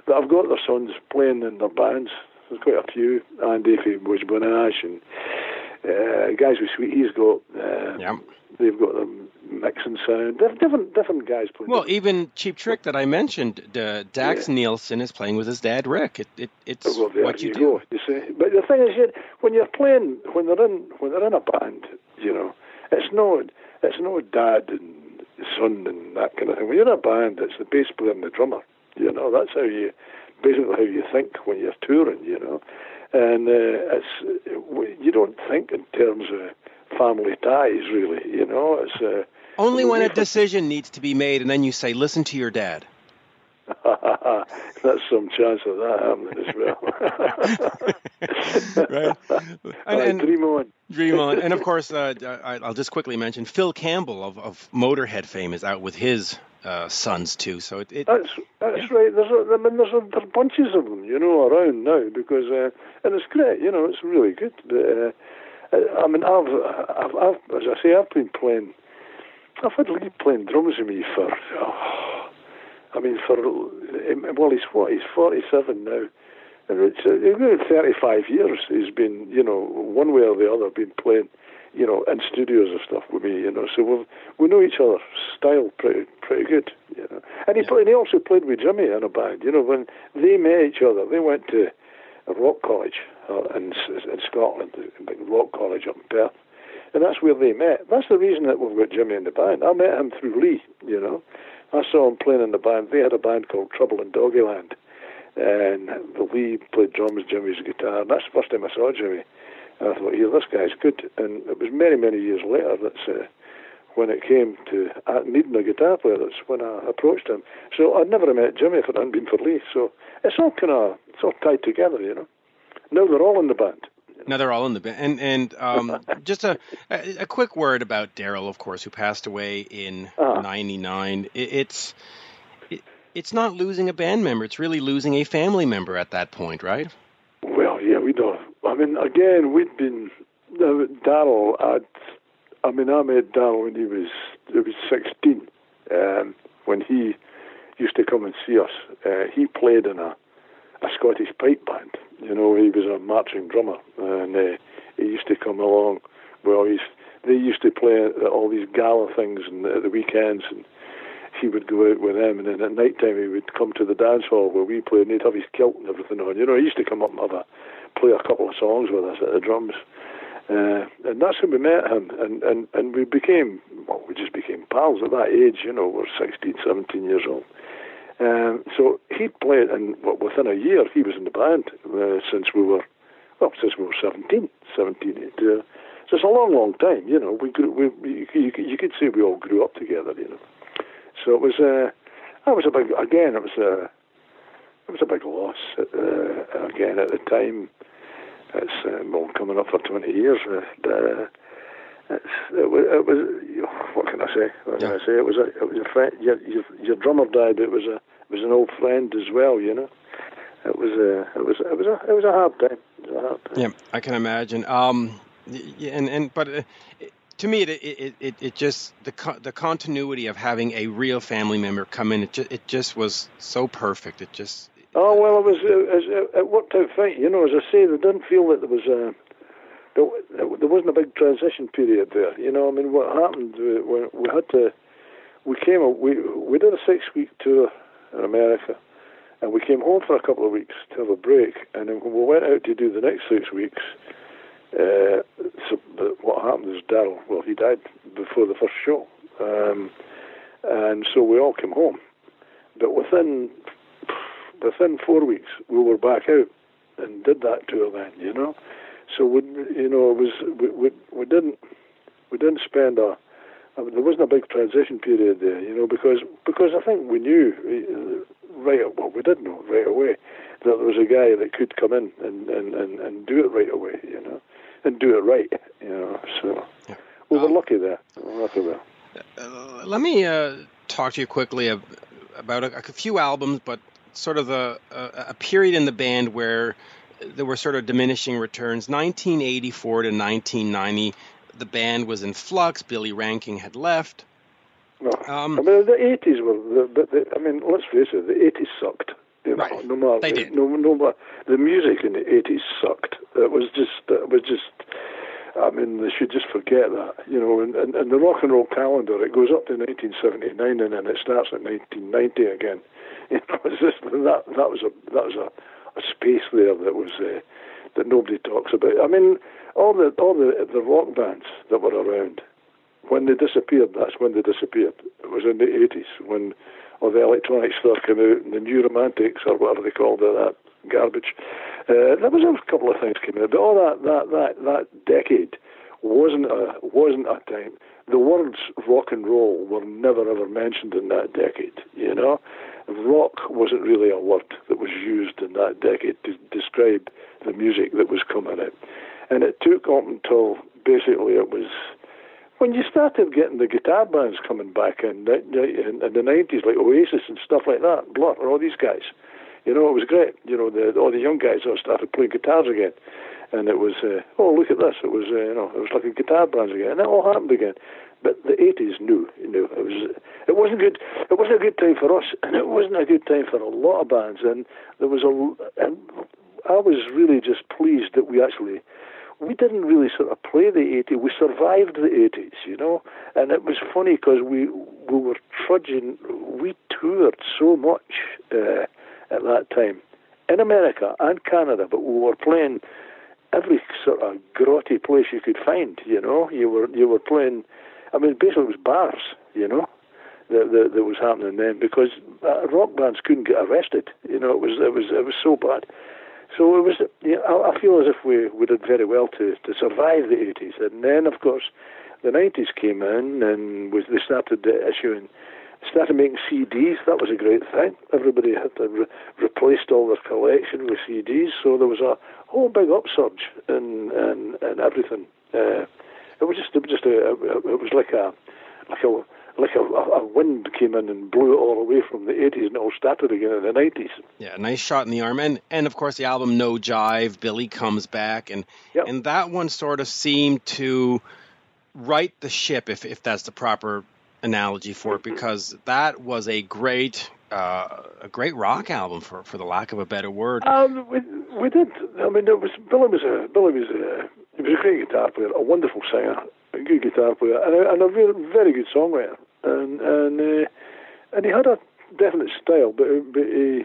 that have got their sons playing in their bands there's quite a few. Andy from Wishbone Ash and uh, guys with Sweetie's got. Uh, yeah. They've got them mixing sound. They're different, different guys playing. Well, even Cheap Trick that I mentioned, uh, Daxx yeah. Nielsen is playing with his dad Rick. It, it it's well, what you, you do. Go, you see. But the thing is, when you're playing, when they're in, when they're in a band, you know, it's not, it's not dad and son and that kind of thing. When you're in a band, it's the bass player and the drummer. You know, that's how you basically how you think when you're touring, you know. And uh, it's you don't think in terms of family ties, really. You know, it's uh, only when a decision needs to be made, and then you say, "Listen to your dad." [LAUGHS] That's some chance of that happening as well. [LAUGHS] right. [LAUGHS] And, and, dream on. Dream on. And of course, uh, I'll just quickly mention Phil Campbell of, of Motorhead fame is out with his uh, sons too. So it, it that's that's yeah. right. There's a, I mean there's, a, there's bunches of them, you know, around now because uh, and it's great. You know, it's really good. Uh, I mean, I've, I've, I've, as I say, I've been playing. I've had Lee playing drums with me for. Oh, I mean, for well, he's what? He's forty-seven now, and it's uh, thirty-five years. He's been, you know, one way or the other, been playing you know, in studios and stuff with me, you know. So we we know each other's style pretty pretty good, you know. And he yeah. played, he also played with Jimmy in a band, you know. When they met each other, they went to a rock college uh, in in Scotland, rock college up in Perth, and that's where they met. That's the reason that we've got Jimmy in the band. I met him through Lee, you know. I saw him playing in the band. They had a band called Trouble in Doggyland, and Lee played drums, Jimmy's guitar. And that's the first time I saw Jimmy. And I thought, yeah, this guy's good. And it was many, many years later that's uh, when it came to uh, needing a guitar player. That's when I approached him. So I'd never met Jimmy if it hadn't been for Lee. So it's all kind of it's all tied together, you know. Now they're all in the band. Now they're all in the band, and and um, [LAUGHS] just a, a quick word about Darrell, of course, who passed away in '99. Uh-huh. It, it's it, it's not losing a band member; it's really losing a family member at that point, right? Well, yeah, we don't I mean, again, we'd been uh, Darrell. I mean, I met Darrell when he was he was 16. Um, when he used to come and see us, uh, he played in a a Scottish pipe band. You know, he was a marching drummer, and uh, he used to come along. Well, he's they used to play all these gala things and at the weekends, and he would go out with them. And then at night time, he would come to the dance hall where we played, and he'd have his kilt and everything on. You know, he used to come up and have a play a couple of songs with us at the drums. Uh, and that's when we met him, and, and, and we became, well, we just became pals at that age, you know, we're 16, 17 years old. Um, so he played, and within a year, he was in the band uh, since we were, well, since we were 17, 17. Uh, so it's a long, long time, you know. We grew, we, you, you, could say we all grew up together, you know. So it was, uh, that was a big, again, it was a, it was a big loss. Uh, again, at the time, it's uh, well, coming up for 20 years. Uh, it's, it, was, it was what can I say? What can I say? It was a it was a friend. Your, your, your drummer died, but it was a it was an old friend as well. You know, it was a it was it was a it was a hard time. A hard time. Yeah, I can imagine. Um, and and but. Uh, to me, it, it it it just the the continuity of having a real family member come in, it just it just was so perfect. It just Oh well, it was it, it worked out fine. You know, as I say, they didn't feel that there was a there, there wasn't a big transition period there. You know, I mean, what happened when we had to we came we we did a six week tour in America, and we came home for a couple of weeks to have a break, and then when we went out to do the next six weeks. Uh, so what happened is Darrell, well, he died before the first show, um, and so we all came home. But within within four weeks, we were back out and did that tour then, you know. So we, you know, it was we we, we didn't we didn't spend a I mean, there wasn't a big transition period there, you know, because because I think we knew uh, right well we did know right away that there was a guy that could come in and and, and, and do it right away, you know, and do it right, you know. So yeah. we were um, lucky there. We were lucky there. Uh, let me uh, talk to you quickly about a, a few albums, but sort of a, a, a period in the band where there were sort of diminishing returns. 1984 to 1990, the band was in flux. Billy Rankin had left. Um, I mean, the 80s were, the, the, I mean, let's face it, the 80s sucked. You know, right. no matter, they did. No, no matter, the music in the 80s sucked. It was just, it was just, I mean, they should just forget that, you know. And, and, and the rock and roll calendar, it goes up to 1979 and then it starts at 1990 again. [LAUGHS] You know, it's just that that was a that was a, a space there that was uh, that nobody talks about. I mean, all the all the the rock bands that were around when they disappeared. That's when they disappeared. It was in the eighties when all the electronic stuff came out and the new romantics or whatever they called it, that garbage. Uh, there was a couple of things came out, but all that that that that decade wasn't a wasn't a time the words rock and roll were never ever mentioned in that decade, you know. Rock wasn't really a word that was used in that decade to describe the music that was coming out. And it took up until basically it was when you started getting the guitar bands coming back in, in, in the 90s, like Oasis and stuff like that, Blur, all these guys. You know, it was great. You know, the, all the young guys all started playing guitars again. And it was, uh, oh, look at this. It was, uh, you know, it was like a guitar band again. And it all happened again. But the 80s knew, you know, it was, it wasn't good. It wasn't a good time for us, and it wasn't a good time for a lot of bands. And there was a, and I was really just pleased that we actually we didn't really sort of play the 80s. We survived the 80s, you know. And it was funny because we we were trudging. We toured so much uh, at that time in America and Canada, but we were playing every sort of grotty place you could find. You know, you were you were playing. I mean, basically, it was bars. You know. That, that, that was happening then because uh, rock bands couldn't get arrested. You know, it was it was it was so bad. So it was. You know, I feel as if we, we did very well to, to survive the 80s, and then of course the 90s came in, and was, they started issuing, started making CDs. That was a great thing. Everybody had to re- replaced all their collection with CDs, so there was a whole big upsurge in in, in everything. Uh, it was just it was just a it was like a like a like a, a, wind came in and blew it all away from the 80s and it all started again in the 90s. Yeah, nice shot in the arm. And, and of course, the album No Jive, Billy Comes Back. And, yep. and that one sort of seemed to right the ship, if, if that's the proper analogy for it, because that was a great. Uh, a great rock album, for, for the lack of a better word. Um, we, we did. I mean, it was Billy was a Billy was a he was a great guitar player, a wonderful singer, a good guitar player, and a, and a very, very good songwriter. And and uh, and he had a definite style, but but he,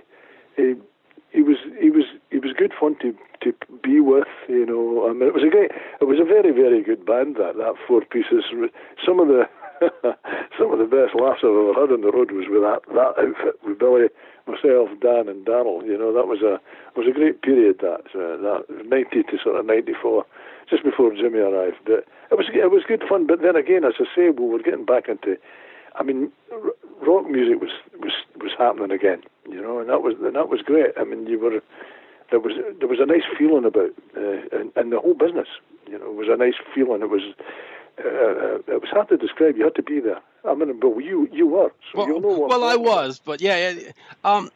he he was he was he was good fun to to be with. You know, I mean, it was a great, it was a very very good band. That that four pieces. Some of the [LAUGHS] some of the best laughs I've ever heard on the road was with that that outfit with Billy, myself, Dan, and Darrell. You know, that was a was a great period. That uh, that ninety to sort of ninety four just before Jimmy arrived. But it was it was good fun. But then again, as I say, we were getting back into. I mean, rock music was was was happening again, you know, and that was and that was great. I mean, you were there was there was a nice feeling about uh, and, and the whole business. You know, it was a nice feeling. It was uh, uh, it was hard to describe. You had to be there. I mean, but you you were. So well, well I was, but yeah. Um,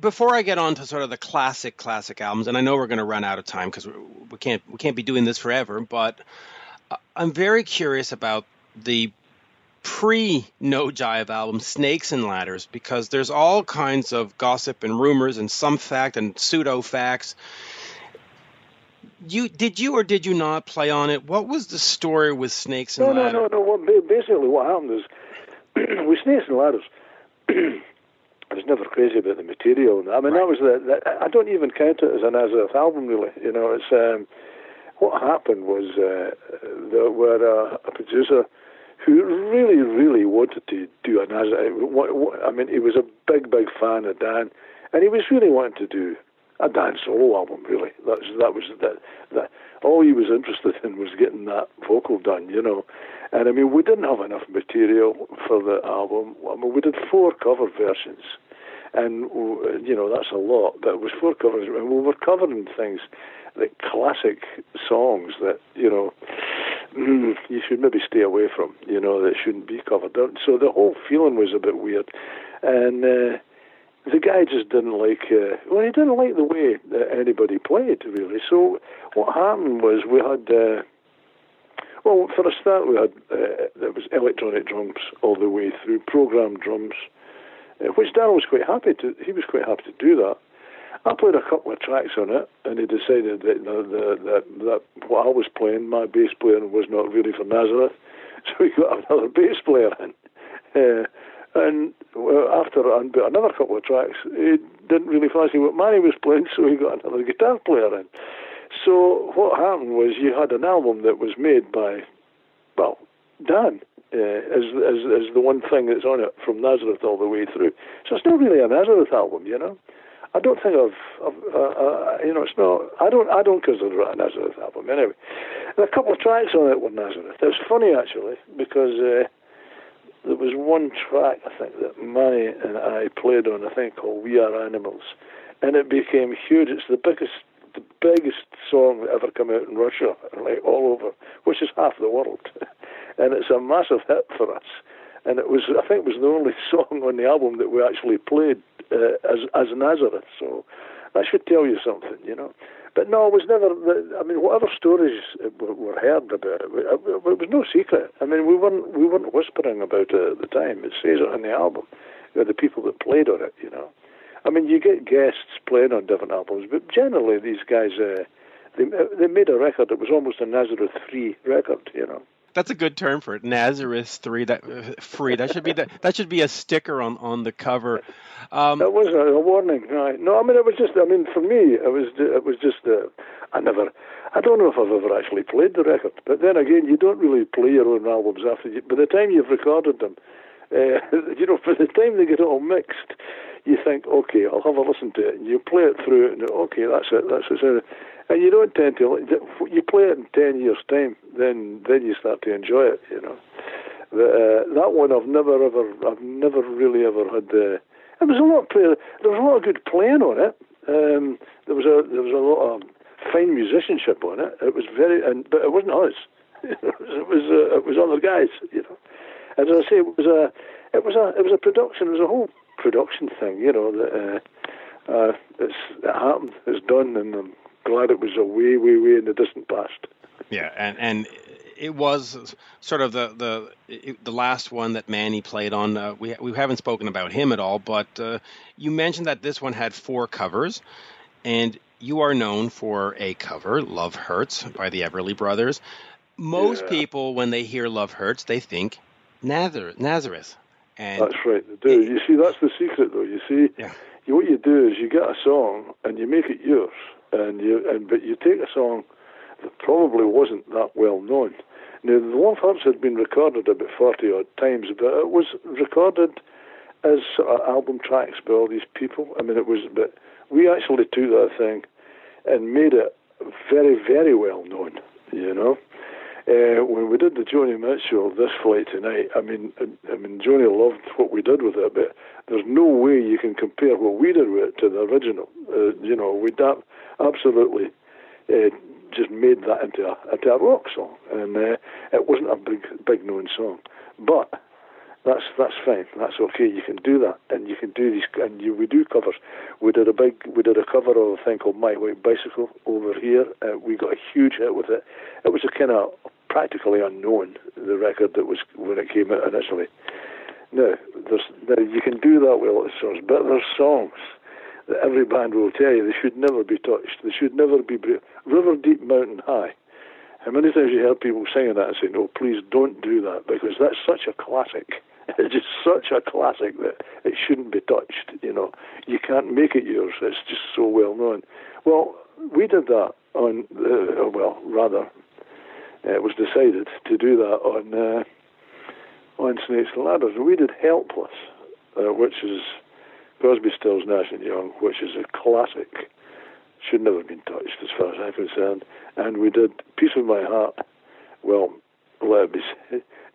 before I get on to sort of the classic classic albums, and I know we're going to run out of time because we can't we can't be doing this forever. But uh, I'm very curious about the pre No Jive album, Snakes and Ladders, because there's all kinds of gossip and rumors and some fact and pseudo facts you did you or did you not play on it? What was the story with Snakes and no, Ladders? No, no, no. basically, what happened is [CLEARS THROAT] with Snakes and Ladders. I was never crazy about the material. I mean, right. that was the, the, I don't even count it as a Nazareth album, really. You know, it's um, what happened was uh, there were uh, a producer who really, really wanted to do a Nazareth. I mean, he was a big, big fan of Dan, and he was really wanting to do a Dan's solo album, really. That was that was that that all he was interested in was getting that vocal done, you know. And I mean, we didn't have enough material for the album. I mean, we did four cover versions, and you know that's a lot. But it was four covers, and we were covering things like classic songs that you know mm, you should maybe stay away from. You know that shouldn't be covered. So the whole feeling was a bit weird, and. Uh, the guy just didn't like. Uh, well, he didn't like the way that anybody played really. So what happened was we had. Uh, well, for a start, we had uh, was electronic drums all the way through, programmed drums, uh, which Darrell was quite happy to. He was quite happy to do that. I played a couple of tracks on it, and he decided that the, that that what I was playing, my bass player, was not really for Nazareth, [LAUGHS] so he got another bass player in. Uh, and after another couple of tracks, he didn't really fancy what Manny was playing, so he got another guitar player in. So what happened was you had an album that was made by, well, Dan uh, as, as as the one thing that's on it from Nazareth all the way through. So it's not really a Nazareth album, you know. I don't think I've, I've uh, uh, you know, it's not. I don't, I don't consider it a Nazareth album anyway. And a couple of tracks on it were Nazareth. It's funny actually because uh, there was one track I think that Manny and I played on, I think called "We Are Animals," and it became huge. It's the biggest, the biggest song that ever come out in Russia, like all over, which is half the world, [LAUGHS] and it's a massive hit for us. And it was, I think, it was the only [LAUGHS] song on the album that we actually played uh, as as Nazareth. So that should tell you something, you know. But no, it was never. I mean, whatever stories uh, were heard about it, uh, it was no secret. I mean, we weren't we weren't whispering about it at the time. It says it on the album. The people that played on it, you know. I mean, you get guests playing on different albums, but generally these guys, uh, they uh, they made a record. It was almost a Nazareth free record, you know. That's a good term for it. Nazareth three that free. That should be the, that should be a sticker on, on the cover. Um, that was a, a warning. Right. No, I mean it was just. I mean for me, it was it was just. Uh, I never. I don't know if I've ever actually played the record, but then again, you don't really play your own albums after. You, by the time you've recorded them, uh, [LAUGHS] you know, by the time they get all mixed, you think, okay, I'll have a listen to it, and you play it through, and okay, that's it, that's it and you don't tend to you play it in ten years' time, then then you start to enjoy it, you know. But, uh, that one I've never ever I've never really ever had. Uh, there was a lot of play, there was a lot of good playing on it. Um, there was a there was a lot of fine musicianship on it. It was very and but it wasn't us. [LAUGHS] it was uh, it was other guys, you know. As I say, it was a it was a it was a production. It was a whole production thing, you know. That uh, uh, it's it happened. It's done, and um, glad it was a way, way, way in the distant past. Yeah, and and it was sort of the the the last one that Manny played on. Uh, we we haven't spoken about him at all, but uh, you mentioned that this one had four covers, and you are known for a cover, "Love Hurts" by the Everly Brothers. Most yeah. people, when they hear "Love Hurts," they think Nazareth. Nazareth. And that's right, they do. It, you see, that's the secret, though. You see, yeah. you, what you do is you get a song and you make it yours and you and but you take a song that probably wasn't that well known. Now, the Love Hurts had been recorded about 40 odd times, but it was recorded as album tracks by all these people. I mean, it was, but we actually took that thing and made it very, very well known, you know. Uh, when we did the Joni Mitchell this flight tonight, I mean, I mean, Joni loved what we did with it, but there's no way you can compare what we did with it to the original. Uh, you know, we that absolutely uh, just made that into a, into a rock song, and uh, it wasn't a big big known song, but that's that's fine. That's okay. You can do that, and you can do these, and you, we do covers. We did a big, we did a cover of a thing called My White Bicycle over here. Uh, we got a huge hit with it. It was a kind of practically unknown the record that was when it came out initially. Now, now you can do that with a lot of songs, but there's songs that every band will tell you they should never be touched. They should never be river deep, mountain high. How many times you hear people singing that and saying, "No, please don't do that," because that's such a classic. [LAUGHS] It's just such a classic that it shouldn't be touched. You know, you can't make it yours. It's just so well known. Well, we did that on, uh, well, rather, it was decided to do that on uh, on Snakes and Ladders. We did Helpless, uh, which is Crosby, Stills, Nash and Young, which is a classic, should never have been touched as far as I'm concerned. And we did Piece of My Heart. Well, let it be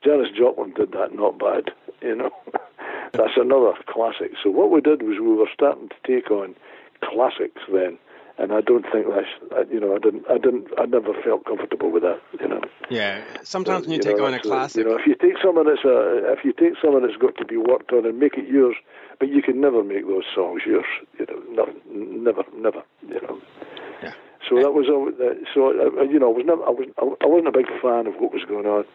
Janis Joplin did that not bad, you know. [LAUGHS] That's another classic. So what we did was we were starting to take on classics then and I don't think that's you know I didn't I didn't I never felt comfortable with that you know. Yeah, sometimes when you, you take know, on a classic, you know, if you take someone that's a if you take someone that's got to be worked on and make it yours, but you can never make those songs yours. You know, never, never, never. You know. Yeah. So that was so uh, you know I was never I was I wasn't a big fan of what was going on.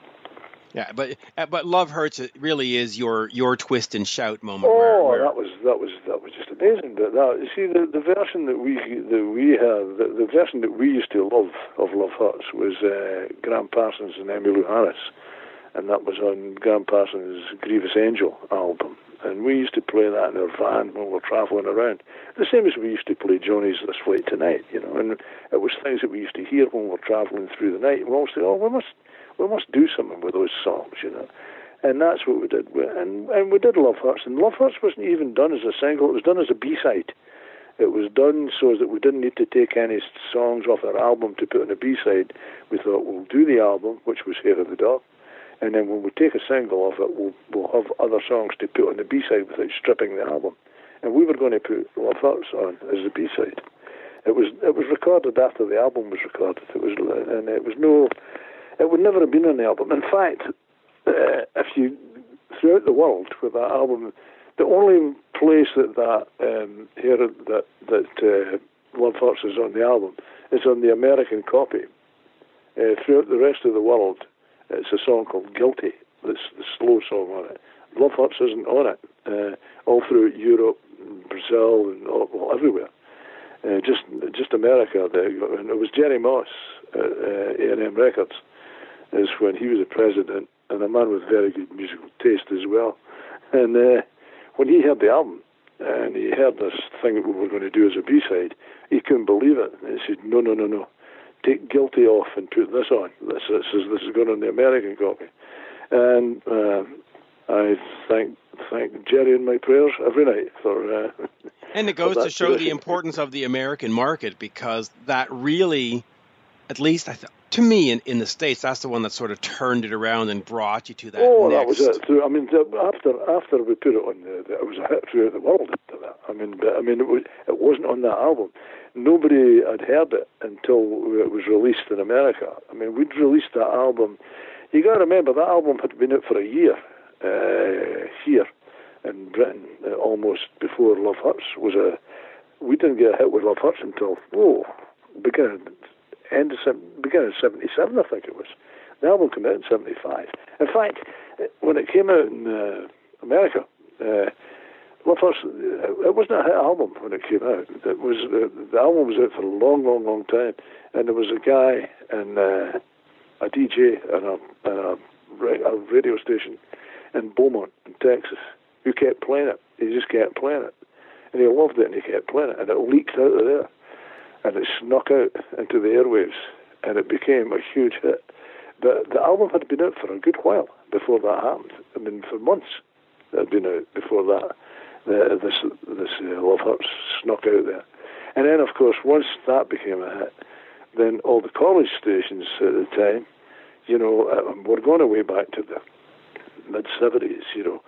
Yeah, but uh, but Love Hurts it really is your your twist and shout moment. Oh, where, where... that was that was that was just amazing. But that you see the, the version that we that we have the, the version that we used to love of Love Hurts was uh, Gram Parsons and Emmylou Harris, and that was on Gram Parsons' Grievous Angel album. And we used to play that in our van when we were travelling around. The same as we used to play Joni's This Way Tonight, you know. And it was things that we used to hear when we were travelling through the night. And we always say, oh, we must we must do something with those songs, you know. And that's what we did. And, and we did Love Hurts. And Love Hurts wasn't even done as a single, it was done as a B side. It was done so that we didn't need to take any songs off our album to put on a B side. We thought we'll do the album, which was Hair of the Dog, and then when we take a single of it, we'll we'll have other songs to put on the B side without stripping the album. And we were going to put Love Hurts on as the B side. It was it was recorded after the album was recorded. It was and it was no, it would never have been on the album. In fact, uh, if you throughout the world with that album, the only place that that um, here that that uh, Love Hurts is on the album is on the American copy. Uh, throughout the rest of the world, it's a song called Guilty. That's the slow song on it. Love Hurts isn't on it. Uh, all through Europe, Brazil, and all, well, everywhere. Uh, just just America. And it was Jerry Moss at uh, A&M Records, is when he was a president and a man with very good musical taste as well. And uh, when he heard the album and he heard this thing that we were going to do as a B-side, he couldn't believe it. And he said, "No, no, no, no, take Guilty off and put this on. This, this is this is going on the American copy." And uh, I thank thank Jerry in my prayers every night for. Uh, [LAUGHS] and it goes to show the importance of the American market because that really, at least I th- to me in, in the states, that's the one that sort of turned it around and brought you to that. Oh, next. that was it. I mean, after after we put it on, the, it was a hit throughout the world. After that, I mean, but, I mean, it, was, it wasn't on that album. Nobody had heard it until it was released in America. I mean, we'd released that album. You got to remember that album had been out for a year uh, here in Britain, uh, almost before Love Hurts was a. We didn't get a hit with Love Hurts until oh, beginning end of beginning of '77, I think it was. The album came out in '75. In fact, when it came out in uh, America, uh, well, first, it wasn't a hit album when it came out. It was uh, the album was out for a long, long, long time, and there was a guy and uh, a DJ and a, and a, a radio station in Beaumont, in Texas, who kept playing it. He just kept playing it, and he loved it, and he kept playing it, and it leaked out of there and it snuck out into the airwaves and it became a huge hit. But the album had been out for a good while before that happened. I mean, for months it had been out before that. The, this this uh, Love Hurts snuck out there, and then of course once that became a hit, then all the college stations at the time, you know, uh, we're going away back to the mid seventies, you know,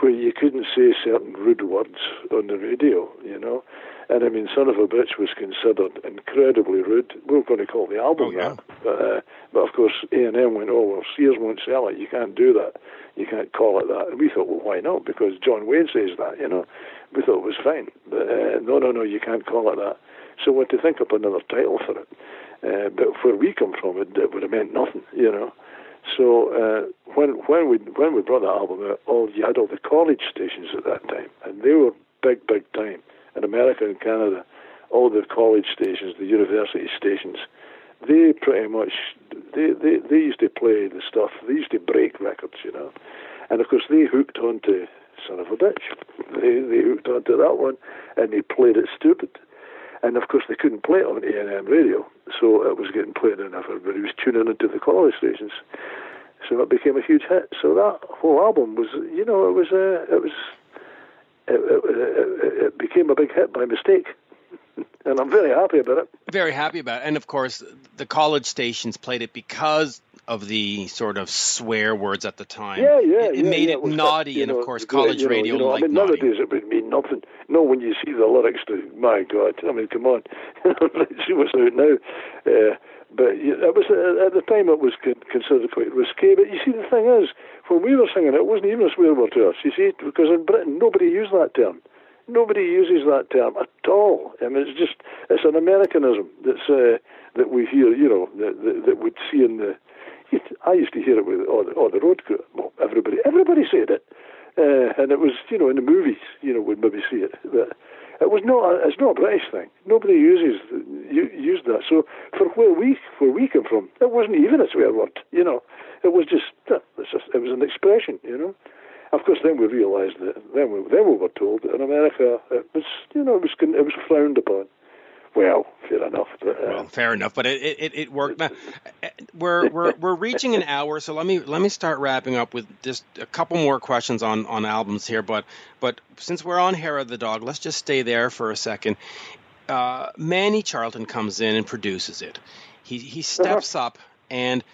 where you couldn't say certain rude words on the radio, you know, and I mean, Son of a Bitch was considered incredibly rude. We were going to call the album oh, yeah. that, but uh, but of course A and M went, oh well, Sears won't sell it. You can't do that. You can't call it that. And we thought, well, why not? Because John Wayne says that, you know. We thought it was fine, but uh, no, no, no, you can't call it that. So we had to think up another title for it. Uh, but where we come from, it, it would have meant nothing, you know. So uh, when when we when we brought that album out, all you had all the college stations at that time, and they were big, big time in America and Canada, all the college stations, the university stations, they pretty much they, they, they used to play the stuff. They used to break records, you know, and of course they hooked onto "Son of a Bitch." They they hooked onto that one, and they played it stupid. And of course they couldn't play it on AM radio, so it was getting played on everybody was tuning into the college stations. So it became a huge hit. So that whole album was, you know, it was uh, it was it, it, it became a big hit by mistake. [LAUGHS] and I'm very happy about it. Very happy about it. And of course, the college stations played it because of the sort of swear words at the time. Yeah, yeah. It, it yeah, made yeah, it, it naughty, know, and of course, college know, radio you know, like I mean, naughty. nowadays it would mean nothing. No, when you see the lyrics to "My God," I mean, come on, see what's out now. Uh, but you know, it was at the time it was considered quite risque. But you see, the thing is, when we were singing, it wasn't even a swear word to us. You see, because in Britain nobody used that term. Nobody uses that term at all. I mean, it's just it's an Americanism that's uh, that we hear. You know, that, that, that we'd see in the. I used to hear it with all the, all the road crew. Well, everybody, everybody said it, uh, and it was you know in the movies. You know, we'd maybe see it, but it was not. A, it's not a British thing. Nobody uses used that. So for where we where we come from, it wasn't even a swear word. You know, it was just it was, just, it was an expression. You know. Of course, then we realised that then we then we were told that in America it was you know it was it was frowned upon. Well, fair enough. But, uh, well, fair enough, but it, it, it worked. Now, we're we're we're reaching an hour, so let me let me start wrapping up with just a couple more questions on on albums here. But but since we're on Hair of the Dog, let's just stay there for a second. Uh, Manny Charlton comes in and produces it. He he steps uh-huh. up and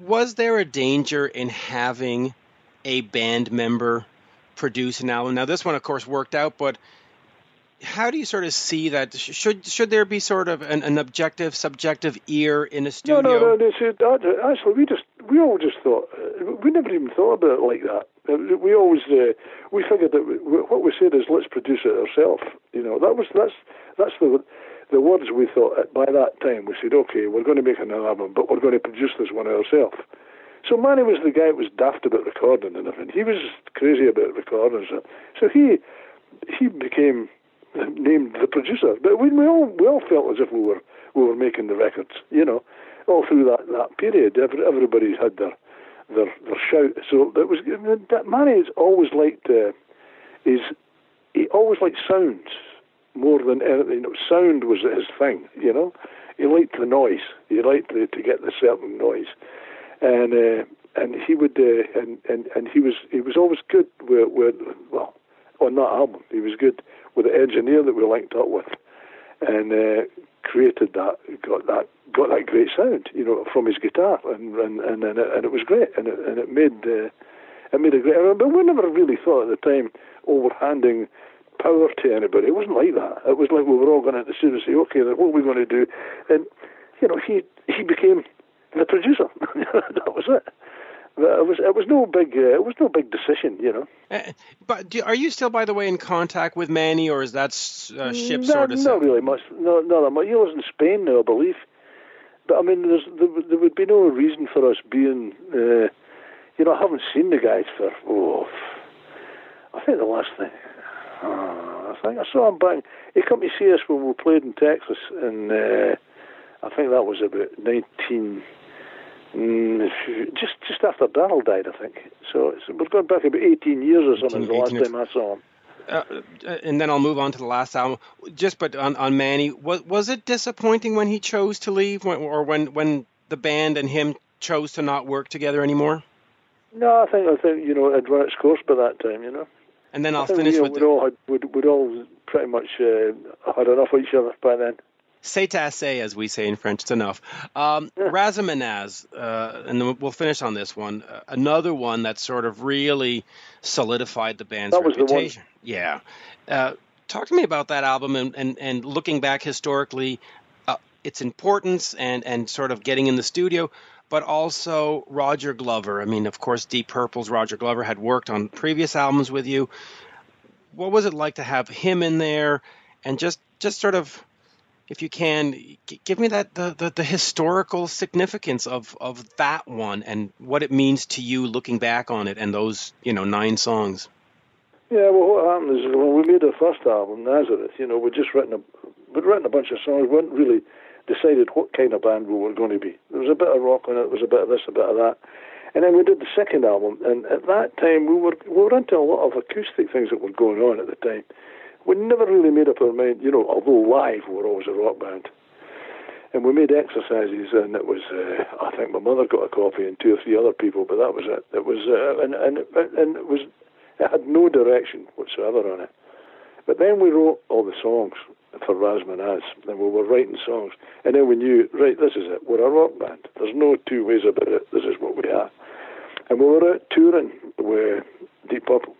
was there a danger in having a band member produce an album? Now, this one, of course, worked out, but how do you sort of see that? Should should there be sort of an, an objective, subjective ear in a studio? No, no, no. See, actually, we just we all just thought uh, we never even thought about it like that. Uh, we always uh, we figured that we, what we said is let's produce it ourselves. You know, that was that's that's the the words we thought by that time. We said, okay, we're going to make an album, but we're going to produce this one ourselves. So Manny was the guy that was daft about recording and everything. He was crazy about recording. So he he became named the producer. But we, we all we all felt as if we were we were making the records, you know, all through that, that period. Every, everybody had their their their shout. So that was that Manny has always liked uh, is he always liked sounds more than anything. You know, sound was his thing, you know. He liked the noise. He liked the, to get the certain noise, and uh, and he would uh, and and and he was he was always good with, with well on that album. He was good with the engineer that we linked up with, and uh, created that, got that, got that great sound, you know, from his guitar, and and and, and, it, and it was great, and it, and it made uh, it made a great. But we never really thought at the time, oh, we're handing power to anybody. It wasn't like that. It was like we were all going into studio and say, okay, what are we going to do? And you know, he he became the producer. [LAUGHS] that was it it was it was no big uh, it was no big decision, you know. Uh, but do, are you still, by the way, in contact with Manny, or is that uh, ship no, sort of? Not really much. No, not that much. He was in Spain now, I believe. But I mean, there's, there, there would be no reason for us being. Uh, you know, I haven't seen the guys for oh, I think the last thing. Uh, I think I saw him back. He came to see us when we played in Texas, and uh, I think that was about nineteen. 19 Mm, just just after Darrell died, I think. So we're going back about 18 years or something. 18, the last time I saw him. Uh, and then I'll move on to the last album. Just but on, on Manny, was was it disappointing when he chose to leave, when, or when when the band and him chose to not work together anymore? No, I think I think you know it run its course by that time, you know. And then I'll finish know, with we'd the... all had, we'd, we'd all pretty much uh, had enough of each other by then c'est assez, as we say in French. It's enough. Um. Razamanaz, uh, and we'll finish on this one. Uh, another one that sort of really solidified the band's that reputation. The yeah. Uh, talk to me about that album and, and, and looking back historically, uh, its importance and, and sort of getting in the studio, but also Roger Glover. I mean, of course, Deep Purple's Roger Glover had worked on previous albums with you. What was it like to have him in there and just, just sort of if you can, give me that the, the, the, historical significance of, of that one and what it means to you looking back on it and those you know nine songs. Yeah, well, what happened is when we made our first album, Nazareth, you know, we'd just written a we'd written a bunch of songs. We hadn't really decided what kind of band we were going to be. There was a bit of rock on it, there was a bit of this, a bit of that. And then we did the second album, and at that time we were we were into a lot of acoustic things that were going on at the time we never really made up our mind, you know, although live we were always a rock band. And we made exercises, and it was, uh, I think my mother got a copy and two or three other people, but that was it. It was, uh, and, and, and it was, it had no direction whatsoever on it. But then we wrote all the songs for Razamanaz, and we were writing songs. And then we knew, right, this is it. We're a rock band. There's no two ways about it. This is what we are. And we were out touring with Deep Purple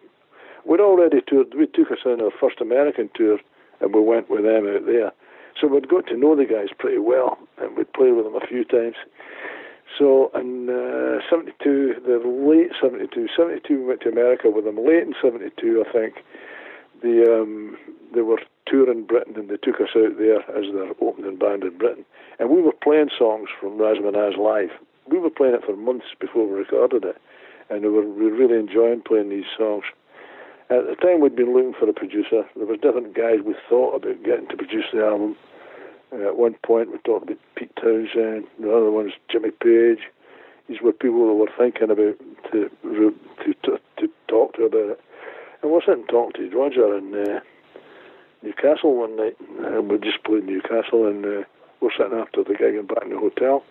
we'd already toured. We took us on our first American tour, and we went with them out there. So we'd got to know the guys pretty well, and we'd played with them a few times. So in uh, 72, the late 72, 72 we went to America with them. Late in 72, I think, the um, they were touring Britain and they took us out there as their opening band in Britain. And we were playing songs from Razamanaz live. We were playing it for months before we recorded it. And we were, we were really enjoying playing these songs. At the time, we'd been looking for a producer. There was different guys we thought about getting to produce the album. Uh, at one point, we talked about Pete Townshend. The other one's Jimmy Page. These were people that were thinking about to to to, to talk to about it. And we sat and talked to Roger in uh, Newcastle one night, and we just played Newcastle, and uh, we're sitting after the gig and back in the hotel,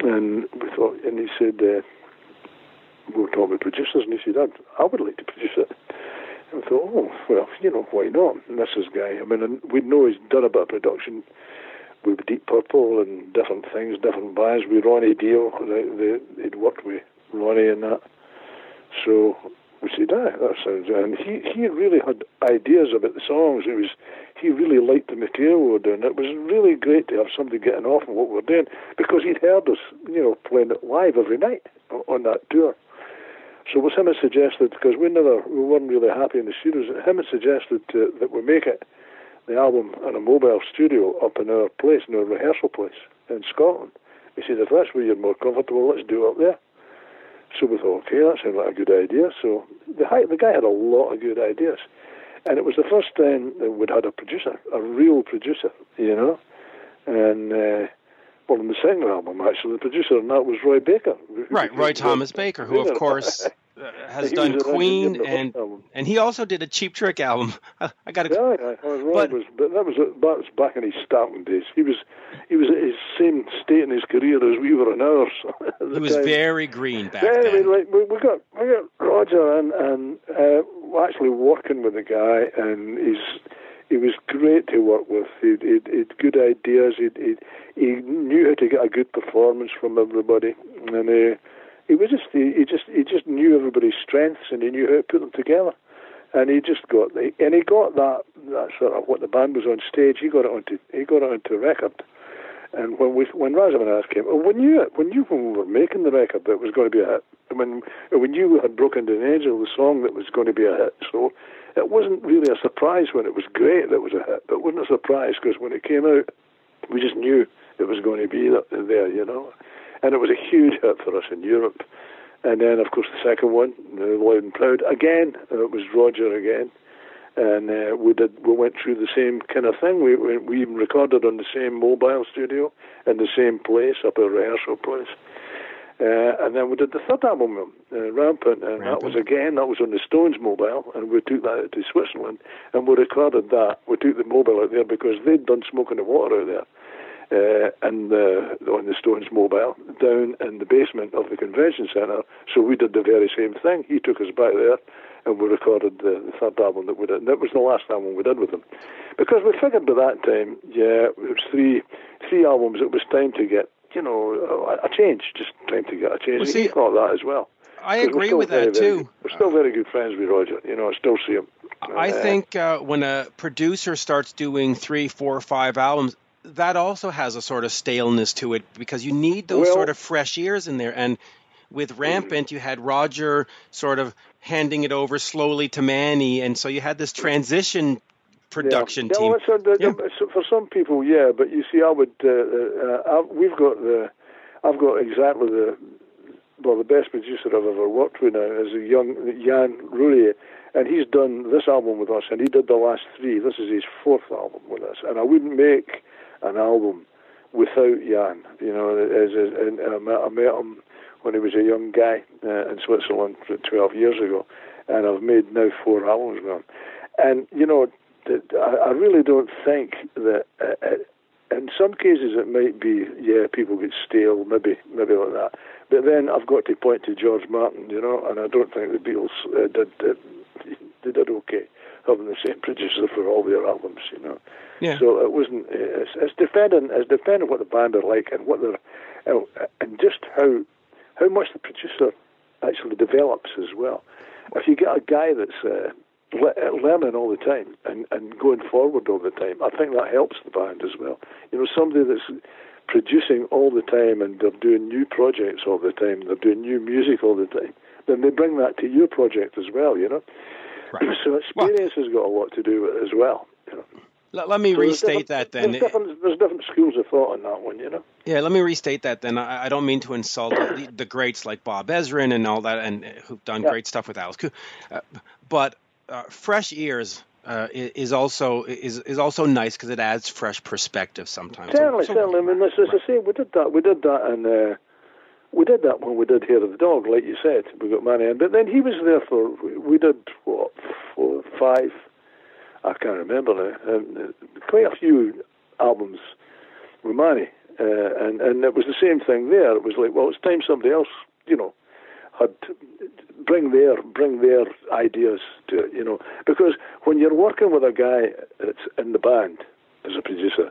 and we thought, and he said. Uh, we were talking producers, and he said, I'd, I would like to produce it. And I thought, oh, well, you know, why not? And this is guy. I mean, we know he's done a bit of production with Deep Purple and different things, different bands. With Ronnie would worked with Ronnie in that. So we said, ah, that sounds. And he he really had ideas about the songs. It was he really liked the material we were doing. It was really great to have somebody getting off on what we were doing because he'd heard us, you know, playing it live every night on that tour. So it was him that suggested because we never we weren't really happy in the studios. Him had suggested to, that we make it the album in a mobile studio up in our place, in our rehearsal place in Scotland. He said, if that's where you're more comfortable, let's do it up there. So we thought, okay, that sounds like a good idea. So the, the guy had a lot of good ideas. And it was the first time that we'd had a producer, a real producer, you know. And, uh, well, in the second album, actually, the producer on that was Roy Baker. Right, Roy [LAUGHS] Thomas Baker, who, of course, uh, has done Queen, and and he also did a Cheap Trick album. [LAUGHS] I got to. Yeah, yeah. Well, but, was, but that was that was back in his starting days. He was he was at his same state in his career as we were in ours. [LAUGHS] he was time. very green back yeah, then. I mean, like, we, we got we got Roger and and uh, actually working with the guy, and he's he was great to work with. He had good ideas. He he knew how to get a good performance from everybody, and. Uh, he was just he, he just he just knew everybody's strengths and he knew how to put them together, and he just got the, and he got that that sort of what the band was on stage. He got it onto he got it onto record. And when we when Razamanaz came, we knew it. We knew when we were making the record that it was going to be a hit. When we knew we had Broken Down Angel, the song that was going to be a hit. So it wasn't really a surprise when it was great that it was a hit. But it wasn't a surprise because when it came out, we just knew it was going to be there. You know and it was a huge hit for us in Europe. And then, of course, the second one, Loud and Proud, again, uh, it was Roger again, and uh, we did. We went through the same kind of thing. We, we we even recorded on the same mobile studio in the same place, up a rehearsal place. Uh, and then we did the third album, uh, Rampant, and Rampant. that was again that was on the Stones mobile, and we took that to Switzerland, and we recorded that. We took the mobile out there because they'd done Smoke in the Water out there, uh, and the, on the Stones mobile down in the basement of the convention centre. So we did the very same thing. He took us back there and we recorded the, the third album that we did. And that was the last album we did with him. Because we figured by that time, yeah, it was three three albums, it was time to get, you know, a, a change, just time to get a change. Well, see, he thought that as well. I agree with very, that too. Very, we're still very good friends with Roger. You know, I still see him. I uh, think uh, when a producer starts doing three, four, five albums, that also has a sort of staleness to it because you need those well, sort of fresh ears in there. And with Rampant, you had Roger sort of handing it over slowly to Manny, and so you had this transition production yeah. team. Yeah, well, yeah. For some people, yeah, but you see, I would. Uh, uh, we've got the. I've got exactly the. Well, the best producer I've ever worked with now is a young Yann Rouiller, and he's done this album with us, and he did the last three. This is his fourth album with us, and I wouldn't make an album without Yann. You know, as, as and, I, met, I met him when he was a young guy uh, in Switzerland 12 years ago, and I've made now four albums with him. And you know, I, really don't think that. Uh, uh, in some cases, it might be yeah, people get stale, maybe maybe like that. But then I've got to point to George Martin, you know, and I don't think the Beatles uh, did, did they did okay having the same [LAUGHS] producer for all their albums, you know. Yeah. So it wasn't. It's, it's dependent. It's dependent what the band are like and what they're, and just how how much the producer actually develops as well. If you get a guy that's uh, learning all the time and, and going forward all the time, I think that helps the band as well. You know, somebody that's producing all the time and they're doing new projects all the time, they're doing new music all the time, then they bring that to your project as well, you know. Right. [CLEARS THROAT] So experience well, has got a lot to do with it as well. You know. Let, let me so restate that then. There's different, there's different, schools of thought on that one, you know. Yeah, let me restate that then. I, I don't mean to insult the, the, greats like Bob Ezrin and all that, and uh, who've done yeah. great stuff with Alice Cooper, uh, but uh, fresh ears uh, is also is is also nice because it adds fresh perspective sometimes. Certainly, so, certainly. I mean, as, as I say, we did that. We did that, and uh, we did that when we did Hair of the Dog, like you said. We got Manny in, but then he was there for. We did what four, five I can't remember now. Um, quite a few albums with Manny, uh, and and it was the same thing there. It was like, well, it's time somebody else, you know, had bring their bring their ideas to it, you know, because when you're working with a guy that's in the band as a producer,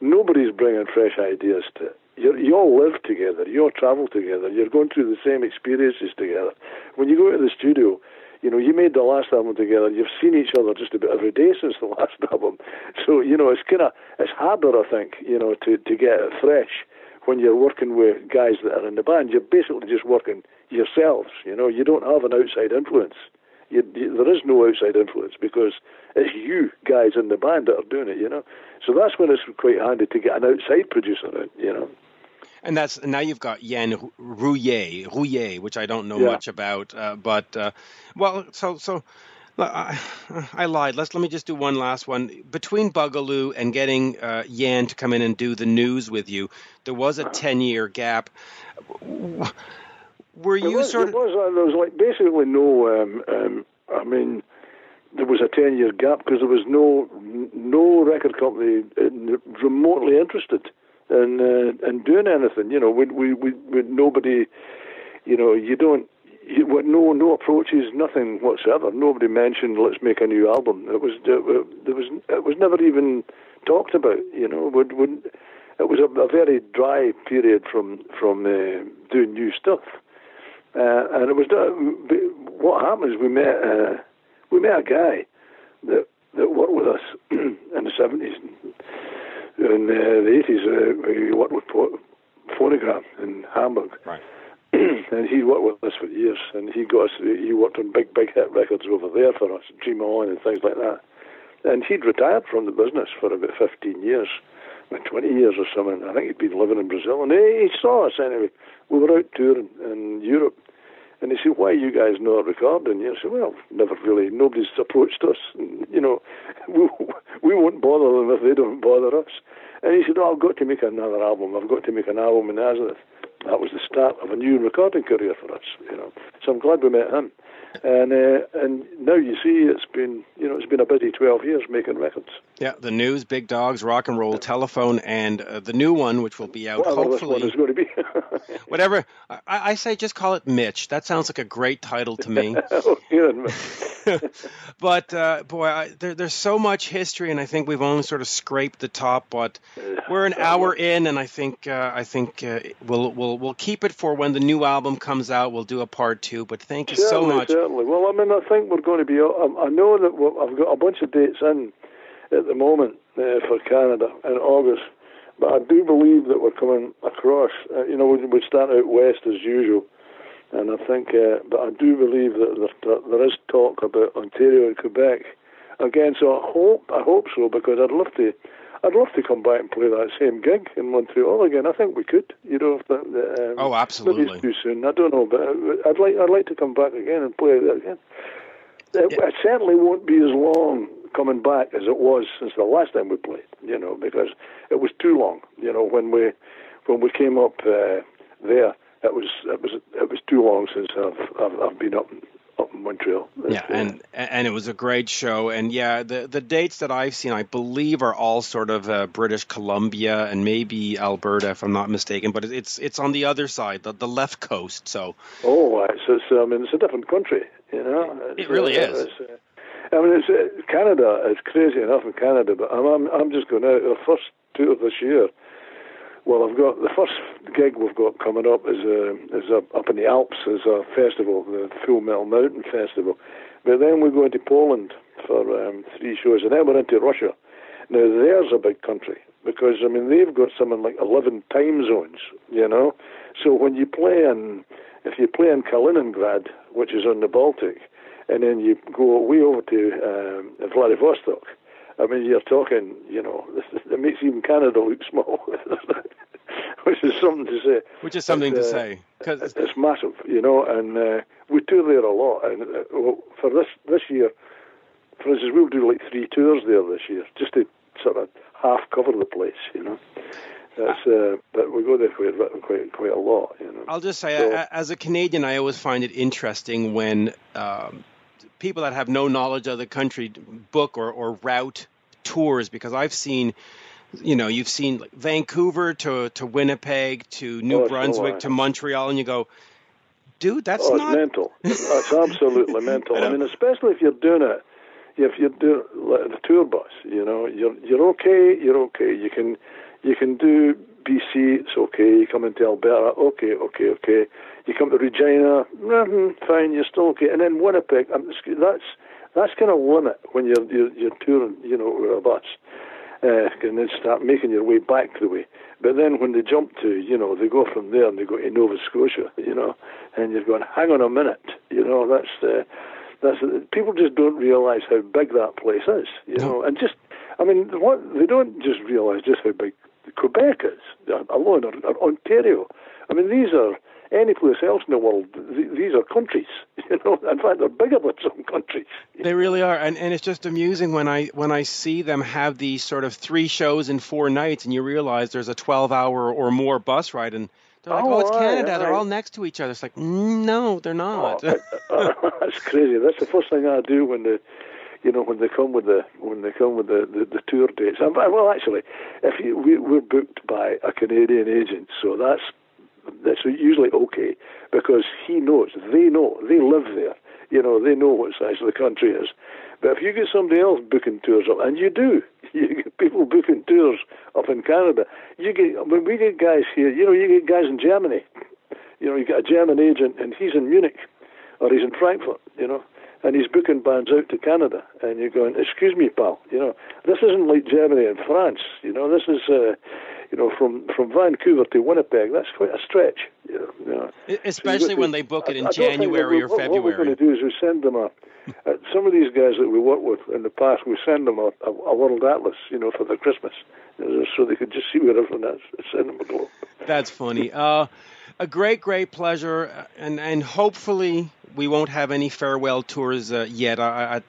nobody's bringing fresh ideas to it. you you all live together, you all travel together, you're going through the same experiences together. When you go to the studio, you know, you made the last album together. You've seen each other just about every day since the [LAUGHS] last album. So you know, it's kind of it's harder, I think, you know, to to get it fresh when you're working with guys that are in the band. You're basically just working yourselves. You know, you don't have an outside influence. You, you, there is no outside influence because it's you guys in the band that are doing it. You know, so that's when it's quite handy to get an outside producer in. You know. And that's now you've got Yann Rouye, Rouiller, which I don't know yeah. much about, uh, but uh, well, so so. I, I, lied. Let's let me just do one last one. Between Boogaloo and getting uh, Yann to come in and do the Newz with you, there was a ten year gap. Were you was, sort of? There was, uh, there was like basically no. Um, um, I mean, there was a ten year gap because there was no no record company remotely interested and uh, and doing anything. You know, we we we, nobody. You know, you don't. You, no, no approaches, nothing whatsoever. Nobody mentioned let's make a new album. It was uh, there was it was never even talked about. You know, would would it was a, a very dry period from from uh, doing new stuff. Uh, and it was uh, what happened is we met uh, we met a guy that that worked with us [CLEARS THROAT] in the seventies in uh, the 80s, uh, he worked with Phonogram in Hamburg. Right. [CLEARS THROAT] and he worked with us for years, and he got us, he worked on big, big hit records over there for us, Dream On and things like that. And he'd retired from the business for about 15 years, about 20 years or something. I think he'd been living in Brazil, and he, he saw us anyway. We were out touring in Europe, and he said, "Why are you guys not recording?" You said, "Well, never really. Nobody's approached us. [LAUGHS] And, you know, [LAUGHS] we we won't bother them if they don't bother us." And he said, "Oh, I've got to make another album. I've got to make an album in Nazareth." That was the start of a new recording career for us. You know, so I'm glad we met him and uh, and now you see it's been you know it's been a busy 12 years making records yeah the Newz Big Dogz rock and roll telephone and uh, the new one which will be out well, hopefully this one is going to be [LAUGHS] [LAUGHS] whatever I, I, say just call it mitch. That sounds like a great title to me. [LAUGHS] [LAUGHS] But uh, boy I, there, there's so much history and i think we've only sort of scraped the top but we're an hour in and i think uh, i think uh, we'll we'll we'll keep it for when the new album comes out. We'll do a part two but thank you certainly, so much. certainly. Well, I mean, I think we're going to be. I know that I've got a bunch of dates in at the moment uh, for Canada in August, but I do believe that we're coming across. Uh, you know, we, we start out west as usual, and I think, uh, but I do believe that there, there is talk about Ontario and Quebec again. So I hope, I hope so, because I'd love to. I'd love to come back and play that same gig in Montreal again. I think we could, you know. If the, the, um, oh, absolutely. Maybe it's too soon. I don't know, but I'd like I'd like to come back again and play that again. It, yeah. it certainly won't be as long coming back as it was since the last time we played. You know, because it was too long. You know, when we when we came up uh, there, it was it was it was too long since I've I've, I've been up up in Montreal. Yeah, and and it was a great show. And yeah, the the dates that I've seen, I believe, are all sort of uh, British Columbia and maybe Alberta, if I'm not mistaken. But it's it's on the other side, the, the left coast. So. Oh, it's, it's I mean, it's a different country. You know, it's, it really uh, is. Uh, I mean, it's uh, Canada. It's crazy enough in Canada, but I'm I'm, I'm just going out the first tour this year well, I've got the first gig we've got coming up is uh, is up, up in the Alps as a festival, the Full Metal Mountain Festival. But then we're going to Poland for um, three shows, and then we're into Russia. Now there's a big country because I mean they've got something like eleven time zones, you know. So when you play in, if you play in Kaliningrad, which is on the Baltic, and then you go way over to um, Vladivostok, I mean, you're talking, you know, it makes even Canada look small, [LAUGHS] which is something to say. Which is something but, to uh, say, because it's massive, you know, and uh, we tour there a lot. And uh, well, for this this year, for instance, we'll do like three tours there this year, just to sort of half cover the place, you know. That's, uh, but we go there quite, quite, quite a lot. You know. I'll just say, so, as a Canadian, I always find it interesting when um, people that have no knowledge of the country book or, or route tours because I've seen you know you've seen Vancouver to to Winnipeg to New oh, Brunswick to Montreal and you go dude that's oh, not it's mental. That's absolutely [LAUGHS] mental. I, I, mean especially if you're doing it if you're doing like the tour bus you know you're you're okay you're okay. You can You can do BC, it's okay. You come into Alberta, okay, okay, okay. You come to Regina, mm, fine, you're still okay. And then Winnipeg, um, that's that's kind of limit when you're you're, you're touring, you know, with a bus, uh, and then start making your way back the way. But then when they jump to, you know, they go from there and they go to Nova Scotia, you know, and you're going, hang on a minute, you know, that's uh, that's people just don't realise how big that place is, you no. know, and just, I mean, what they don't just realise just how big Quebec is alone, or, or Ontario. I mean, these are any place else in the world. Th- these are countries, [LAUGHS] you know. In fact, they're bigger than some countries. [LAUGHS] They really are, and and it's just amusing when I when I see them have these sort of three shows in four nights, and you realize there's a 12-hour or more bus ride, and they're like, oh, oh it's Canada. Aye, they're all next to each other. It's like, mm, no, they're not. Oh, [LAUGHS] that's crazy. That's the first thing I do when the you know, when they come with the when they come with the, the, the tour dates. And, well, actually, if you, we, we're booked by a Canadian agent, so that's that's usually okay because he knows, they know, they live there. You know, they know what size the country is. But if you get somebody else booking tours up, and you do, [LAUGHS] you get people booking tours up in Canada. You get when we get guys here, you know, you get guys in Germany. [LAUGHS] You know, you get a German agent, and he's in Munich or he's in Frankfurt. You know, and he's booking bands out to Canada, and you're going, "Excuse me, pal. You know, this isn't like Germany and France. You know, this is." Uh, you know, from, from Vancouver to Winnipeg, that's quite a stretch. You know, Especially so when they book it in January or February. What we're going to do is we send them a, uh, some of these guys that we work with in the past, we send them a, a, a world atlas, you know, for their Christmas, so they could just see where everything is. Send them a globe. That's funny. [LAUGHS] Uh, a great, great pleasure, uh, and and hopefully we won't have any farewell tours uh, yet. I, I,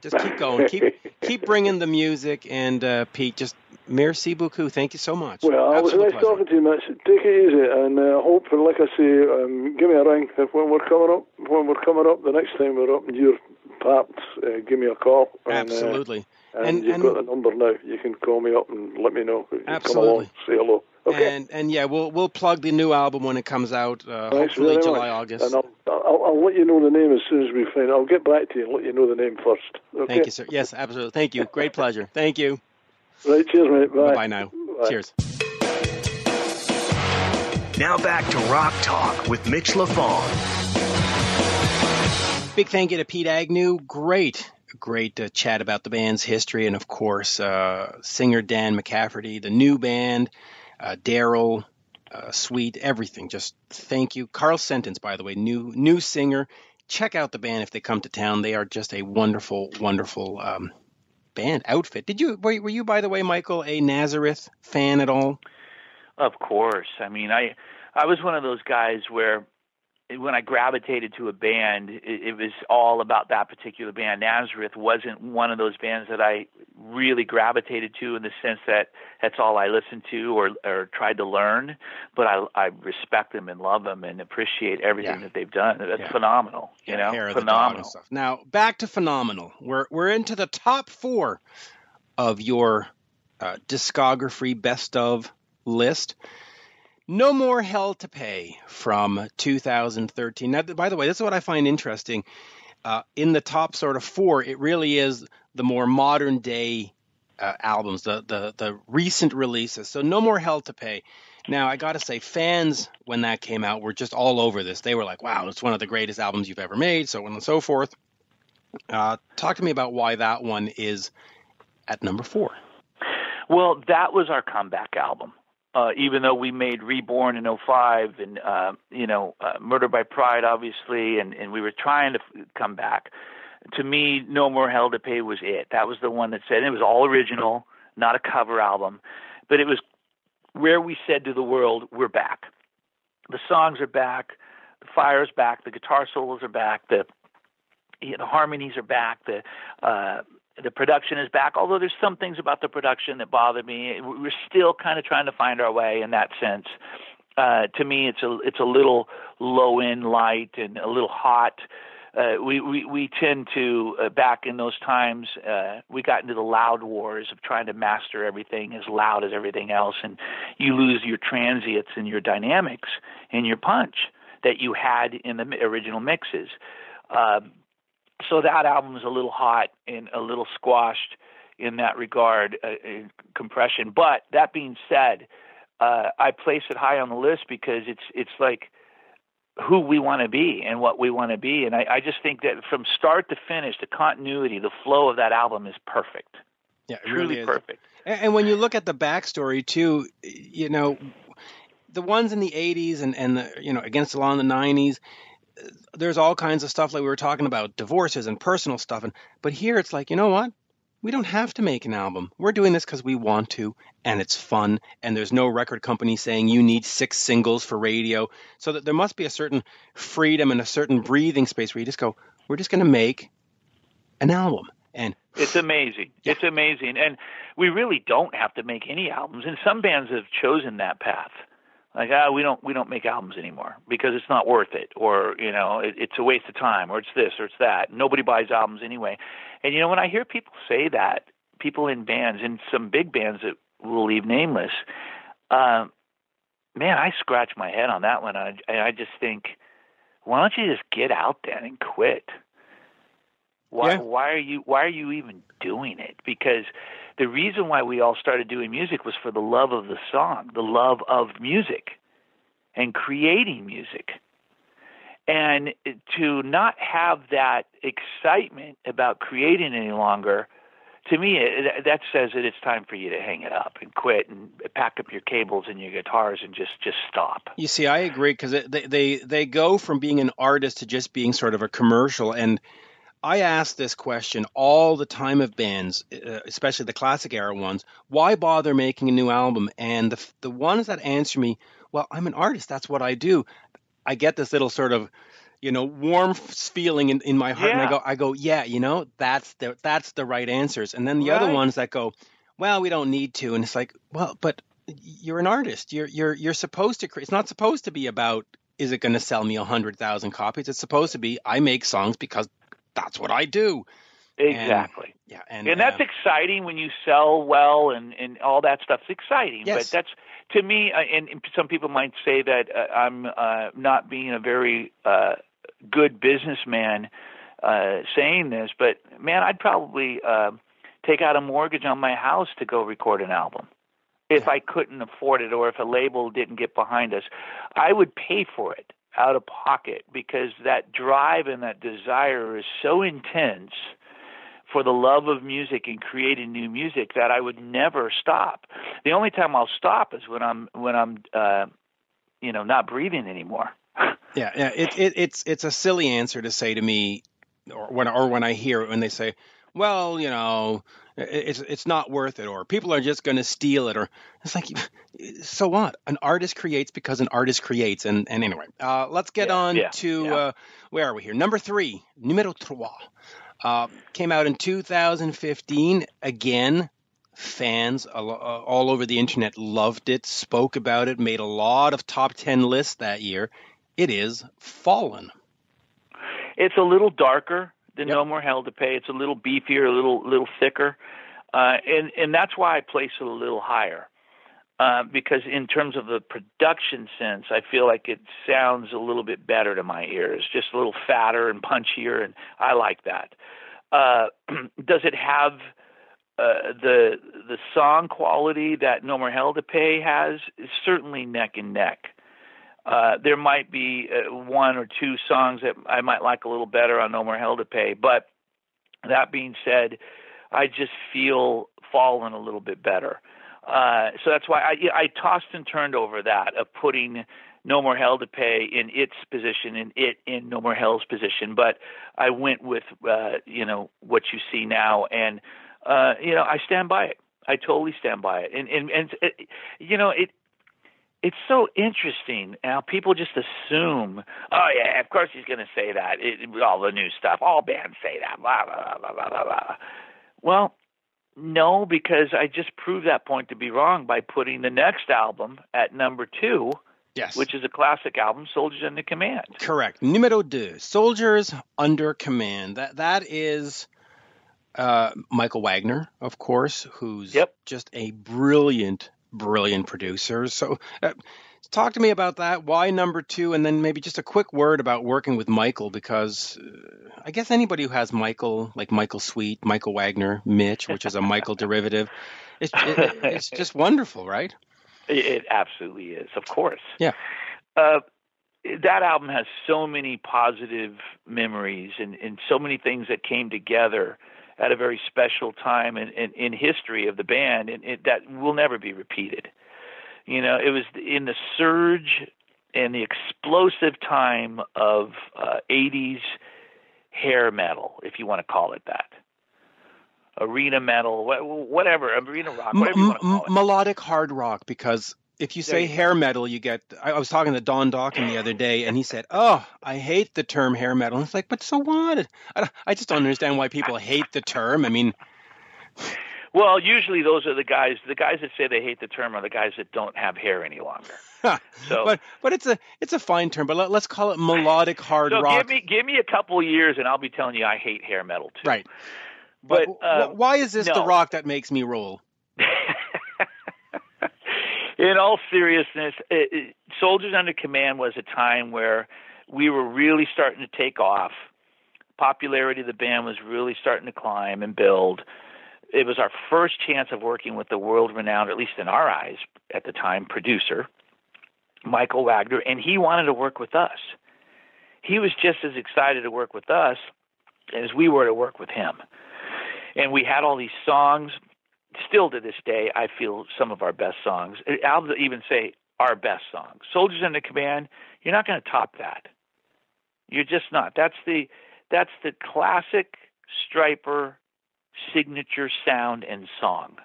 just keep going, keep keep bringing the music, and uh, Pete, just Merci beaucoup. Thank you so much. Well, it was nice pleasure. talking to you, Mitch. Take it easy, and uh, hope, like I say, um, give me a ring if when we're coming up. When we're coming up, the next time we're up in your parts, uh, give me a call. And, uh, Absolutely. Uh, and, and, you've and, got the number now. You can call me up and let me know. Absolutely. Along, say hello. Okay. And and yeah, we'll we'll plug the new album when it comes out. Uh, hopefully July. August. And I'll, I'll, I'll let you know the name as soon as we find. it. I'll get back to you and let you know the name first. Okay? Thank you, sir. Yes, absolutely. Thank you. Great pleasure. Thank you. Right, cheers, mate. Bye. Bye now. Bye. Cheers. Now back to Rock Talk with Mitch Lafon. Big thank you to Pete Agnew. Great, great uh, chat about the band's history, and of course, uh, singer Dan McCafferty, the new band, uh, Darrell, uh, Sweet, everything. Just thank you, Carl Sentance, by the way, new new singer. Check out the band if they come to town. They are just a wonderful, wonderful um, band outfit. Did you were, were you by the way, Michael, a Nazareth fan at all? Of course. I mean, I I was one of those guys where when I gravitated to a band, it, it, was all about that particular band. Nazareth wasn't one of those bands that I really gravitated to in the sense that that's all I listened to or or tried to learn. But I I respect them and love them and appreciate everything yeah. that they've done. That's yeah. phenomenal. You yeah, know, phenomenal stuff. Now back to phenomenal. We're we're into the top four of your uh, discography best of list. No More Hell to Pay from 2013. Now, by the way, this is what I find interesting. Uh, in the top sort of four, it really is the more modern day uh, albums, the, the the recent releases. So No More Hell to Pay. Now I got to say, fans when that came out were just all over this. They were like, "Wow, it's one of the greatest albums you've ever made," so on and so forth. Uh, talk to me about why that one is at number four. Well, that was our comeback album uh, even though we made Reborn in 05 and, uh, you know, uh, Murder by Pride, obviously, and, and we were trying to f- come back. To me, No More Hell to Pay was it. That was the one that said it was all original, not a cover album, but it was where we said to the world, we're back. The songs are back, the fire's back, the guitar solos are back, the the harmonies are back, the uh, the production is back, although there's some things about the production that bother me. We're still kind of trying to find our way in that sense. Uh, to me, it's a it's a little low end light and a little hot. Uh, we, we we tend to uh, back in those times uh, we got into the loud wars of trying to master everything as loud as everything else, and you lose your transients and your dynamics and your punch that you had in the original mixes. Uh, so that album is a little hot and a little squashed in that regard, uh, in compression. But that being said, uh, I place it high on the list because it's it's like who we want to be and what we want to be. And I, I just think that from start to finish, the continuity, the flow of that album is perfect. Yeah, truly really perfect. And, and when you look at the backstory too, you know, the ones in the '80s and and the you know against the law in the '90s, there's all kinds of stuff like we were talking about divorces and personal stuff. And but here it's like, you know what? We don't have to make an album. We're doing this because we want to, and it's fun. And there's no record company saying you need six singles for radio. So that there must be a certain freedom and a certain breathing space where you just go, we're just going to make an album. And It's amazing. It's amazing. And we really don't have to make any albums. And some bands have chosen that path. Like, ah, we don't we don't make albums anymore because it's not worth it, or you know, it, it's a waste of time, or it's this or it's that. Nobody buys albums anyway. And you know, when I hear people say that, people in bands, in some big bands that will leave nameless, um, man, I scratch my head on that one. I, I just think, why don't you just get out there and quit? Why Yeah. why are you why are you even doing it? Because the reason why we all started doing music was for the love of the song, the love of music and creating music. And to not have that excitement about creating any longer, to me, that says that it's time for you to hang it up and quit and pack up your cables and your guitars and just just stop. You see, I agree because they, they they go from being an artist to just being sort of a commercial. And I ask this question all the time of bands, uh, especially the classic era ones: Why bother making a new album? And the the ones that answer me, "Well, I'm an artist. That's what I do." I get this little sort of you know warm feeling in, in my heart, and I go, I go, yeah, you know, that's the that's the right answers. And then the other ones that go, well, we don't need to, and it's like, well, but you're an artist. You're you're you're supposed to. cre- It's not supposed to be about is it going to sell me a hundred thousand copies. It's supposed to be I make songs because that's what I do. Exactly. Yeah, and and that's uh, exciting when you sell well and and all that stuff's exciting Yes. but that's to me uh, and, and some people might say that uh, i'm uh, not being a very uh good businessman uh saying this but man i'd probably uh, take out a mortgage on my house to go record an album if i couldn't afford it or if a label didn't get behind us i would pay for it out of pocket because that drive and that desire is so intense for the love of music and creating new music that I would never stop. The only time I'll stop is when I'm when I'm uh, you know not breathing anymore. [LAUGHS] Yeah, yeah. It, it, it's it's a silly answer to say to me, or when or when I hear it when they say, "Well, you know, it's it's not worth it," or "People are just going to steal it," or it's like, [LAUGHS] so what? An artist creates because an artist creates. And and anyway, uh, let's get Yeah, on yeah, to yeah. Uh, where are we here? Number three, numero trois, uh, came out in 2015. Again, fans all, uh, all over the internet loved it, spoke about it, made a lot of top ten lists that year. It is Fallen. It's a little darker than Yep. No More Hell to Pay. It's a little beefier, a little little thicker, uh, and and that's why I place it a little higher. Uh, because in terms of the production sense, I feel like it sounds a little bit better to my ears, just a little fatter and punchier, and I like that. Uh, [CLEARS THROAT] does it have uh, the the song quality that No More Hell to Pay has? Certainly neck and neck. Uh, there might be uh, one or two songs that I might like a little better on No More Hell to Pay, but that being said, I just feel Fallen a little bit better. Uh, so that's why I, I tossed and turned over that of putting No More Hell to Pay in its position and it in No More Hell's position, but I went with uh, you know what you see now, and uh, you know I stand by it. I totally stand by it, and and and it, you know it it's so interesting how people just assume, oh yeah, of course he's going to say that. It, all the new stuff, all bands say that. Blah blah blah blah blah blah. Well, no, because I just proved that point to be wrong by putting the next album at number two, Yes. which is a classic album, Soldiers Under Command. correct. Numero deux, Soldiers Under Command. That that is uh, Michael Wagner, of course, who's Yep. just a brilliant, brilliant producers. So, uh, talk to me about that. Why number two, and then maybe just a quick word about working with Michael, because uh, I guess anybody who has Michael, like Michael Sweet, Michael Wagner, Mitch, which is a Michael [LAUGHS] derivative, it's it, it's just [LAUGHS] wonderful, right? It absolutely is, of course. Yeah. Uh, that album has so many positive memories and, and so many things that came together at a very special time in, in, in history of the band, and it, that will never be repeated. You know, it was in the surge and the explosive time of uh, 80s hair metal, if you want to call it that. Arena metal, whatever, arena rock, whatever you want to call it. Melodic hard rock, because if you say you hair metal, you get. I was talking to Don Dokken the other day, and he said, "Oh, I hate the term hair metal." And it's like, but so what? I, I just don't understand why people hate the term. I mean, well, usually those are the guys. The guys that say they hate the term are the guys that don't have hair any longer. [LAUGHS] so, but but it's a it's a fine term. But let, us call it melodic hard so rock. Give me give me a couple years, and I'll be telling you I hate hair metal too. Right. But, but uh, why is this no. the rock that makes me roll? In all seriousness, it, it, Soldiers Under Command was a time where we were really starting to take off. Popularity of the band was really starting to climb and build. It was our first chance of working with the world renowned, at least in our eyes at the time, producer, Michael Wagner, and he wanted to work with us. He was just as excited to work with us as we were to work with him. And we had all these songs still to this day, I feel some of our best songs. I'll even say our best songs. Soldiers in the Command, you're not going to top that. You're just not. That's the that's the classic Stryper signature sound and song.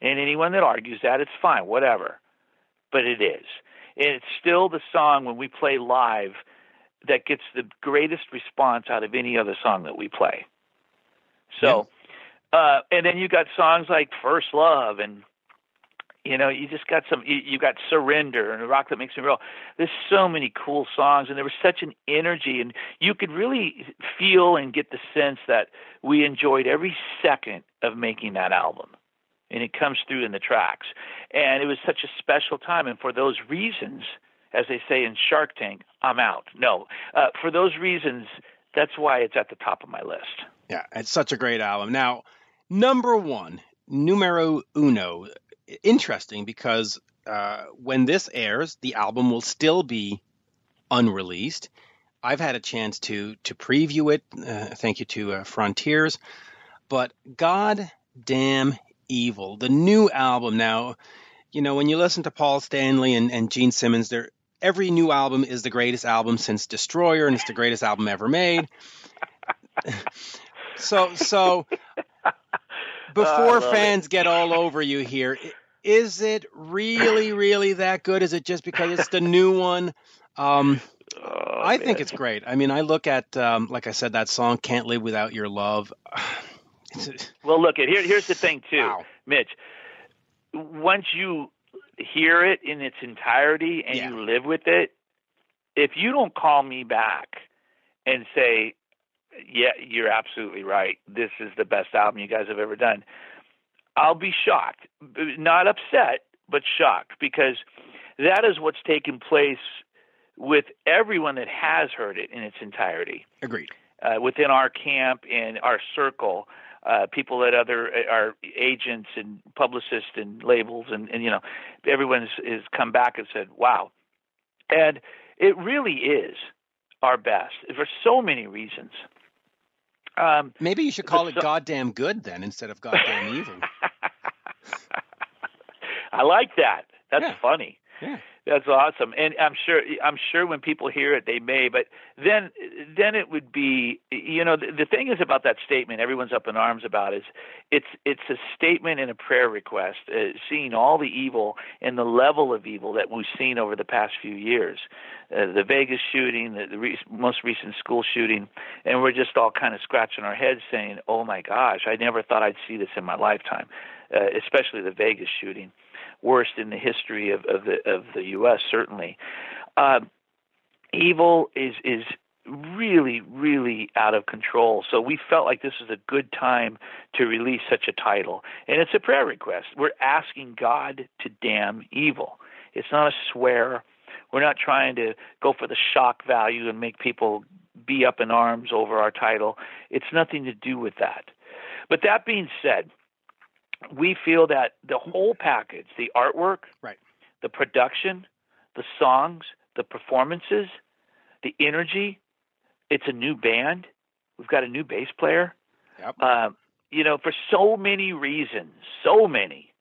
And anyone that argues that, it's fine, whatever. But it is. And it's still the song when we play live that gets the greatest response out of any other song that we play. So uh, and then you got songs like First Love and you know, you just got some. You, got Surrender and Rock That Makes Me Real. There's so many cool songs, and there was such an energy, and you could really feel and get the sense that we enjoyed every second of making that album, and it comes through in the tracks. And it was such a special time, and for those reasons, as they say in Shark Tank, I'm out. No, uh, for those reasons, that's why it's at the top of my list. Yeah, it's such a great album. Now Number one, numero uno. Interesting because uh, when this airs, the album will still be unreleased. I've had a chance to to preview it. Uh, thank you to uh, Frontiers, but God damn evil, the new album. Now, you know when you listen to Paul Stanley and, and Gene Simmons, there every new album is the greatest album since Destroyer, and it's the greatest album ever made. [LAUGHS] so so before fans it. get all over you here, is it really, really that good? Is it just because it's the new one? Um, oh, I man. think it's great. I mean, I look at, um, like I said, that song "Can't Live Without Your Love." [SIGHS] well, look at here. Here's the thing, too, wow. Mitch. Once you hear it in its entirety and yeah. you live with it, if you don't call me back and say, yeah, you're absolutely right. This is the best album you guys have ever done. I'll be shocked, not upset, but shocked because that is what's taken place with everyone that has heard it in its entirety. Agreed. Uh, within our camp and our circle, uh, people at other our agents and publicists and labels and, and you know everyone has, has come back and said, "Wow," and it really is our best for so many reasons. Um, Maybe you should call it so- "Goddamn Good" then instead of "Goddamn Evil." [LAUGHS] I like that. That's Yeah. funny. Yeah. That's awesome, and I'm sure I'm sure when people hear it, they may. But then, then it would be, you know, the, the thing is about that statement. Everyone's up in arms about is it's it's a statement and a prayer request, uh, seeing all the evil and the level of evil that we've seen over the past few years, uh, the Vegas shooting, the, the re- most recent school shooting, and we're just all kind of scratching our heads, saying, "Oh my gosh, I never thought I'd see this in my lifetime," uh, especially the Vegas shooting worst in the history of, of the of the U.S. Certainly, uh, evil is is really, really out of control. So we felt like this was a good time to release such a title. And it's a prayer request. We're asking God to damn evil. It's not a swear. We're not trying to go for the shock value and make people be up in arms over our title. It's nothing to do with that. But that being said, we feel that the whole package, the artwork, right. the production, the songs, the performances, the energy, it's a new band. We've got a new bass player. Yep. Uh, you know, for so many reasons, so many,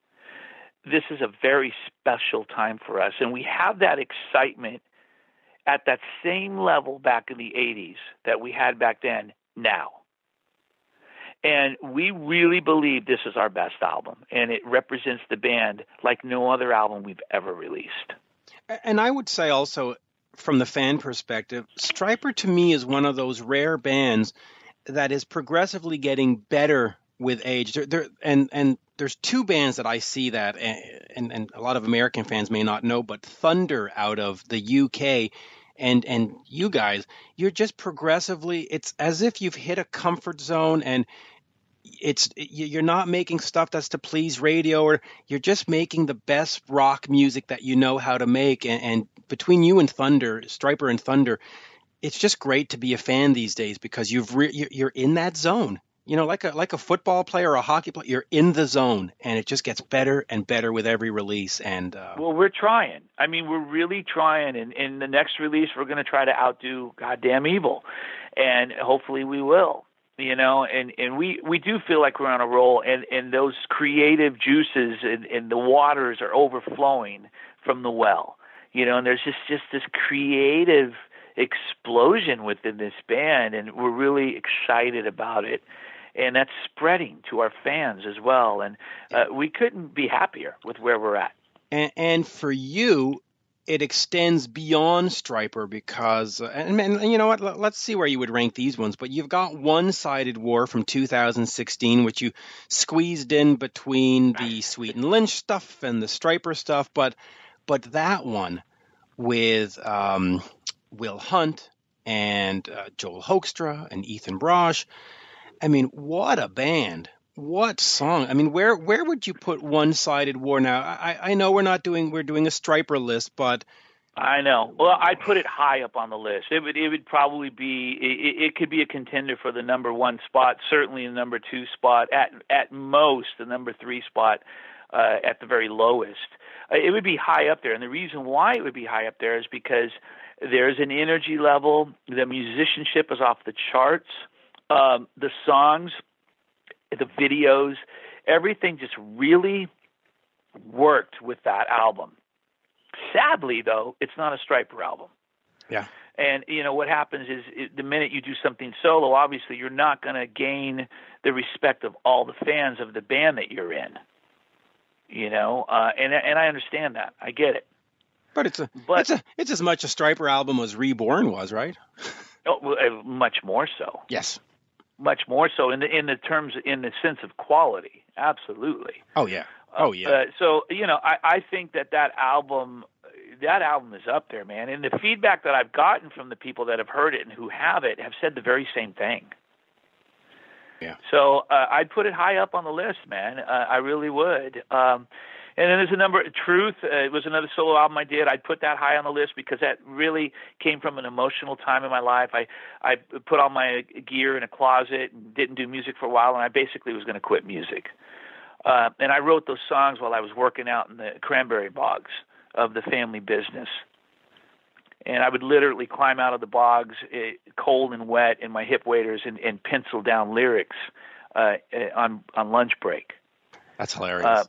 this is a very special time for us. And we have that excitement at that same level back in the 80s that we had back then now. And we really believe this is our best album, and it represents the band like no other album we've ever released. And I would say also, from the fan perspective, Stryper to me is one of those rare bands that is progressively getting better with age. And and there's two bands that I see that, and and a lot of American fans may not know, but Thunder out of the UK, and and you guys, you're just progressively. It's as if you've hit a comfort zone, and it's you're not making stuff that's to please radio, or you're just making the best rock music that you know how to make. And, and between you and Thunder, Stryper and Thunder, it's just great to be a fan these days because you've re- you're in that zone you know, like a like a football player or a hockey player, you're in the zone, and it just gets better and better with every release. And uh, well, we're trying. I mean, we're really trying. And in the next release, we're going to try to outdo goddamn evil, and hopefully we will. You know, and and we we do feel like we're on a roll, and and those creative juices and, and the waters are overflowing from the well. You know, and there's just just this creative explosion within this band, and we're really excited about it and that's spreading to our fans as well. And uh, we couldn't be happier with where we're at. And, and for you, it extends beyond Stryper because, uh, and, and, you know what? Let's see where you would rank these ones. But you've got One-Sided War from 2016, which you squeezed in between the Sweet and Lynch stuff and the Stryper stuff. But but that one with um, Will Hunt and uh, Joel Hoekstra and Ethan Brosh I mean, what a band! What song? I mean, where where would you put One Sided War now? I I know we're not doing we're doing a Stryper list, but I know. Well, I put it high up on the list. It would it would probably be it, it could be a contender for the number one spot, certainly the number two spot, at at most the number three spot, uh, at the very lowest. Uh, it would be high up there, and the reason why it would be high up there is because there's an energy level. The musicianship is off the charts um, the songs, the videos, everything just really worked with that album. Sadly, though, it's not a Stryper album. Yeah. And you know what happens is it, the minute you do something solo, obviously you're not going to gain the respect of all the fans of the band that you're in. You know, uh, and and I understand that. I get it. But it's a but, it's a it's as much a Stryper album as Reborn was, right? oh, uh, much more so. Yes much more so in the in the terms in the sense of quality. Absolutely. Oh yeah. Oh yeah. Uh, so you know, I, I think that that album that album is up there, man. And the feedback that I've gotten from the people that have heard it and who have it have said the very same thing. Yeah. So uh, I'd put it high up on the list, man. Uh, I really would. Um, and then there's a number. Truth uh, it was another solo album I did. I put that high on the list because that really came from an emotional time in my life. I I put all my gear in a closet and didn't do music for a while, and I basically was going to quit music. Uh, and I wrote those songs while I was working out in the cranberry bogs of the family business. And I would literally climb out of the bogs, uh, cold and wet, in my hip waders, and, and pencil down lyrics uh, on on lunch break. That's hilarious.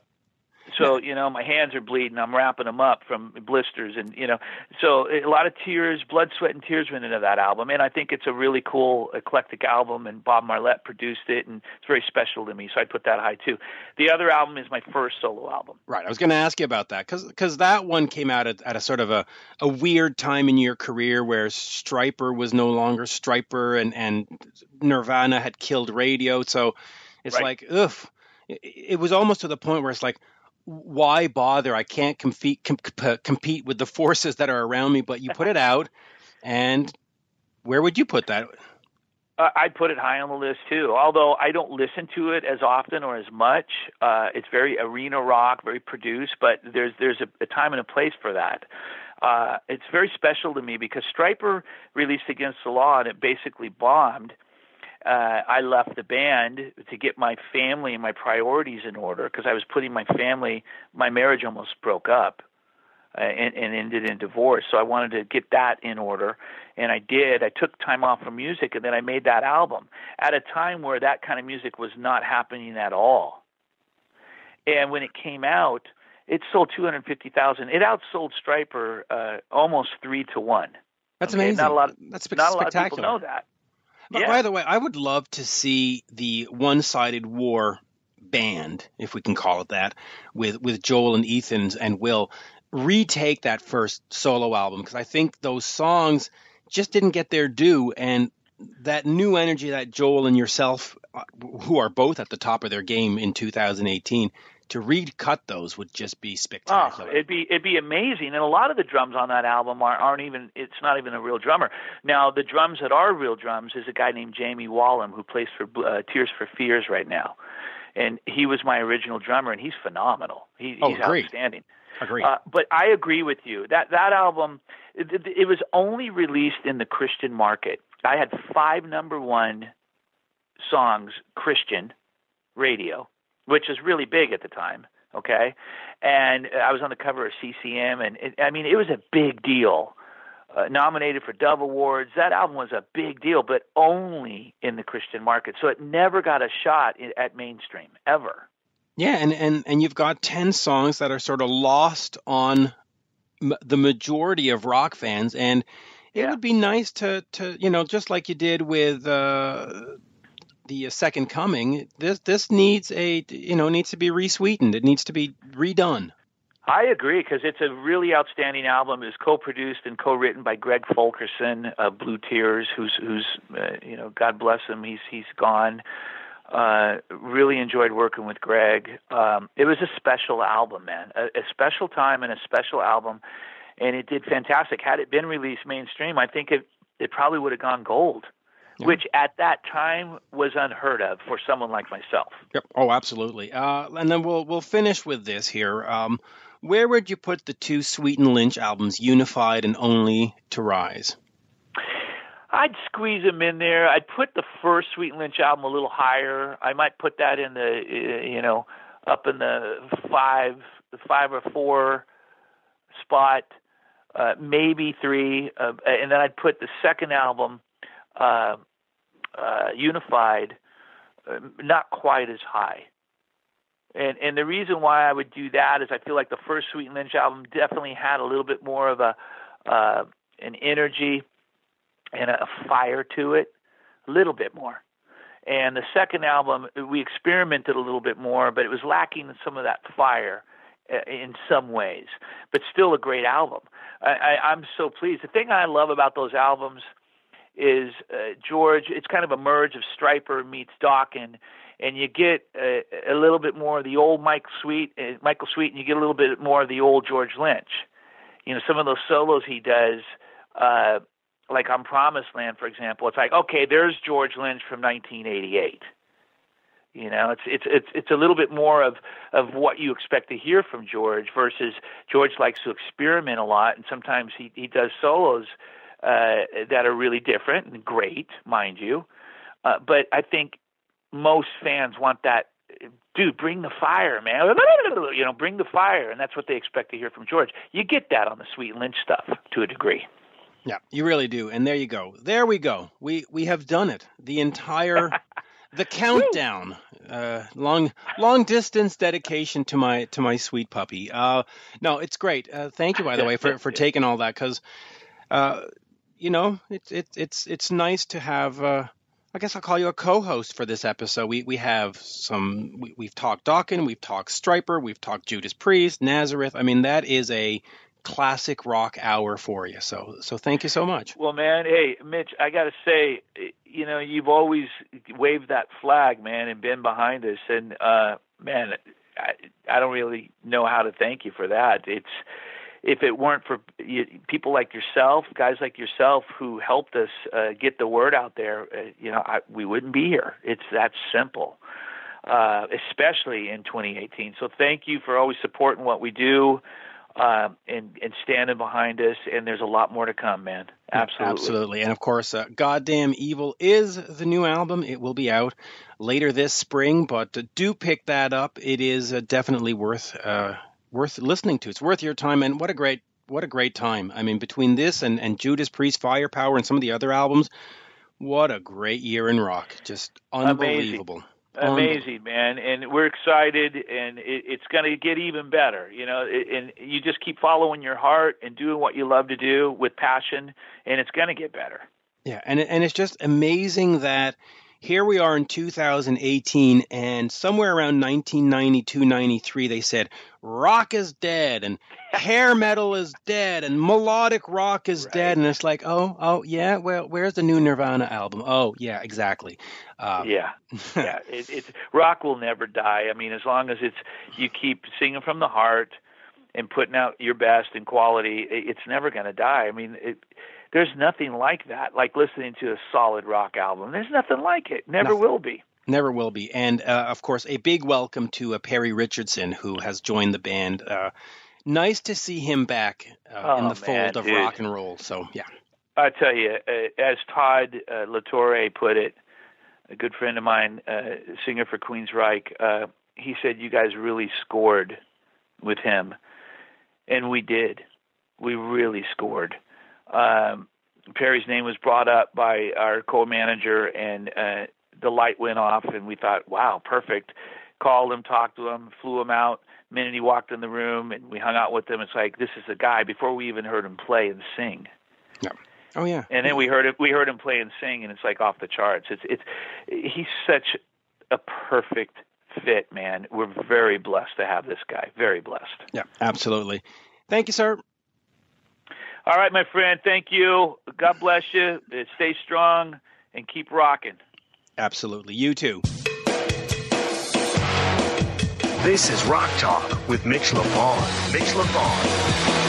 So you know, my hands are bleeding. I'm wrapping them up from blisters, and you know, so a lot of tears, blood, sweat, and tears went into that album. And I think it's a really cool, eclectic album. And Bob Marlette produced it, and it's very special to me. So I put that high too. The other album is my first solo album. Right. I was going to ask you about that because because that one came out at, at a sort of a, a weird time in your career where Stryper was no longer Stryper, and and Nirvana had killed radio. So it's right. like, ugh. It was almost to the point where it's like, why bother? I can't compete com- compete with the forces that are around me. But you put it out, and Where would you put that? Uh, I'd put it high on the list too. Although I don't listen to it as often or as much. Uh, it's very arena rock, very produced, but there's there's a, a time and a place for that. Uh, it's very special to me because Stryper released Against the Law and it basically bombed. Uh, I left the band to get my family and my priorities in order because I was putting my family, my marriage almost broke up uh, and, and ended in divorce. So I wanted to get that in order, and I did. I took time off from music, and then I made that album at a time where that kind of music was not happening at all. And when it came out, it sold 250,000. It outsold Stryper uh, almost three to one. That's Okay, amazing. Not a lot. That's not a lot of spectacular. people know that. But Yeah. by the way, I would love to see the one-sided war band, if we can call it that, with with Joel and Ethan's and Will retake that first solo album because I think those songs just didn't get their due and that new energy that Joel and yourself uh, who are both at the top of their game in 2018 to recut those would just be spectacular. Oh, spectacular. it'd be it'd be amazing, and a lot of the drums on that album are, aren't even. It's not even a real drummer. Now, the drums that are real drums is a guy named Jamie Wollam who plays for uh, Tears for Fears right now, and he was my original drummer, and he's phenomenal. He, Oh, he's great. outstanding. Agree. Uh, but I agree with you that that album it, it was only released in the Christian market. I had five number one songs Christian radio, which was really big at the time. Okay, and I was on the cover of CCM, and it, I mean it was a big deal. Uh, nominated for Dove Awards. That album was a big deal, but only in the Christian market. So it never got a shot i at mainstream ever. Yeah, and, and, and you've got 10 songs that are sort of lost on m- the majority of rock fans. And it Yeah. would be nice to, to, you know, just like you did with uh, the uh, Second Coming, this this needs a, you know, needs to be resweetened. It needs to be redone. I agree because it's a really outstanding album. It's co-produced and co-written by Greg Fulkerson of Blue Tears, who's who's uh, you know God bless him, he's he's gone. Uh, really enjoyed working with Greg. Um, it was a special album, man, a, a special time and a special album, and it did fantastic. Had it been released mainstream, I think it it probably would have gone gold, Yeah. which at that time was unheard of for someone like myself. Yep. Oh, absolutely. Uh, and then we'll we'll finish with this here. Um, where would you put the two Sweet and Lynch albums, Unified and Only to Rise? I'd squeeze them in there. I'd put the first Sweet and Lynch album a little higher. I might put that in the uh, you know up in the five, the five or four spot, uh, maybe three, uh, and then I'd put the second album, uh, uh, Unified, uh, not quite as high. And and the reason why I would do that is I feel like the first Sweet and Lynch album definitely had a little bit more of a uh, an energy and a fire to it, a little bit more. And the second album, we experimented a little bit more, but it was lacking some of that fire uh, in some ways, but still a great album. I, I, I'm so pleased. The thing I love about those albums is uh, George. It's kind of a merge of Stryper meets Dokken, and you get a, a little bit more of the old Mike Sweet, uh, Michael Sweet, and you get a little bit more of the old George Lynch. You know, some of those solos he does. Uh, like on Promised Land, for example, it's like, okay, there's George Lynch from 1988. You know, it's it's it's it's a little bit more of of what you expect to hear from George versus George likes to experiment a lot, and sometimes he he does solos uh, that are really different and great, mind you. Uh, but I think most fans want that. Dude, bring the fire, man. You know, bring the fire, and that's what they expect to hear from George. You get that on the Sweet Lynch stuff to a degree. Yeah, you really do. And there you go. There we go. We we have done it. The entire [LAUGHS] the countdown. Uh, long long distance dedication to my to my sweet puppy. Uh, no, it's great. Uh, thank you by the way for for [LAUGHS] taking all that because uh, you know it's it's it's it's nice to have. Uh, I guess I'll call you a co-host for this episode. We we have some. We, we've talked Dokken, we've talked Stryper, we've talked Judas Priest, Nazareth. I mean that is a classic rock hour for you. So so thank you so much. Well, man, hey, Mitch, I got to say, you know, you've always waved that flag, man, and been behind us. And uh, man, I, I don't really know how to thank you for that. It's if it weren't for you, people like yourself, guys like yourself who helped us uh, get the word out there, uh, you know, I, we wouldn't be here. It's that simple, uh, especially in 2018. So thank you for always supporting what we do. Uh, and and standing behind us, and there's a lot more to come, man. Absolutely, absolutely, and of course, uh, "Goddamn Evil" is the new album. It will be out later this spring, but uh, do pick that up. It is uh, definitely worth uh, worth listening to. It's worth your time, and what a great what a great time. I mean, between this and, and Judas Priest Firepower and some of the other albums, what a great year in rock. Just unbelievable. Amazing. Amazing, man, and we're excited, and it, it's going to get even better. You know, and you just keep following your heart and doing what you love to do with passion, and it's going to get better. Yeah, and and it's just amazing that here we are in 2018, and somewhere around 1992, 93, they said rock is dead and [LAUGHS] hair metal is dead and melodic rock is right. dead. And it's like, oh, oh, yeah, well, where's the new Nirvana album? Oh, yeah, exactly. Um, yeah, [LAUGHS] yeah. It, it's rock will never die. I mean, as long as it's you keep singing from the heart and putting out your best and quality, it, it's never going to die. I mean, it there's nothing like that, like listening to a solid rock album. There's nothing like it. Never nothing. will be. Never will be. And uh, of course, a big welcome to uh, Perry Richardson, who has joined the band. Uh, nice to see him back uh, oh, in the man, fold of dude. rock and roll. So, yeah. I tell you, uh, as Todd uh, La Torre put it, a good friend of mine, singer for Queensryche, he said, You guys really scored with him. And we did. We really scored um, Perry's name was brought up by our co-manager, and uh, the light went off, and we thought, "Wow, perfect." Called him, talked to him, flew him out. The minute he walked in the room, and we hung out with him, it's like this is the guy. Before we even heard him play and sing. Yeah. Oh yeah. And then we heard it. We heard him play and sing, and it's like off the charts. It's it's he's such a perfect fit, man. We're very blessed to have this guy. Very blessed. Yeah, absolutely. Thank you, sir. All right, my friend. Thank you. God bless you. Stay strong and keep rocking. Absolutely. You too. This is Rock Talk with Mitch Lafon. Mitch Lafon.